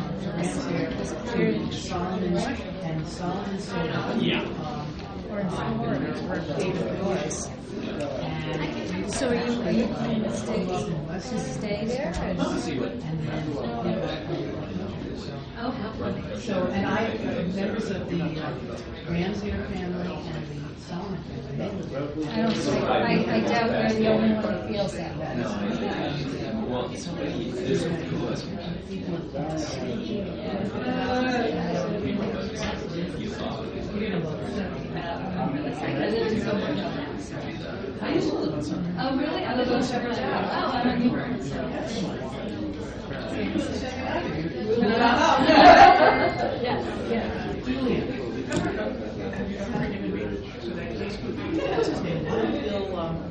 Speaker 2: And.
Speaker 12: Yeah.
Speaker 2: um. So
Speaker 12: are you, planning to stay, to stay there? Oh, how funny.
Speaker 2: So, and I, uh, members of the uh, Ramsier family and the Solomon family,
Speaker 12: I don't, I, I doubt you're the only one that feels that way.
Speaker 18: Well, somebody, would be less.
Speaker 12: Oh, really? I live on Shepherd's. Oh, I don't know. Yeah, yeah.
Speaker 2: What's his name? Bill, um,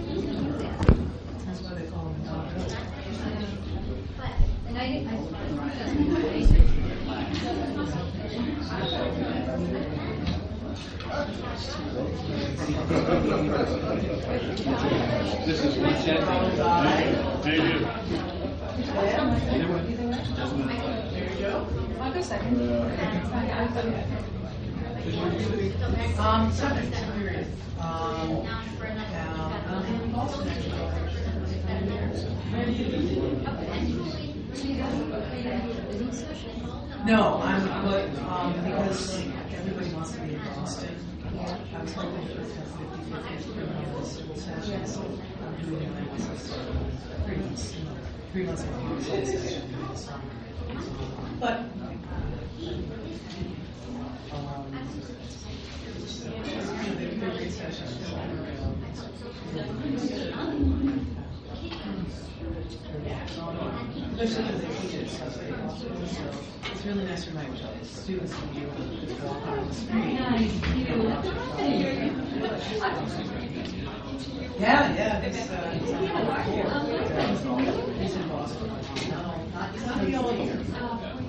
Speaker 12: That's
Speaker 22: This is cent. Thank you.
Speaker 2: I'll go second. Um, period. Um, No, I'm, but, um, because everybody wants to be in Boston. I was hoping for a fifty-fifty criminal civil session, so I'm doing it like this. Three months, three months of civil session. But. um, great sessions. It's really nice for my students to be able to on the street. Yeah, yeah, it's, uh, it's He's in Boston. No, not, he's not old year.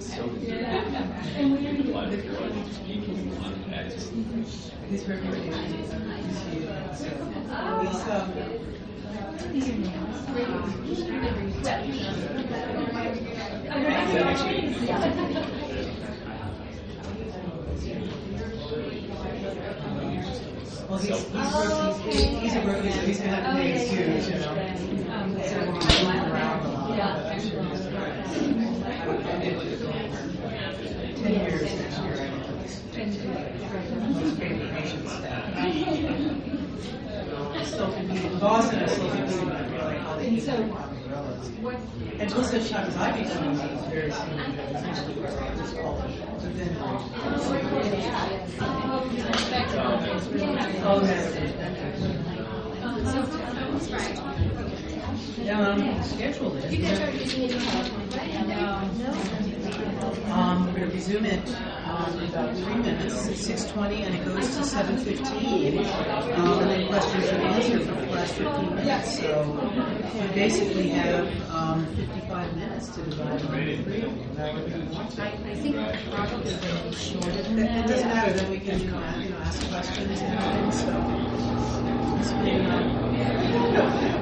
Speaker 2: So. His recommendations, so, he's, Well, he's, he's, worked- he's, he's a rookie, so he's gonna have to pay his dues, you know. So we're moving around a lot, but I'm sure he's Ten years next year, Most favored nation staff. Still competing, Boston is still but I feel how they most of the times I become very senior, are just all within. Oh, um, scheduled it.
Speaker 23: You guys are using it.
Speaker 2: Um, we're gonna resume it, um, in about three minutes, at six twenty, and it goes to seven fifteen. Um, and then questions and answers for the last fifteen minutes, so we basically have, um, fifty-five minutes to divide among three.
Speaker 23: I, think probably going to shorter than
Speaker 2: It doesn't matter, then we can, you know, ask questions and so. things. Are
Speaker 16: um,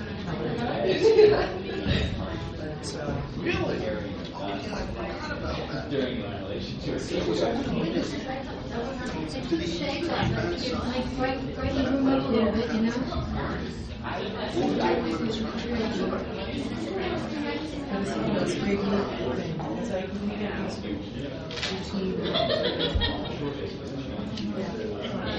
Speaker 2: But, uh,
Speaker 18: Really? During the relationship.
Speaker 23: It's a shame, like, like, break the room a little bit, you know?
Speaker 2: It's great little thing. It's like we get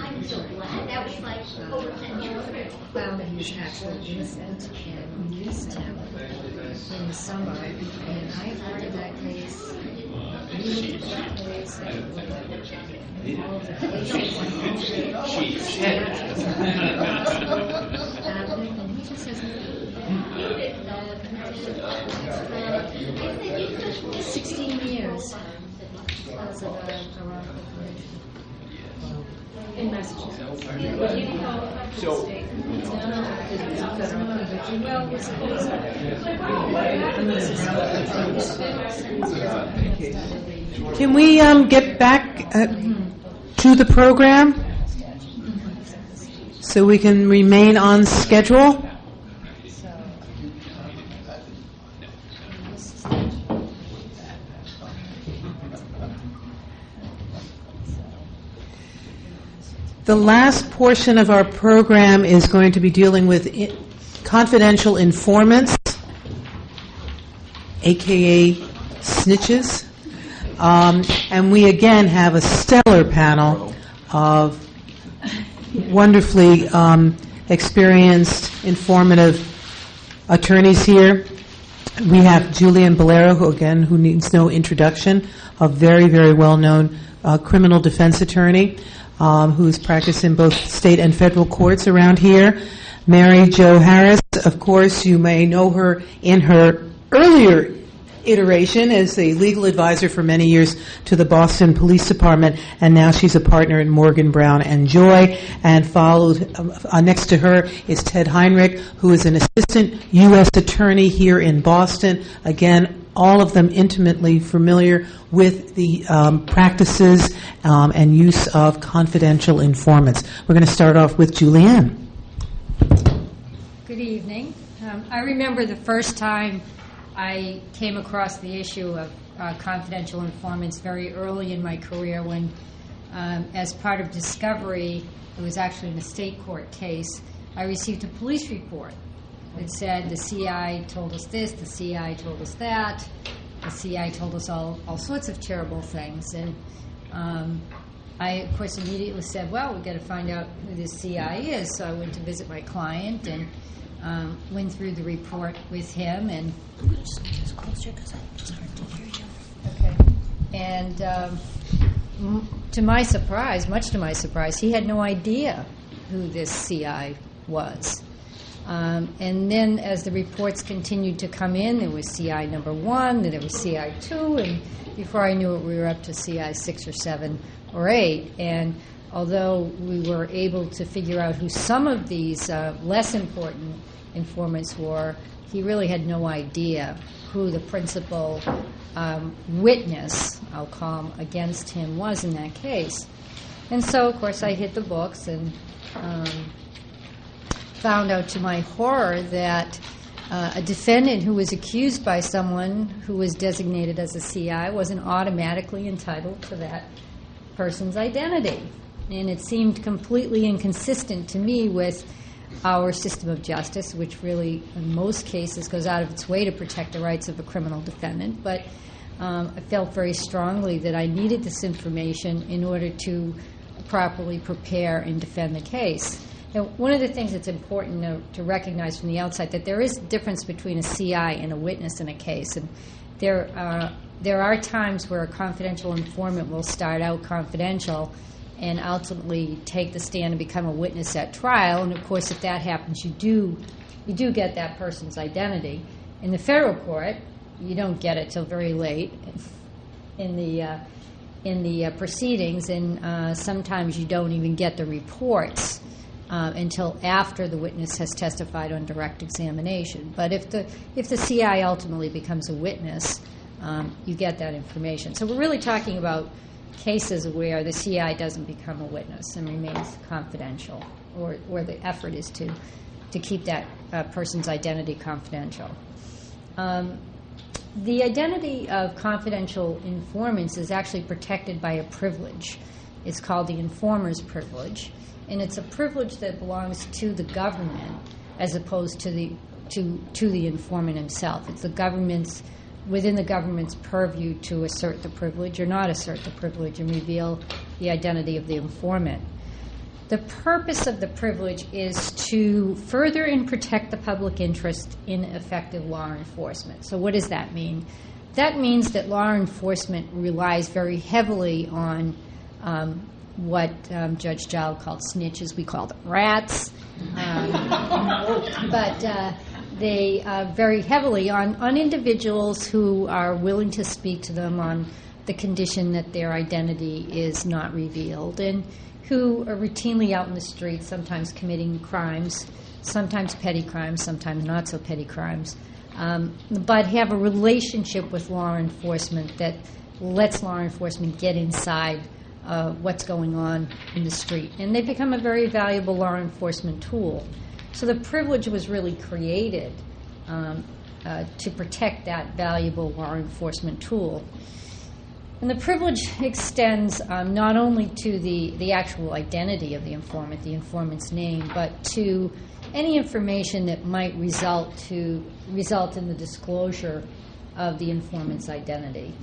Speaker 24: I'm so glad. That was like over 10 years ago.
Speaker 23: Found that he's actually innocent and him in the summer. And I heard that case. We looked at that case and looked at all of the cases and statutes. And he just says, no. Sixteen years because of a, a wrongful conviction. In Massachusetts.
Speaker 11: So-
Speaker 23: Well, it's, it's.
Speaker 2: Can we um, get back uh, to the program? So we can remain on schedule? The last portion of our program is going to be dealing with confidential informants, aka snitches. Um, and we again have a stellar panel of wonderfully um, experienced, informative attorneys here. We have Julianne Balliro, who again, who needs no introduction, a very, very well-known uh, criminal defense attorney um, who's practiced in both state and federal courts around here. Mary Jo Harris, of course, you may know her in her earlier iteration as a legal advisor for many years to the Boston Police Department, and now she's a partner in Morgan Brown and Joy. And followed um, uh, next to her is Ted Heinrich, who is an assistant U.S. attorney here in Boston. Again, all of them intimately familiar with the um, practices um, and use of confidential informants. We're going to start off with Julianne.
Speaker 20: Good evening. Um, I remember the first time I came across the issue of uh, confidential informants very early in my career when, um, as part of discovery, it was actually in a state court case, I received a police report that said the CI told us this, the CI told us that, the CI told us all, all sorts of terrible things. And um, I, of course, immediately said, well, we've got to find out who this CI is. So I went to visit my client and um, went through the report with him. And it's hard to hear other. Okay. And um, m- to my surprise, much to my surprise, he had no idea who this CI was. Um, and then, as the reports continued to come in, there was CI number one, then there was CI two, and before I knew it, we were up to CI six or seven or eight. And although we were able to figure out who some of these uh, less important informants were, he really had no idea who the principal um, witness, I'll call him, against him was in that case. And so, of course, I hit the books and um, found out to my horror that uh, a defendant who was accused by someone who was designated as a CI wasn't automatically entitled to that person's identity. And it seemed completely inconsistent to me with our system of justice, which really, in most cases, goes out of its way to protect the rights of a criminal defendant. But um, I felt very strongly that I needed this information in order to properly prepare and defend the case. One of the things that's important to, to recognize from the outside that there is a difference between a CI and a witness in a case, and there are there are times where a confidential informant will start out confidential and ultimately take the stand and become a witness at trial. And of course, if that happens, you do you do get that person's identity. In the federal court, you don't get it till very late in the uh, in the uh, proceedings, and uh, sometimes you don't even get the reports uh, until after the witness has testified on direct examination. But if the if the CI ultimately becomes a witness, um, you get that information. So we're really talking about cases where the CI doesn't become a witness and remains confidential, or where the effort is to to keep that uh, person's identity confidential. Um, the identity of confidential informants is actually protected by a privilege. It's called the informer's privilege, and it's a privilege that belongs to the government as opposed to the to to the informant himself. It's the government's within the government's purview to assert the privilege or not assert the privilege and reveal the identity of the informant. The purpose of the privilege is to further and protect the public interest in effective law enforcement. So, what does that mean? That means that law enforcement relies very heavily on um, what um, Judge Giles called snitches. We call them rats. Um, <laughs> but uh, they uh, very heavily on, on individuals who are willing to speak to them on the condition that their identity is not revealed. And who are routinely out in the streets, sometimes committing crimes, sometimes petty crimes, sometimes not so petty crimes, um, but have a relationship with law enforcement that lets law enforcement get inside uh, what's going on in the street. And they've become a very valuable law enforcement tool. So the privilege was really created um, uh, to protect that valuable law enforcement tool. And the privilege extends um, not only to the, the actual identity of the informant, the informant's name, but to any information that might result to result in the disclosure of the informant's identity.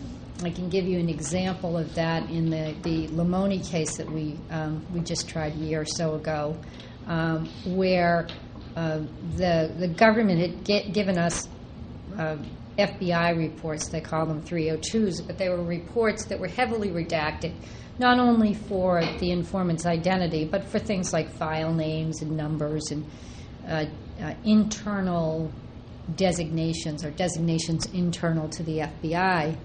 Speaker 20: I can give you an example of that in the, the Limone case that we, um, we just tried a year or so ago, um, where uh, the, the government had get, given us uh, FBI reports, they call them 302s, but they were reports that were heavily redacted, not only for the informant's identity, but for things like file names and numbers and uh, uh, internal designations or designations internal to the FBI.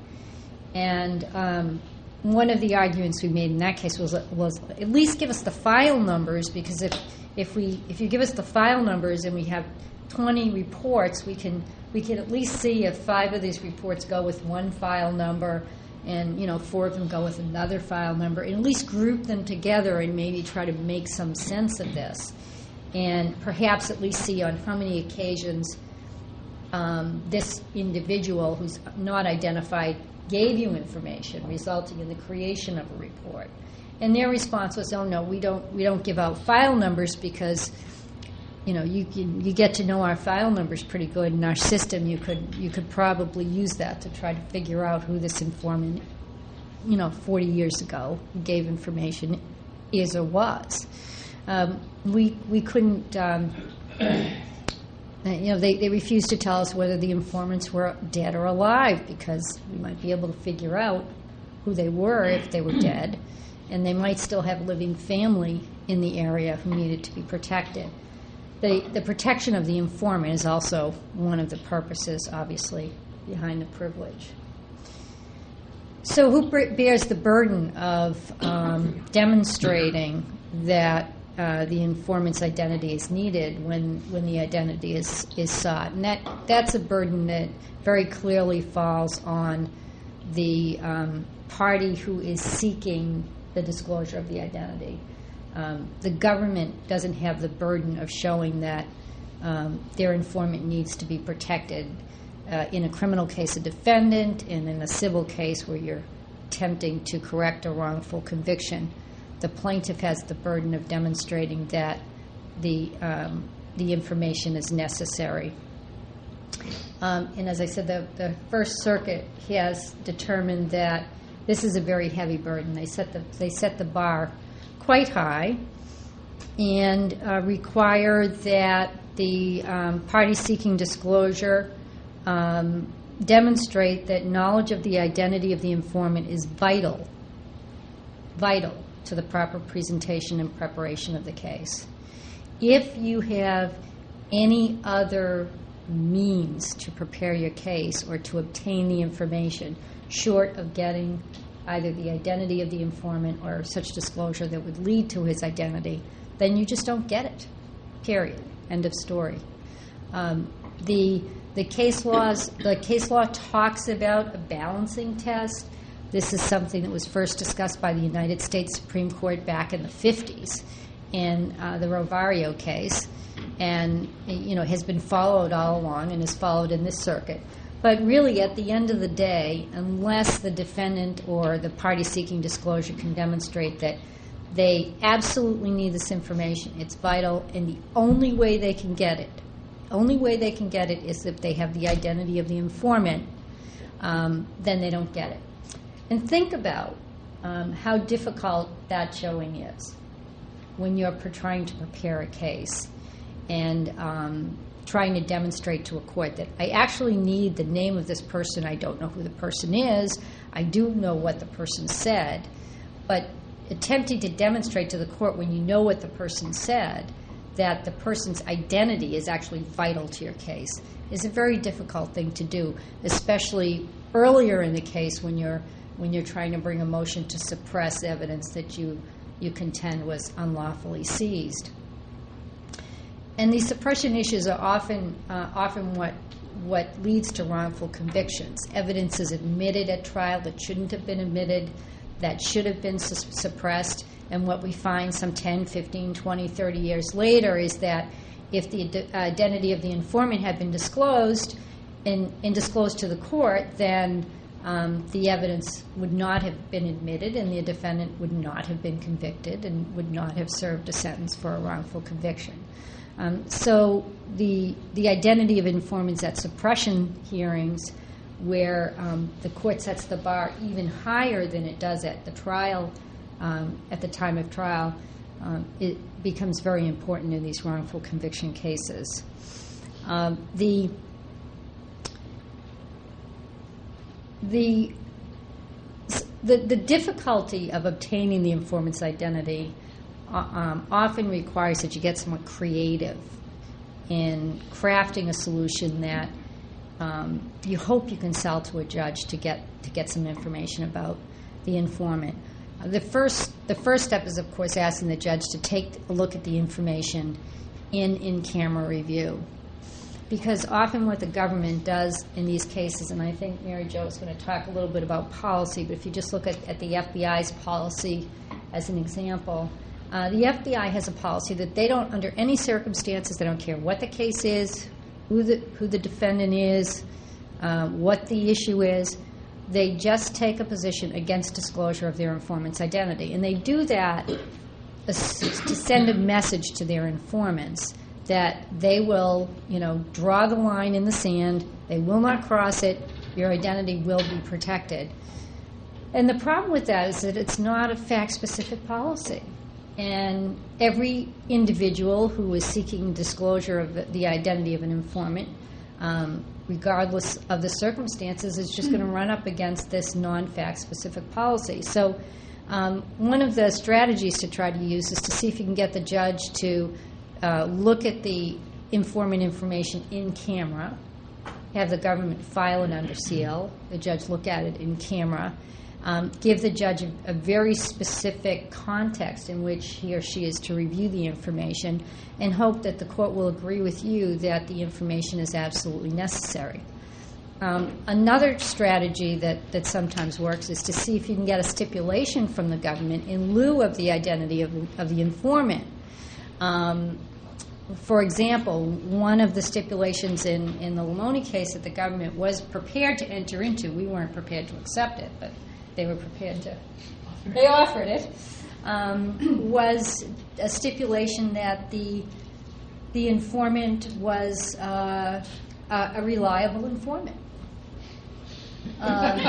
Speaker 20: And um, one of the arguments we made in that case was, was at least give us the file numbers because if, if, we, if you give us the file numbers and we have 20 reports, we can we can at least see if five of these reports go with one file number and you know four of them go with another file number and at least group them together and maybe try to make some sense of this. And perhaps at least see on how many occasions um, this individual who's not identified gave you information resulting in the creation of a report and their response was oh no we don't we don't give out file numbers because you know, you, you, you get to know our file numbers pretty good in our system. You could you could probably use that to try to figure out who this informant, you know, 40 years ago gave information is or was. Um, we we couldn't. Um, you know, they, they refused to tell us whether the informants were dead or alive because we might be able to figure out who they were if they were dead, and they might still have living family in the area who needed to be protected. The, the protection of the informant is also one of the purposes, obviously, behind the privilege. So, who bears the burden of um, demonstrating that uh, the informant's identity is needed when, when the identity is, is sought? And that, that's a burden that very clearly falls on the um, party who is seeking the disclosure of the identity um, the government doesn't have the burden of showing that um, their informant needs to be protected. Uh, in a criminal case, a defendant, and in a civil case where you're attempting to correct a wrongful conviction, the plaintiff has the burden of demonstrating that the um, the information is necessary. Um, and as I said, the, the First Circuit has determined that this is a very heavy burden. They set the they set the bar quite high and uh, require that the um, party seeking disclosure um, demonstrate that knowledge of the identity of the informant is vital, vital to the proper presentation and preparation of the case. If you have any other means to prepare your case or to obtain the information short of getting either the identity of the informant or such disclosure that would lead to his identity, then you just don't get it. Period. End of story. Um, the the case laws the case law talks about a balancing test. This is something that was first discussed by the United States Supreme Court back in the 50s in uh, the Roviaro case, and you know has been followed all along and is followed in this circuit. But really, at the end of the day, unless the defendant or the party seeking disclosure can demonstrate that they absolutely need this information, it's vital, and the only way they can get it, only way they can get it is if they have the identity of the informant, um, then they don't get it. And think about um, how difficult that showing is when you're trying to prepare a case and um, trying to demonstrate to a court that I actually need the name of this person. I don't know who the person is. I do know what the person said. But attempting to demonstrate to the court when you know what the person said that the person's identity is actually vital to your case is a very difficult thing to do, especially earlier in the case when you're when you're trying to bring a motion to suppress evidence that you you contend was unlawfully seized. And these suppression issues are often uh, often what what leads to wrongful convictions. Evidence is admitted at trial that shouldn't have been admitted, that should have been su- suppressed. And what we find some 10, 15, 20, 30 years later is that if the ad- identity of the informant had been disclosed and, and disclosed to the court, then um, the evidence would not have been admitted and the defendant would not have been convicted and would not have served a sentence for a wrongful conviction. Um, so the the identity of informants at suppression hearings, where um, the court sets the bar even higher than it does at the trial, um, at the time of trial, um, it becomes very important in these wrongful conviction cases. Um, the the the, the difficulty of obtaining the informant's identity uh, um, often requires that you get somewhat creative in crafting a solution that um, you hope you can sell to a judge to get to get some information about the informant. Uh, the first the first step is of course asking the judge to take a look at the information in in camera review. Because often what the government does in these cases, and I think Mary Jo is going to talk a little bit about policy, but if you just look at, at the FBI's policy as an example, uh, the FBI has a policy that they don't, under any circumstances, they don't care what the case is, who the, who the defendant is, uh, what the issue is. They just take a position against disclosure of their informant's identity. And they do that to send a message to their informants that they will, you know, draw the line in the sand, they will not cross it, your identity will be protected. And the problem with that is that it's not a fact specific policy. And every individual who is seeking disclosure of the identity of an informant, um, regardless of the circumstances, is just going to run up against this non fact specific policy. So, um, one of the strategies to try to use is to see if you can get the judge to uh, look at the informant information in camera, have the government file it under seal, the judge look at it in camera, um, give the judge a, a, very specific context in which he or she is to review the information, and hope that the court will agree with you that the information is absolutely necessary. Um, another strategy that, that sometimes works is to see if you can get a stipulation from the government in lieu of the identity of, of the informant. Um, for example, one of the stipulations in, in the Limone case that the government was prepared to enter into, we weren't prepared to accept it, but they were prepared to, they offered it, um, was a stipulation that the, the informant was uh, a, a reliable informant. Um,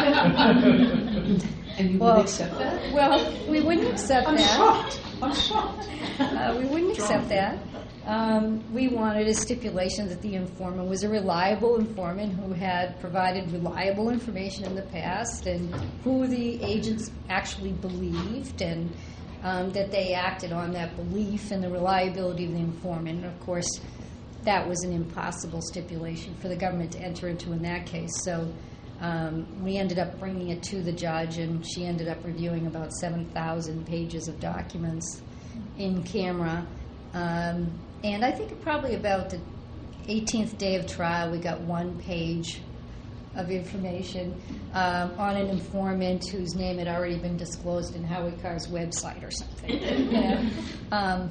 Speaker 25: and you
Speaker 20: well,
Speaker 25: would accept that?
Speaker 20: Well, we wouldn't accept
Speaker 25: I'm
Speaker 20: that.
Speaker 25: shocked. I'm shocked.
Speaker 20: Uh, we wouldn't accept that. Um, we wanted a stipulation that the informant was a reliable informant who had provided reliable information in the past and who the agents actually believed and um, that they acted on that belief and the reliability of the informant. And of course, that was an impossible stipulation for the government to enter into in that case. So Um, we ended up bringing it to the judge, and she ended up reviewing about 7,000 pages of documents in camera. Um, and I think probably about the 18th day of trial, we got one page of information um, on an informant whose name had already been disclosed in Howie Carr's website or something. you know? <laughs> um,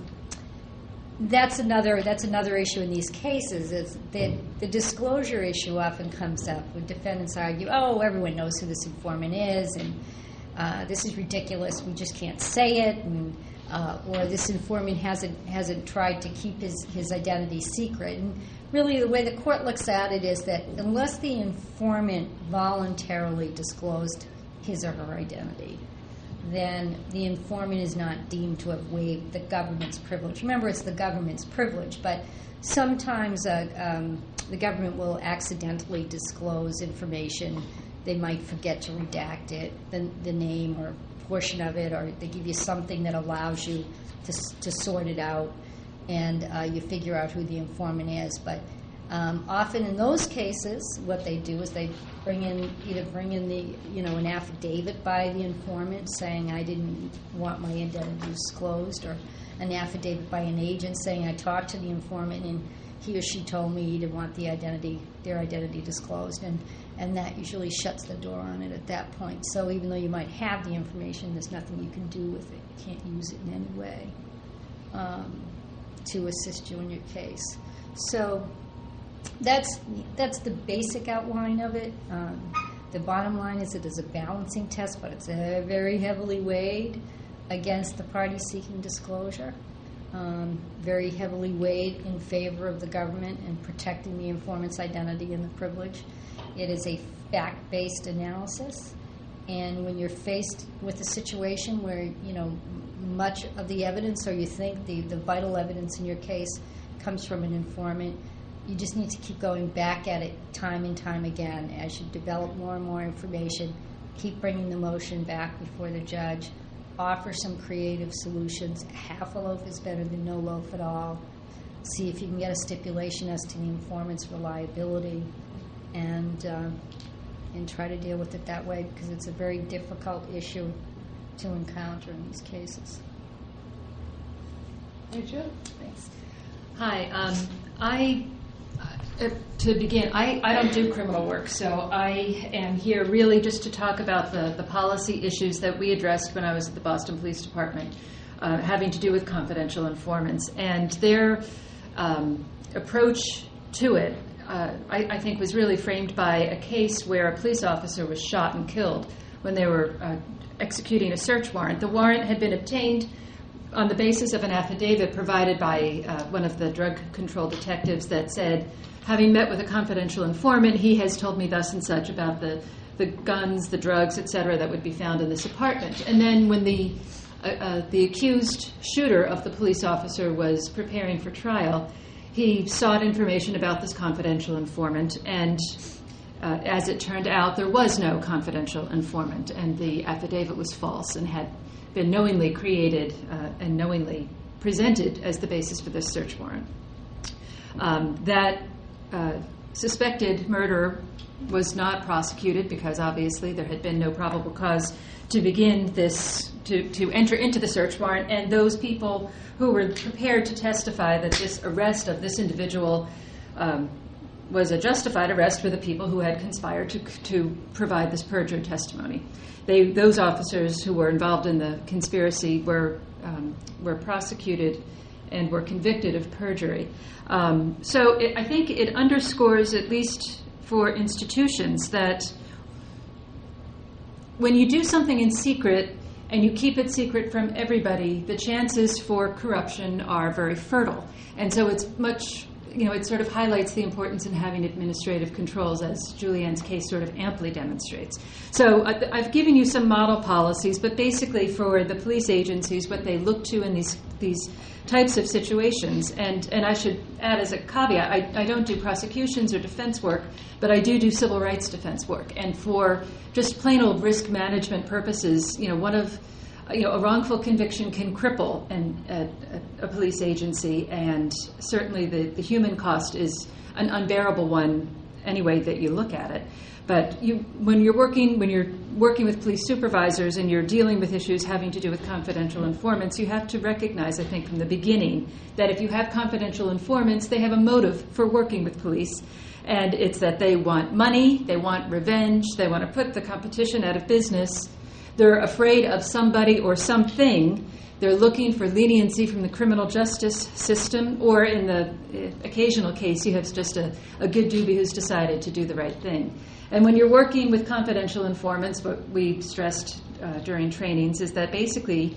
Speaker 20: that's another that's another issue in these cases is that the disclosure issue often comes up when defendants argue, oh, everyone knows who this informant is, and uh, this is ridiculous. We just can't say it, and uh, or this informant hasn't hasn't tried to keep his his identity secret. And really, the way the court looks at it is that unless the informant voluntarily disclosed his or her identity, then the informant is not deemed to have waived the government's privilege. Remember, it's the government's privilege, but sometimes uh, um, the government will accidentally disclose information. They might forget to redact it, the, the name or portion of it, or they give you something that allows you to, to sort it out, and uh, you figure out who the informant is. But um, often in those cases, what they do is they bring in either bring in the you know an affidavit by the informant saying I didn't want my identity disclosed, or an affidavit by an agent saying I talked to the informant and he or she told me he didn't want the identity their identity disclosed, and and that usually shuts the door on it at that point. So even though you might have the information, there's nothing you can do with it. You can't use it in any way um, to assist you in your case. So that's that's the basic outline of it. Um, the bottom line is it is a balancing test, but it's uh, very heavily weighed against the party seeking disclosure. Um, very heavily weighed in favor of the government and protecting the informant's identity and the privilege. It is a fact-based analysis, and when you're faced with a situation where you know much of the evidence, or you think the, the vital evidence in your case, comes from an informant, you just need to keep going back at it time and time again as you develop more and more information. Keep bringing the motion back before the judge. Offer some creative solutions. Half a loaf is better than no loaf at all. See if you can get a stipulation as to the informant's reliability, and uh, and try to deal with it that way because it's a very difficult issue to encounter in these cases.
Speaker 12: Thanks. Hi. Um, I, uh, to begin, I, I don't do criminal work, so I am here really just to talk about the, the policy issues that we addressed when I was at the Boston Police Department, uh, having to do with confidential informants. And their um, approach to it, uh, I, I think, was really framed by a case where a police officer was shot and killed when they were uh, executing a search warrant. The warrant had been obtained on the basis of an affidavit provided by uh, one of the drug control detectives that said, having met with a confidential informant, he has told me thus and such about the, the guns, the drugs, et cetera, that would be found in this apartment. And then when the, uh, uh, the accused shooter of the police officer was preparing for trial, he sought information about this confidential informant and uh, as it turned out, there was no confidential informant, and the affidavit was false and had been knowingly created uh, and knowingly presented as the basis for this search warrant. Um, that uh, suspected murderer was not prosecuted because obviously there had been no probable cause to begin this, to, to enter into the search warrant, and those people who were prepared to testify that this arrest of this individual um, was a justified arrest for the people who had conspired to, to provide this perjured testimony. They, those officers who were involved in the conspiracy were, um, were prosecuted and were convicted of perjury. Um, so it, I think it underscores, at least for institutions, that when you do something in secret and you keep it secret from everybody, the chances for corruption are very fertile. And so it's much you know, it sort of highlights the importance in having administrative controls, as Julianne's case sort of amply demonstrates. So uh, I've given you some model policies, but basically for the police agencies, what they look to in these these types of situations, and and I should add as a caveat, I, I don't do prosecutions or defense work, but I do do civil rights defense work, and for just plain old risk management purposes, you know, one of you know, a wrongful conviction can cripple an, a, a, police agency, and certainly the, the human cost is an unbearable one any way that you look at it. But you, when you're working when you're working with police supervisors and you're dealing with issues having to do with confidential informants, you have to recognize, I think, from the beginning that if you have confidential informants, they have a motive for working with police, and it's that they want money, they want revenge, they want to put the competition out of business. They're afraid of somebody or something. They're looking for leniency from the criminal justice system, or in the occasional case, you have just a, a good doobie who's decided to do the right thing. And when you're working with confidential informants, what we stressed uh, during trainings is that basically,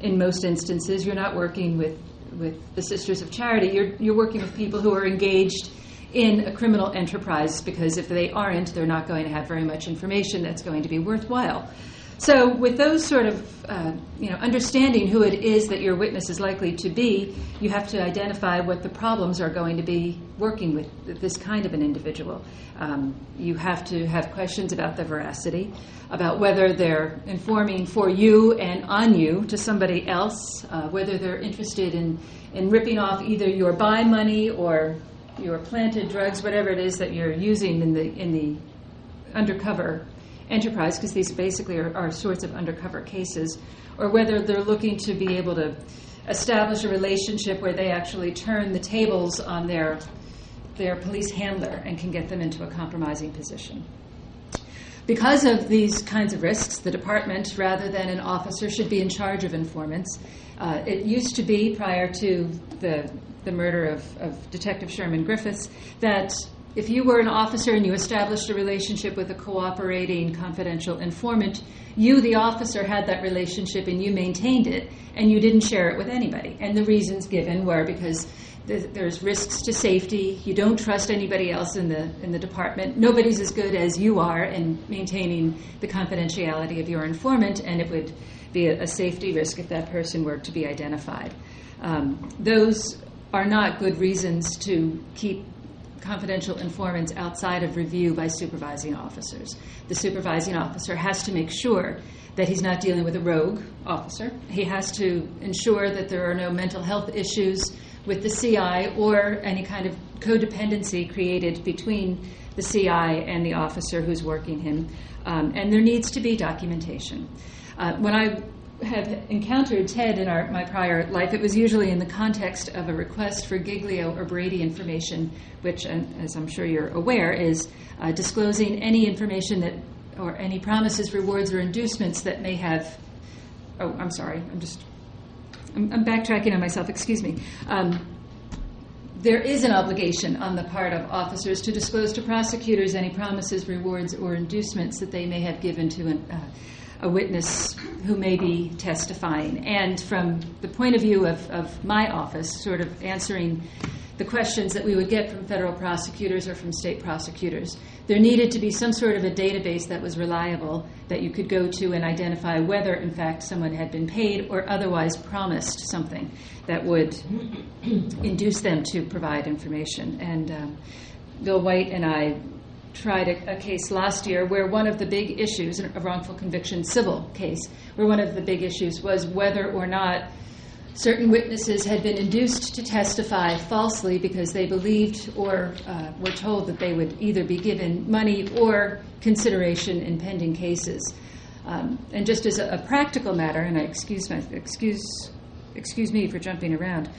Speaker 12: in most instances, you're not working with, with the Sisters of Charity. You're, you're working with people who are engaged in a criminal enterprise because if they aren't, they're not going to have very much information that's going to be worthwhile. So, with those sort of, uh, you know, understanding who it is that your witness is likely to be, you have to identify what the problems are going to be working with this kind of an individual. Um, you have to have questions about the veracity, about whether they're informing for you and on you to somebody else, uh, whether they're interested in, in ripping off either your buy money or your planted drugs, whatever it is that you're using in the in the undercover enterprise, because these basically are, are sorts of undercover cases, or whether they're looking to be able to establish a relationship where they actually turn the tables on their their police handler and can get them into a compromising position. Because of these kinds of risks, the department, rather than an officer, should be in charge of informants. Uh, it used to be, prior to the, the murder of, of Detective Sherman Griffiths, that if you were an officer and you established a relationship with a cooperating confidential informant, you, the officer, had that relationship and you maintained it, and you didn't share it with anybody. And the reasons given were because th- there's risks to safety. You don't trust anybody else in the in the department. Nobody's as good as you are in maintaining the confidentiality of your informant, and it would be a, a safety risk if that person were to be identified. Um, those are not good reasons to keep confidential informants outside of review by supervising officers. The supervising officer has to make sure that he's not dealing with a rogue officer. He has to ensure that there are no mental health issues with the CI or any kind of codependency created between the CI and the officer who's working him. Um, and there needs to be documentation. Uh, when I have encountered Ted in our, my prior life, it was usually in the context of a request for Giglio or Brady information, which, as I'm sure you're aware, is uh, disclosing any information that, or any promises, rewards, or inducements that may have. Oh, I'm sorry. I'm just. I'm, I'm backtracking on myself. Excuse me. Um, there is an obligation on the part of officers to disclose to prosecutors any promises, rewards, or inducements that they may have given to an, uh, a witness who may be testifying. And from the point of view of, of my office, sort of answering the questions that we would get from federal prosecutors or from state prosecutors, there needed to be some sort of a database that was reliable that you could go to and identify whether, in fact, someone had been paid or otherwise promised something that would <clears throat> induce them to provide information. And um, Bill White and I tried a, a, case last year where one of the big issues, a wrongful conviction civil case, where one of the big issues was whether or not certain witnesses had been induced to testify falsely because they believed or uh, were told that they would either be given money or consideration in pending cases. Um, and just as a, a, practical matter, and I excuse my excuse excuse me for jumping around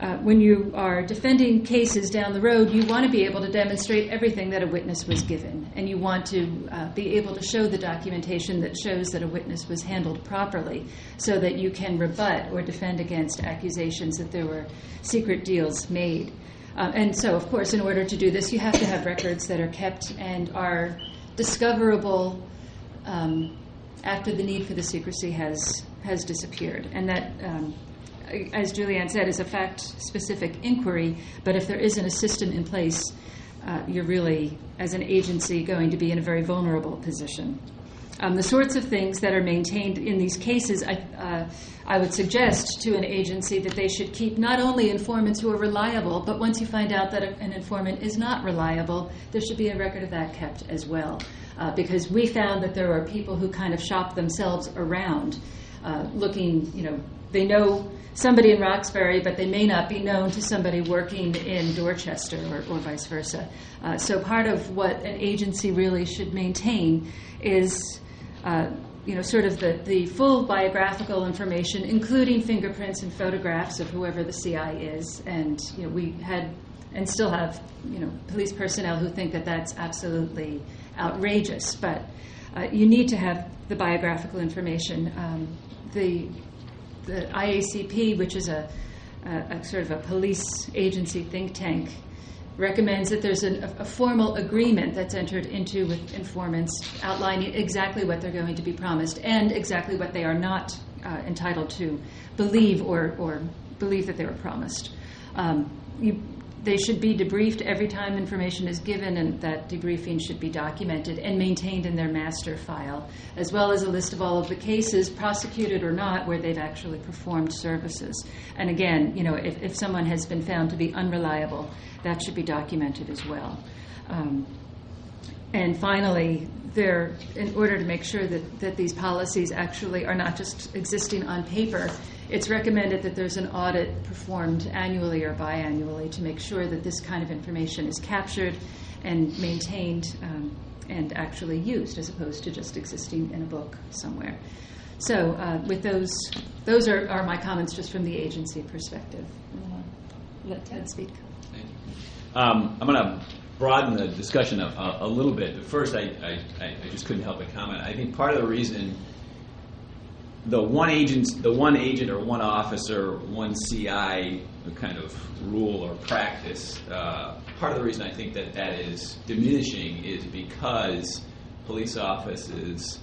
Speaker 12: uh, when you are defending cases down the road, you want to be able to demonstrate everything that a witness was given, and you want to uh, be able to show the documentation that shows that a witness was handled properly, so that you can rebut or defend against accusations that there were secret deals made. Uh, and so, of course, in order to do this, you have to have records that are kept and are discoverable um, after the need for the secrecy has has disappeared, and that. Um, as Julianne said, is a fact specific inquiry, but if there isn't a system in place, uh, you're really, as an agency, going to be in a very vulnerable position. Um, the sorts of things that are maintained in these cases, I, uh, I would suggest to an agency that they should keep not only informants who are reliable, but once you find out that an informant is not reliable, there should be a record of that kept as well. Uh, because we found that there are people who kind of shop themselves around, uh, looking, you know, they know somebody in Roxbury, but they may not be known to somebody working in Dorchester or, or vice versa. Uh, so part of what an agency really should maintain is. Uh, you know, sort of the, the full biographical information, including fingerprints and photographs of whoever the CI is. And, you know, we had and still have, you know, police personnel who think that that's absolutely outrageous. But uh, you need to have the biographical information. Um, the, the IACP, which is a, a, a sort of a police agency think tank, recommends that there's an, a, a formal agreement that's entered into with informants outlining exactly what they're going to be promised and exactly what they are not uh, entitled to believe or, or believe that they were promised. Um, you, they should be debriefed every time information is given, and that debriefing should be documented and maintained in their master file, as well as a list of all of the cases, prosecuted or not, where they've actually performed services. And again, you know, if, if someone has been found to be unreliable, that should be documented as well. Um, and finally, there, in order to make sure that, that these policies actually are not just existing on paper, it's recommended that there's an audit performed annually or biannually to make sure that this kind of information is captured and maintained um, and actually used as opposed to just existing in a book somewhere. So, uh, with those, those are, are my comments just from the agency perspective. Let Ted speak.
Speaker 18: Um, I'm going to broaden the discussion a, a, a little bit. But first, I, I, I just couldn't help but comment. I think part of the reason the one agent, the one agent or one officer, one CI kind of rule or practice. Uh, part of the reason I think that that is diminishing is because police offices,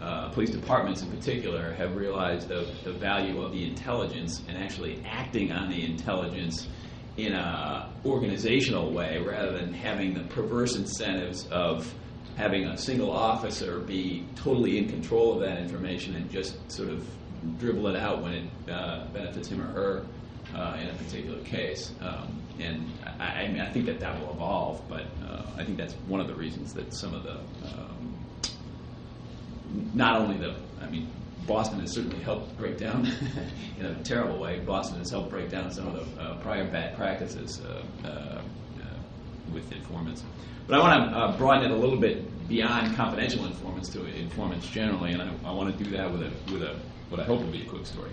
Speaker 18: uh, police departments in particular, have realized the, the value of the intelligence and actually acting on the intelligence in a organizational way rather than having the perverse incentives of having a single officer be totally in control of that information and just sort of dribble it out when it uh, benefits him or her uh, in a particular case. Um, and I, I, mean, I think that that will evolve, but uh, I think that's one of the reasons that some of the, um, not only the, I mean, Boston has certainly helped break down, <laughs> in a terrible way, Boston has helped break down some of the uh, prior bad practices uh, uh, with informants. But I want to uh, broaden it a little bit beyond confidential informants to informants generally, and I, I want to do that with a with a what I hope will be a quick story.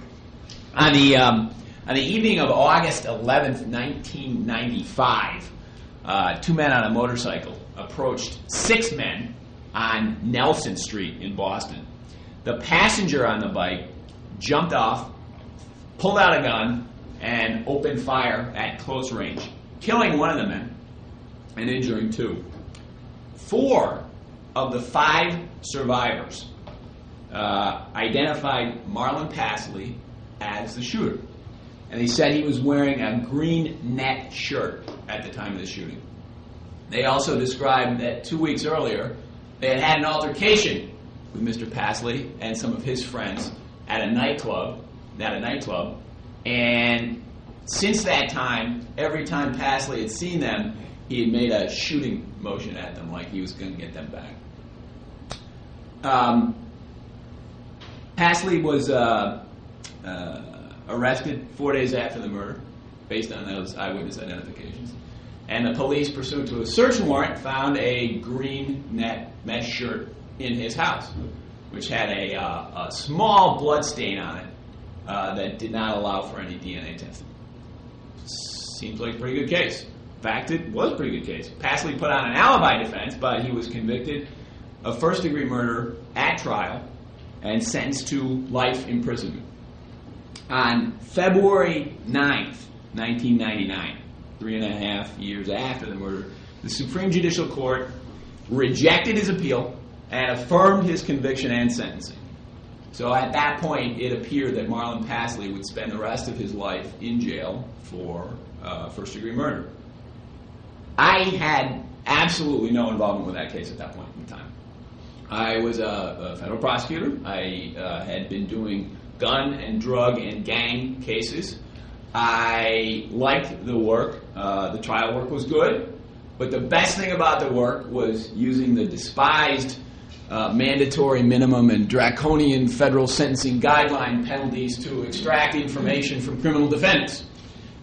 Speaker 18: On the um, on the evening of August 11th, 1995, uh, two men on a motorcycle approached six men on Nelson Street in Boston. The passenger on the bike jumped off, pulled out a gun, and opened fire at close range, killing one of the men and injuring two. Four of the five survivors uh, identified Marlon Passley as the shooter. And they said he was wearing a green net shirt at the time of the shooting. They also described that two weeks earlier, they had had an altercation with Mr. Passley and some of his friends at a nightclub, at a nightclub, and since that time, every time Passley had seen them, he had made a shooting motion at them, like he was going to get them back. Um, Passley was uh, uh, arrested four days after the murder, based on those eyewitness identifications. And the police, pursuant to a search warrant, found a green net mesh shirt in his house, which had a, uh, a small blood stain on it uh, that did not allow for any DNA testing. Seems like a pretty good case. Fact, it was a pretty good case. Passley put on an alibi defense, but he was convicted of first degree murder at trial and sentenced to life imprisonment. On February 9th, 1999, three and a half years after the murder, the Supreme Judicial Court rejected his appeal and affirmed his conviction and sentencing. So at that point, it appeared that Marlon Passley would spend the rest of his life in jail for uh, first degree murder. I had absolutely no involvement with that case at that point in time. I was a, a federal prosecutor. I uh, had been doing gun and drug and gang cases. I liked the work. Uh, the trial work was good. But the best thing about the work was using the despised uh, mandatory minimum and draconian federal sentencing guideline penalties to extract information from criminal defendants.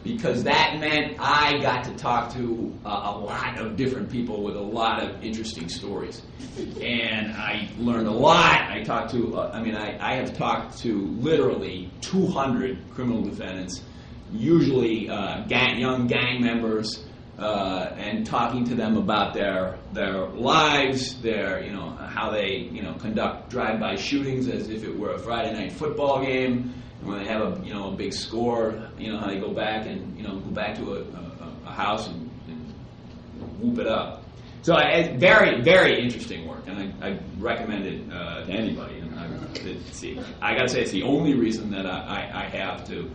Speaker 18: Because that meant I got to talk to a lot of different people with a lot of interesting stories. And I learned a lot. I talked to, uh, I mean, I, I have talked to literally 200 criminal defendants, usually uh, gang, young gang members, uh, and talking to them about their their lives, their you know how they you know conduct drive-by shootings as if it were a Friday night football game, when they have a you know a big score, you know how they go back and you know go back to a, a, a house and, and whoop it up. So it's very very interesting work, and I, I recommend it uh, to anybody. And I, it's, I got to say, it's the only reason that I, I, I have to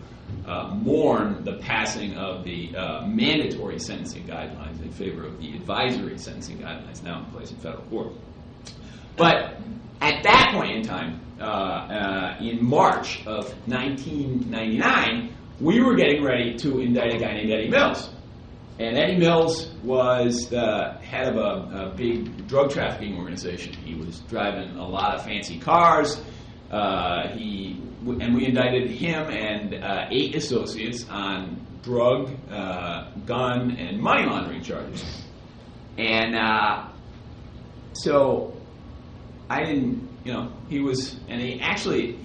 Speaker 18: uh, mourn the passing of the uh, mandatory sentencing guidelines in favor of the advisory sentencing guidelines now in place in federal court. But at that point in time, in March of 1999, we were getting ready to indict a guy named Eddie Mills. And Eddie Mills was the head of a, a big drug trafficking organization. He was driving a lot of fancy cars. Uh, he and we indicted him and uh, eight associates on drug, uh, gun, and money laundering charges. And uh, so I didn't, you know, he was, and he actually,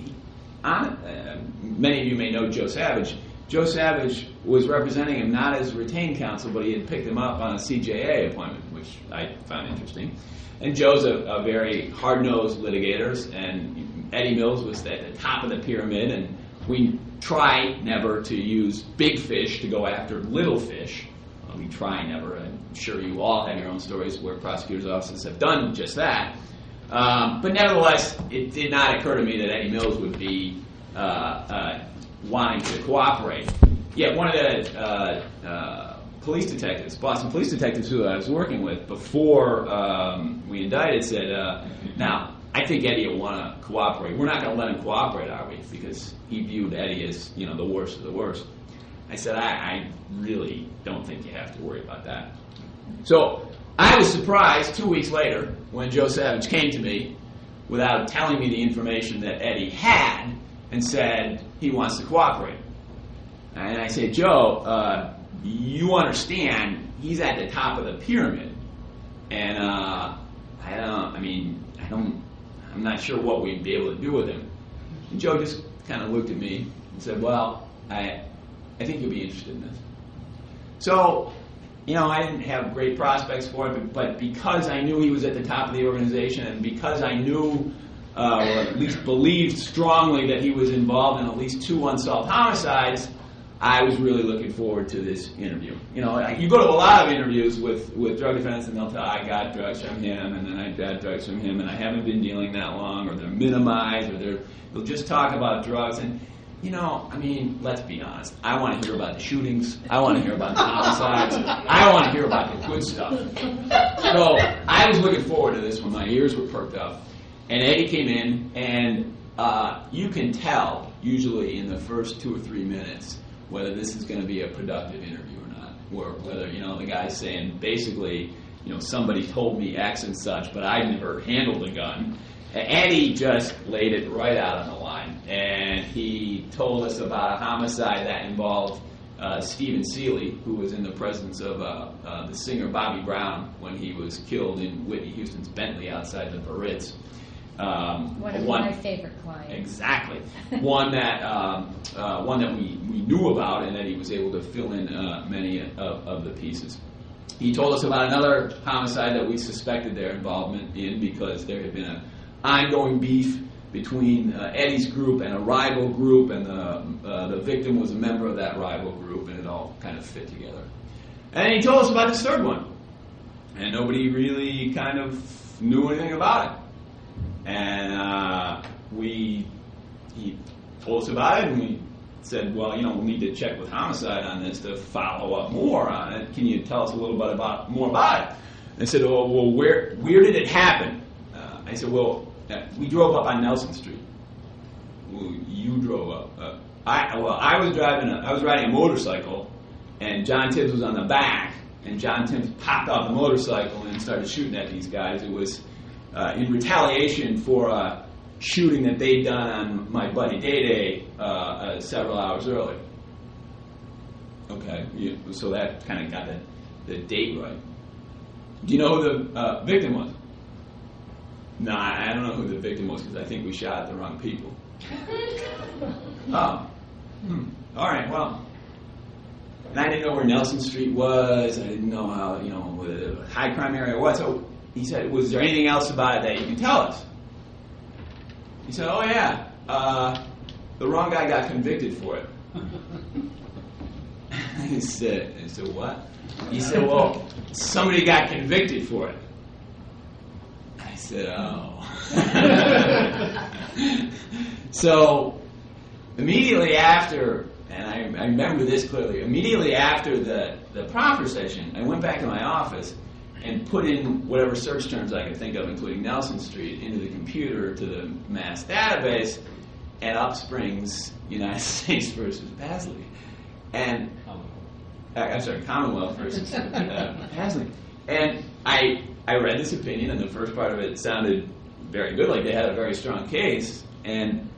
Speaker 18: on, uh, many of you may know Joe Savage. Joe Savage was representing him not as retained counsel, but he had picked him up on a CJA appointment, which I found interesting. And Joe's a, a very hard-nosed litigator, and Eddie Mills was at the top of the pyramid, and we try never to use big fish to go after little fish. We try never. I'm sure you all have your own stories where prosecutors' offices have done just that. Um, but nevertheless, it did not occur to me that Eddie Mills would be uh, uh, wanting to cooperate. Yet one of the uh, uh, police detectives, Boston police detectives who I was working with before um, we indicted, said, uh, "Now, I think Eddie will want to cooperate. We're not going to let him cooperate, are we? Because he viewed Eddie as you know the worst of the worst." I said, I, I really don't think you have to worry about that. So I was surprised two weeks later when Joe Savage came to me without telling me the information that Eddie had and said he wants to cooperate. And I said, Joe, uh, you understand he's at the top of the pyramid. And uh, I don't, I mean, I don't, I'm not sure what we'd be able to do with him. And Joe just kind of looked at me and said, well, I, I think you'll be interested in this. So you know, I didn't have great prospects for him, but because I knew he was at the top of the organization and because I knew, uh, or at least believed strongly that he was involved in at least two unsolved homicides, I was really looking forward to this interview. You know, you go to a lot of interviews with, with drug defendants and they'll tell, I got drugs from him and then I got drugs from him and I haven't been dealing that long or they're minimized or they're, they'll just talk about drugs. And you know, I mean, let's be honest. I want to hear about the shootings. I want to hear about the homicides. I want to hear about the good stuff. So I was looking forward to this when my ears were perked up. And Eddie came in, and uh, you can tell, usually in the first two or three minutes, whether this is going to be a productive interview or not. Or whether, you know, the guy's saying, basically, you know, somebody told me X and such, but I've never handled a gun. Eddie just laid it right out on the line, and he told us about a homicide that involved uh, Stephen Sealy, who was in the presence of uh, uh, the singer Bobby Brown when he was killed in Whitney Houston's Bentley outside the Ritz.
Speaker 23: Um, one of one, my favorite clients.
Speaker 18: Exactly, <laughs> one that um, uh, one that we, we knew about, and that he was able to fill in uh, many of, of the pieces. He told us about another homicide that we suspected their involvement in because there had been an ongoing beef between uh, Eddie's group and a rival group, and the, uh, the victim was a member of that rival group, and it all kind of fit together. And he told us about this third one, and nobody really kind of knew anything about it. And uh, we, he told us about it, and we said, well, you know, we'll need to check with homicide on this to follow up more on it. Can you tell us a little bit about more about it? They said, oh, well, where where did it happen? Uh, I said, well, yeah, we drove up on Nelson Street. You drove up. Uh, I well, I was driving. A, I was riding a motorcycle, and John Tibbs was on the back. And John Tibbs popped off the motorcycle and started shooting at these guys. It was uh, in retaliation for a shooting that they'd done on my buddy Day Day uh, uh, several hours earlier. Okay, you, so that kind of got the, the date right. Do you know who the uh, victim was? No, I I don't know who the victim was because I think we shot at the wrong people. <laughs> Oh, hmm. all right, well. And I didn't know where Nelson Street was. I didn't know how, you know, the high crime area was. So he said, Was there anything else about it that you can tell us? He said, Oh, yeah. Uh, the wrong guy got convicted for it. <laughs> he said, I said, What? He said, Well, somebody got convicted for it. Oh. <laughs> so immediately after, and I, I remember this clearly, immediately after the, the proffer session, I went back to my office and put in whatever search terms I could think of, including Nelson Street, into the computer to the mass database, and up springs United <laughs> States versus Passley. And I'm sorry, Commonwealth versus uh, Passley. And I I read this opinion, and the first part of it sounded very good, like they had a very strong case. And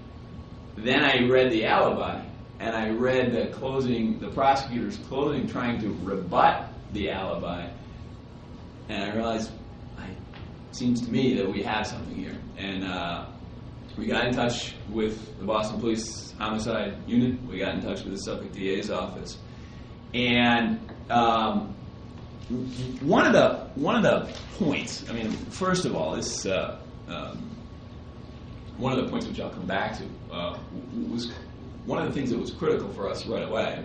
Speaker 18: then I read the alibi, and I read the closing, the prosecutor's closing, trying to rebut the alibi, and I realized, I, seems to me that we have something here. And uh, we got in touch with the Boston Police Homicide Unit. We got in touch with the Suffolk DA's office, and um, one of the one of the points. I mean, first of all, this uh, um, one of the points which I'll come back to uh, was one of the things that was critical for us right away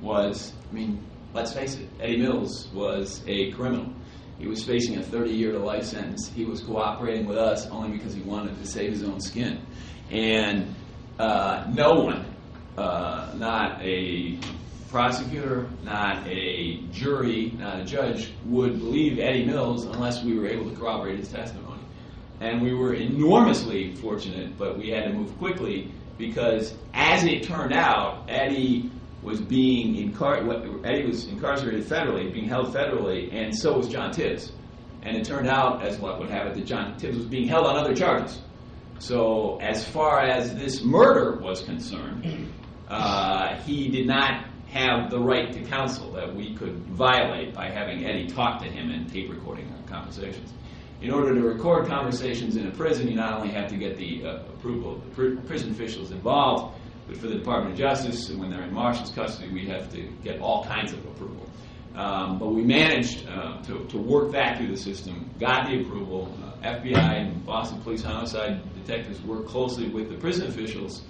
Speaker 18: was, I mean, let's face it, Eddie Mills was a criminal. He was facing a 30-year to life sentence. He was cooperating with us only because he wanted to save his own skin, and uh, no one, uh, not a prosecutor, not a jury, not a judge, would believe Eddie Mills unless we were able to corroborate his testimony. And we were enormously fortunate, but we had to move quickly because, as it turned out, Eddie was being incar- Eddie was incarcerated federally, being held federally, and so was John Tibbs. And it turned out, as luck would have it, that John Tibbs was being held on other charges. So, as far as this murder was concerned, uh, he did not have the right to counsel that we could violate by having Eddie talk to him and tape recording our conversations. In order to record conversations in a prison, you not only have to get the uh, approval of the pr- prison officials involved, but for the Department of Justice, when they're in Marshall's custody, we have to get all kinds of approval. Um, but we managed uh, to, to, work that through the system, got the approval. Uh, FBI and Boston Police homicide detectives worked closely with the prison officials,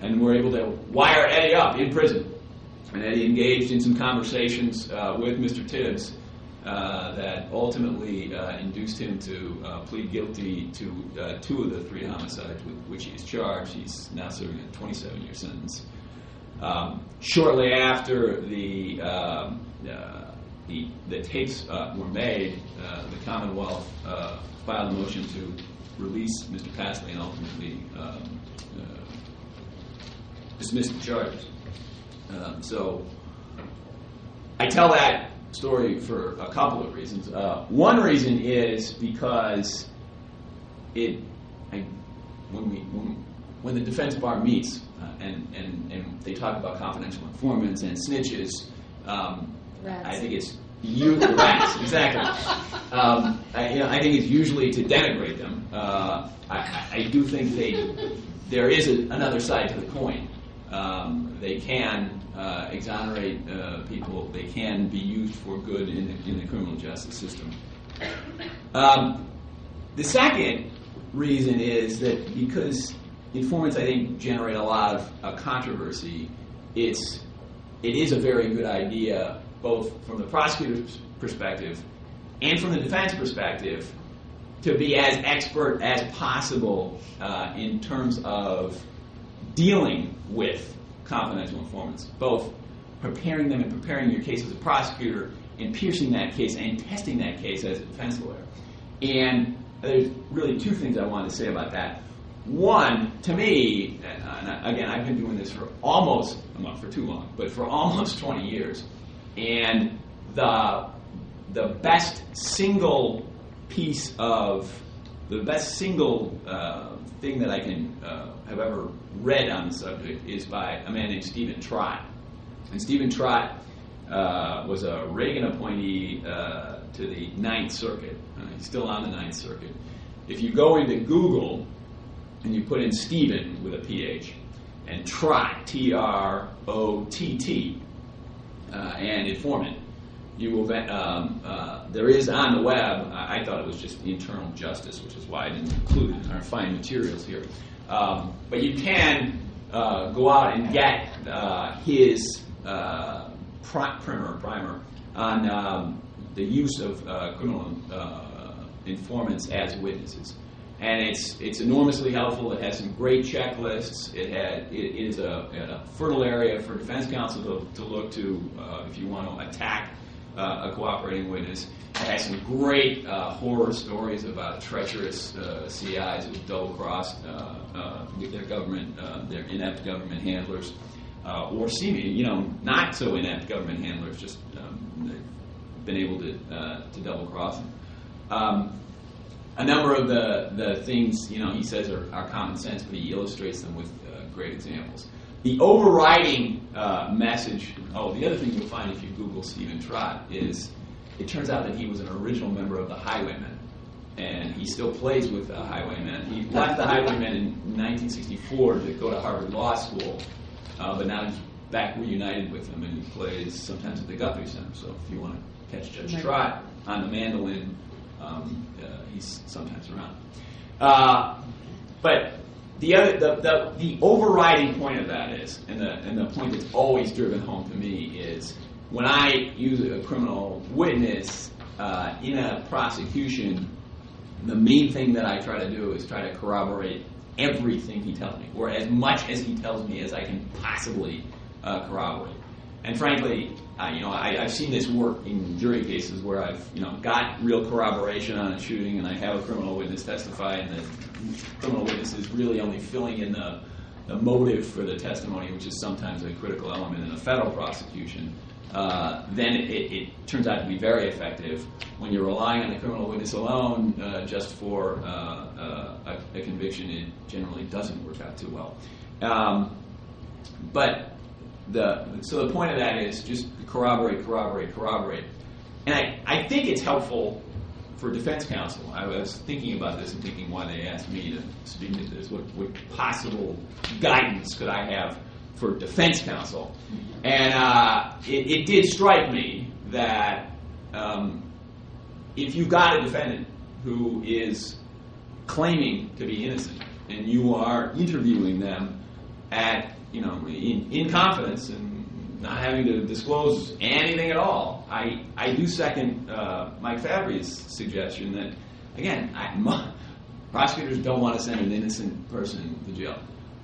Speaker 18: and were able to wire Eddie up in prison. And that he engaged in some conversations uh, with Mr. Tibbs uh, that ultimately uh, induced him to uh, plead guilty to uh, two of the three homicides with which he is charged. He's now serving a 27 year sentence. Um, shortly after the, um, uh, the, the, tapes were made, the Commonwealth filed a motion to release Mr. Passley and ultimately um, dismiss the charges. Um, so I tell that story for a couple of reasons. Uh, one reason is because it I, when we when, when, the defense bar meets uh, and, and and they talk about confidential informants and snitches, um, I think it's you rats exactly. Um, I, you know, I think it's usually to denigrate them. Uh, I, I, do think they there is a, another side to the coin. Um, they can uh, exonerate uh, people. They can be used for good in the, in the criminal justice system. Um, the second reason is that because informants, I think, generate a lot of uh, controversy, it's it is a very good idea, both from the prosecutor's perspective and from the defense perspective, to be as expert as possible uh, in terms of dealing with confidential informants, both preparing them and preparing your case as a prosecutor and piercing that case and testing that case as a defense lawyer. And there's really two things I wanted to say about that. One, to me, and again, I've been doing this for almost, not for too long, but for <laughs> almost 20 years. And the, the best single piece of the best single uh, thing that I can uh, have ever read on the subject is by a man named Stephen Trott. And Stephen Trott uh, was a Reagan appointee uh, to the Ninth Circuit. Uh, he's still on the Ninth Circuit. If you go into Google and you put in Stephen with a PH and Trott, T R O T T, uh, and informant, you will. Um, uh, there is on the web. I, I thought it was just internal justice, which is why I didn't include it in our fine materials here. Um, but you can uh, go out and get uh, his uh, pri- primer, primer on um, the use of uh, criminal uh, informants as witnesses. And it's, it's enormously helpful. It has some great checklists. It, had, it, is a, a fertile area for defense counsel to, to look to uh, if you want to attack a cooperating witness. It has some great uh, horror stories about treacherous uh, CIs who double crossed uh, uh, their government, uh, their inept government handlers, uh, or seeming, you know, not so inept government handlers, just um, been able to, uh, to double cross them. Um, a number of the, the things, you know, he says are, are common sense, but he illustrates them with uh, great examples. The overriding uh, message, oh, the other thing you'll find if you Google Stephen Trott is it turns out that he was an original member of the Highwaymen. And he still plays with the Highwaymen. He left the Highwaymen in 1964 to go to Harvard Law School, uh, but now he's back reunited with them, and he plays sometimes at the Guthrie Center. So if you want to catch Judge. Trott on the mandolin, um, uh, he's sometimes around. Uh, but the other, the, the, the overriding point of that is, and the, and the point that's always driven home to me is, when I use a criminal witness uh, in a prosecution, the main thing that I try to do is try to corroborate everything he tells me, or as much as he tells me as I can possibly uh, corroborate. And frankly, uh, you know, I, I've seen this work in jury cases where I've, you know, got real corroboration on a shooting, and I have a criminal witness testify, and the criminal witness is really only filling in the, the motive for the testimony, which is sometimes a critical element in a federal prosecution. Uh, then it, it turns out to be very effective. When you're relying on the criminal witness alone uh, just for uh, uh, a, a conviction, it generally doesn't work out too well. Um, but the so the point of that is just corroborate, corroborate, corroborate. And I, I think it's helpful for defense counsel. I was thinking about this and thinking why they asked me to speak to this. What, what possible guidance could I have for defense counsel? And uh, it, it did strike me that um, if you've got a defendant who is claiming to be innocent and you are interviewing them at you know in, in confidence and not having to disclose anything at all, I, I do second uh, Mike Fabry's suggestion that again I, mo- prosecutors don't want to send an innocent person to jail.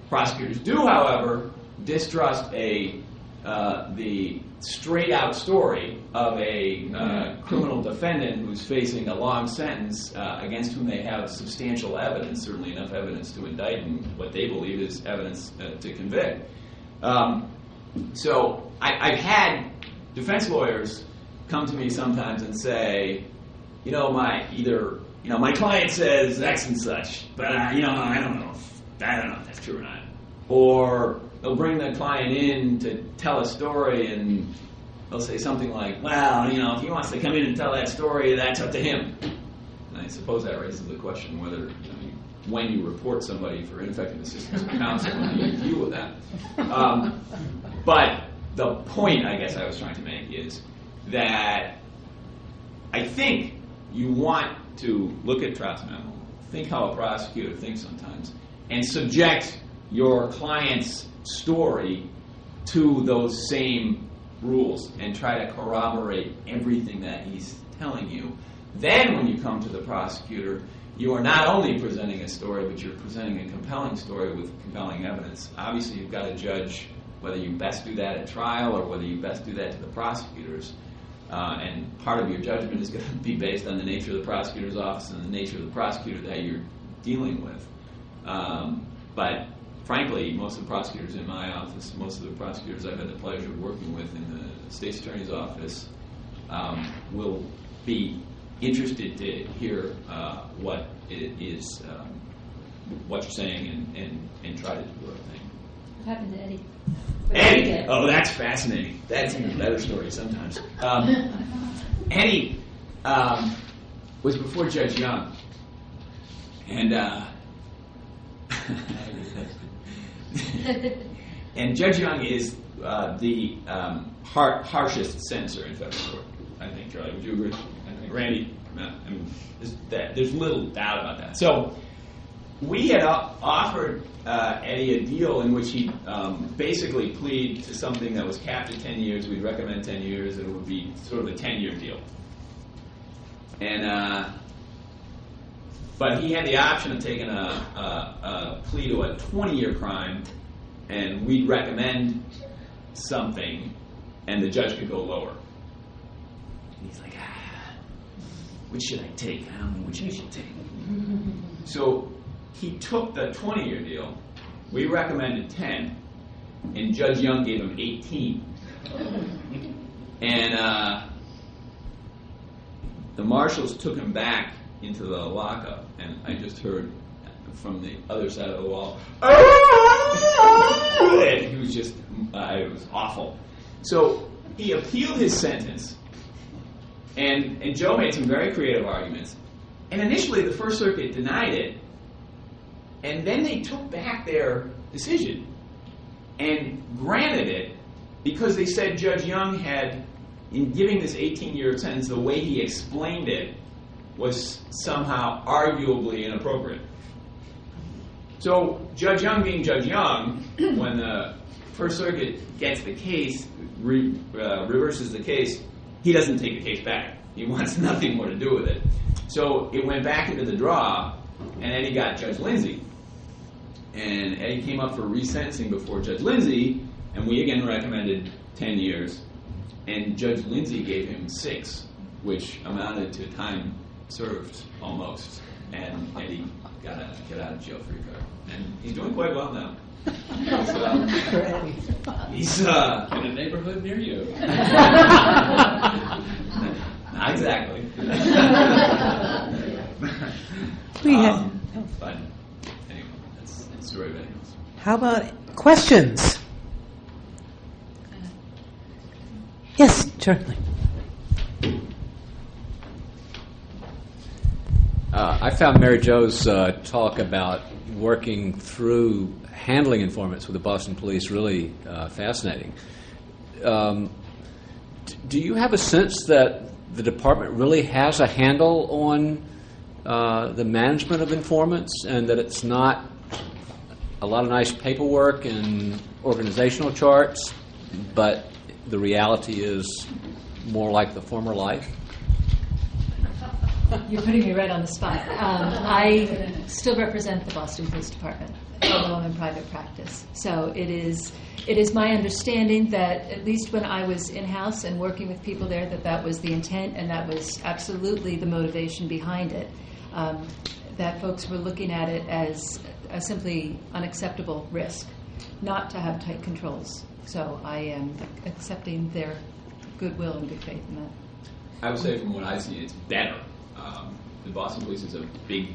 Speaker 18: Prosecutors do, however, distrust a uh, the straight out story of a uh, criminal defendant who's facing a long sentence uh, against whom they have substantial evidence, certainly enough evidence to indict and what they believe is evidence uh, to convict. Um, so I, I've had defense lawyers come to me sometimes and say, you know, my either you know my client says X and such, but you know I don't know, if, I don't know if that's true or not. Or they'll bring the client in to tell a story and they'll say something like, well, you know, if he wants to come in and tell that story, that's up to him. And I suppose that raises the question whether, you know, when you report somebody for ineffective assistance of counsel, do you deal with that? Um, but the point I guess I was trying to make is that I think you want to look at Trott's memo, think how a prosecutor thinks sometimes, and subject your client's story to those same rules and try to corroborate everything that he's telling you. Then, when you come to the prosecutor, you are not only presenting a story, but you're presenting a compelling story with compelling evidence. Obviously, you've got to judge whether you best do that at trial or whether you best do that to the prosecutors. Uh, and part of your judgment is going to be based on the nature of the prosecutor's office and the nature of the prosecutor that you're dealing with. Um, but frankly, most of the prosecutors in my office, most of the prosecutors I've had the pleasure of working with in the state's attorney's office, um, will be interested to hear uh, what it is, um, what you're saying, and, and, and try to do.
Speaker 23: What happened to Eddie?
Speaker 18: Eddie. Oh, that's fascinating. That's even a better story sometimes. Um, <laughs> Eddie um, was before Judge Young, and uh, <laughs> and Judge Young is uh, the um, har- harshest censor in federal court. I think, Charlie. Would you agree? I think Randy. uh, I mean, there's, that, there's little doubt about that. So we had offered uh, Eddie a deal in which he um, basically plead to something that was capped at 10 years. We'd recommend 10 years, and it would be sort of a 10 year deal. And uh, but he had the option of taking a, a, a plea to a 20 year crime, and we'd recommend something, and the judge could go lower. And he's like, ah, which should I take? I don't know which I should take. So he took the 20 year deal. We recommended 10, and Judge Young gave him 18. And uh, the marshals took him back into the lockup, and I just heard from the other side of the wall, and he was just, uh, it was awful. So he appealed his sentence, and, and Joe made some very creative arguments. And initially, the First Circuit denied it, and then they took back their decision and granted it because they said Judge Young had, in giving this 18 year sentence, the way he explained it was somehow arguably inappropriate. So, Judge Young being Judge Young, <clears throat> when the First Circuit gets the case, re, uh, reverses the case, he doesn't take the case back. He wants <laughs> nothing more to do with it. So, it went back into the draw, and Eddie got Judge Lindsay. And Eddie came up for resentencing before Judge Lindsay, and we again recommended 10 years. And Judge Lindsay gave him six, which amounted to time served almost. And Eddie got a get out of jail free card. And he's doing quite well now. He's, uh, he's uh,
Speaker 26: in a neighborhood near you. <laughs>
Speaker 18: Not exactly. <laughs>
Speaker 2: We have-
Speaker 18: um, but anyway, that's, that's the story of Eddie.
Speaker 2: How about questions? Yes, certainly.
Speaker 11: Uh, I found Mary Jo's uh, talk about working through handling informants with the Boston Police really uh, fascinating. Um, d- do you have a sense that the department really has a handle on uh, the management of informants and that it's not a lot of nice paperwork and organizational charts, but the reality is more like the former life? <laughs>
Speaker 12: You're putting me right on the spot. Um, I still represent the Boston Police Department, although I'm in private practice. So it is, it is my understanding that at least when I was in house and working with people there, that that was the intent and that was absolutely the motivation behind it. Um, that folks were looking at it as a simply unacceptable risk, not to have tight controls. So I am accepting their goodwill and good faith in that.
Speaker 18: I would say, from what I see, it's better. Um, the Boston Police is a big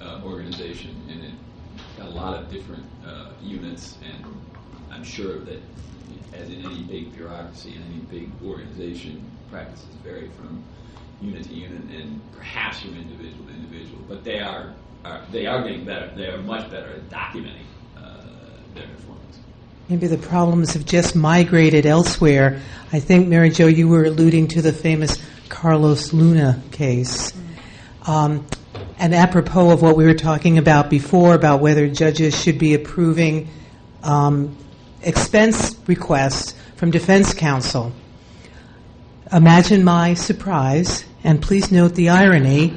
Speaker 18: uh, organization, and it got a lot of different uh, units. And I'm sure that, as in any big bureaucracy and any big organization, practices vary from unit to unit, and perhaps from individual to individual. But they are, are they are getting better. They are much better at documenting uh, their performance.
Speaker 2: Maybe the problems have just migrated elsewhere. I think, Mary Jo, you were alluding to the famous Carlos Luna case. Um, and apropos of what we were talking about before about whether judges should be approving um, expense requests from defense counsel, imagine my surprise, and please note the irony,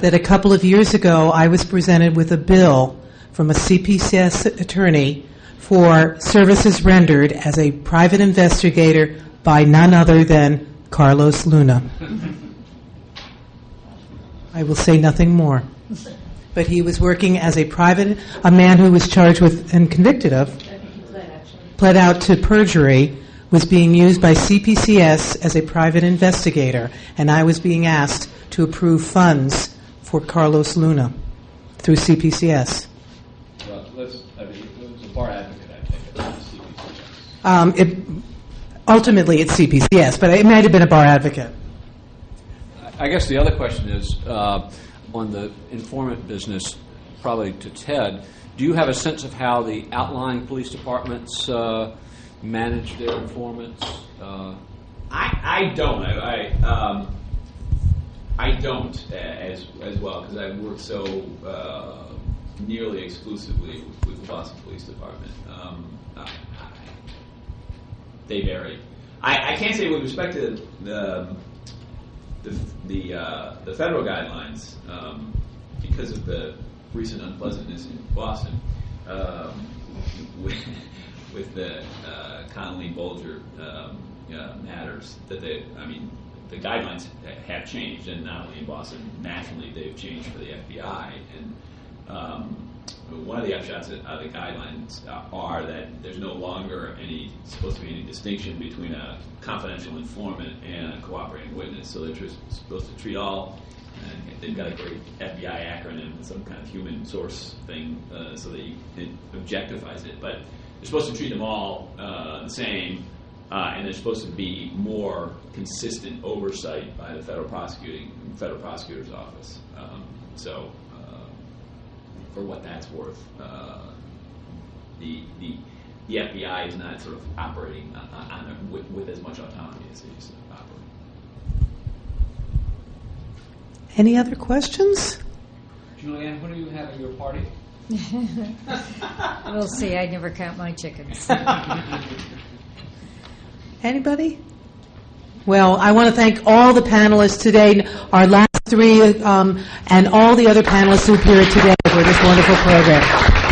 Speaker 2: that a couple of years ago I was presented with a bill from a CPCS attorney for services rendered as a private investigator by none other than Carlos Luna. I will say nothing more. But he was working as a private, a man who was charged with and convicted of, pled out to perjury, was being used by CPCS as a private investigator, and I was being asked to approve funds for Carlos Luna through CPCS.
Speaker 11: Well, let's, I mean, it was a bar advocate, I think, at the
Speaker 2: Um, it, ultimately, it's CPCS, but it might have been a bar advocate.
Speaker 11: I guess the other question is uh, on the informant business, probably to Ted. Do you have a sense of how the outlying police departments uh, manage their informants? Uh,
Speaker 18: I, I don't. I, I, um, I don't as as well because I work so uh, nearly exclusively with, with the Boston Police Department. Um, I, they vary. I, I can't say with respect to the the the, uh, the federal guidelines um, because of the recent unpleasantness in Boston um, <laughs> with, the uh, Connolly Bulger um, uh, matters. That they, I mean, the guidelines have changed, and not only in Boston, nationally they've changed for the FBI. And um, one of the upshots of the guidelines are that there's no longer any supposed to be any distinction between a confidential informant and a cooperating witness. So they're just supposed to treat all. And they've got a great FBI acronym, some kind of human source thing, uh, so that you, it objectifies it. But supposed to treat them all uh, the same, uh, and there's supposed to be more consistent oversight by the federal prosecuting federal prosecutor's office. Um, so for what that's worth. Uh, the, the, the FBI is not sort of operating on, on a, with, with as much autonomy as it used to operate.
Speaker 2: Any other questions?
Speaker 11: Julianne, what do you have at your party? <laughs>
Speaker 20: we'll see. I never count my chickens. <laughs>
Speaker 2: Anybody? Well, I want to thank all the panelists today, our last three, um, and all the other panelists who appeared today for this wonderful program.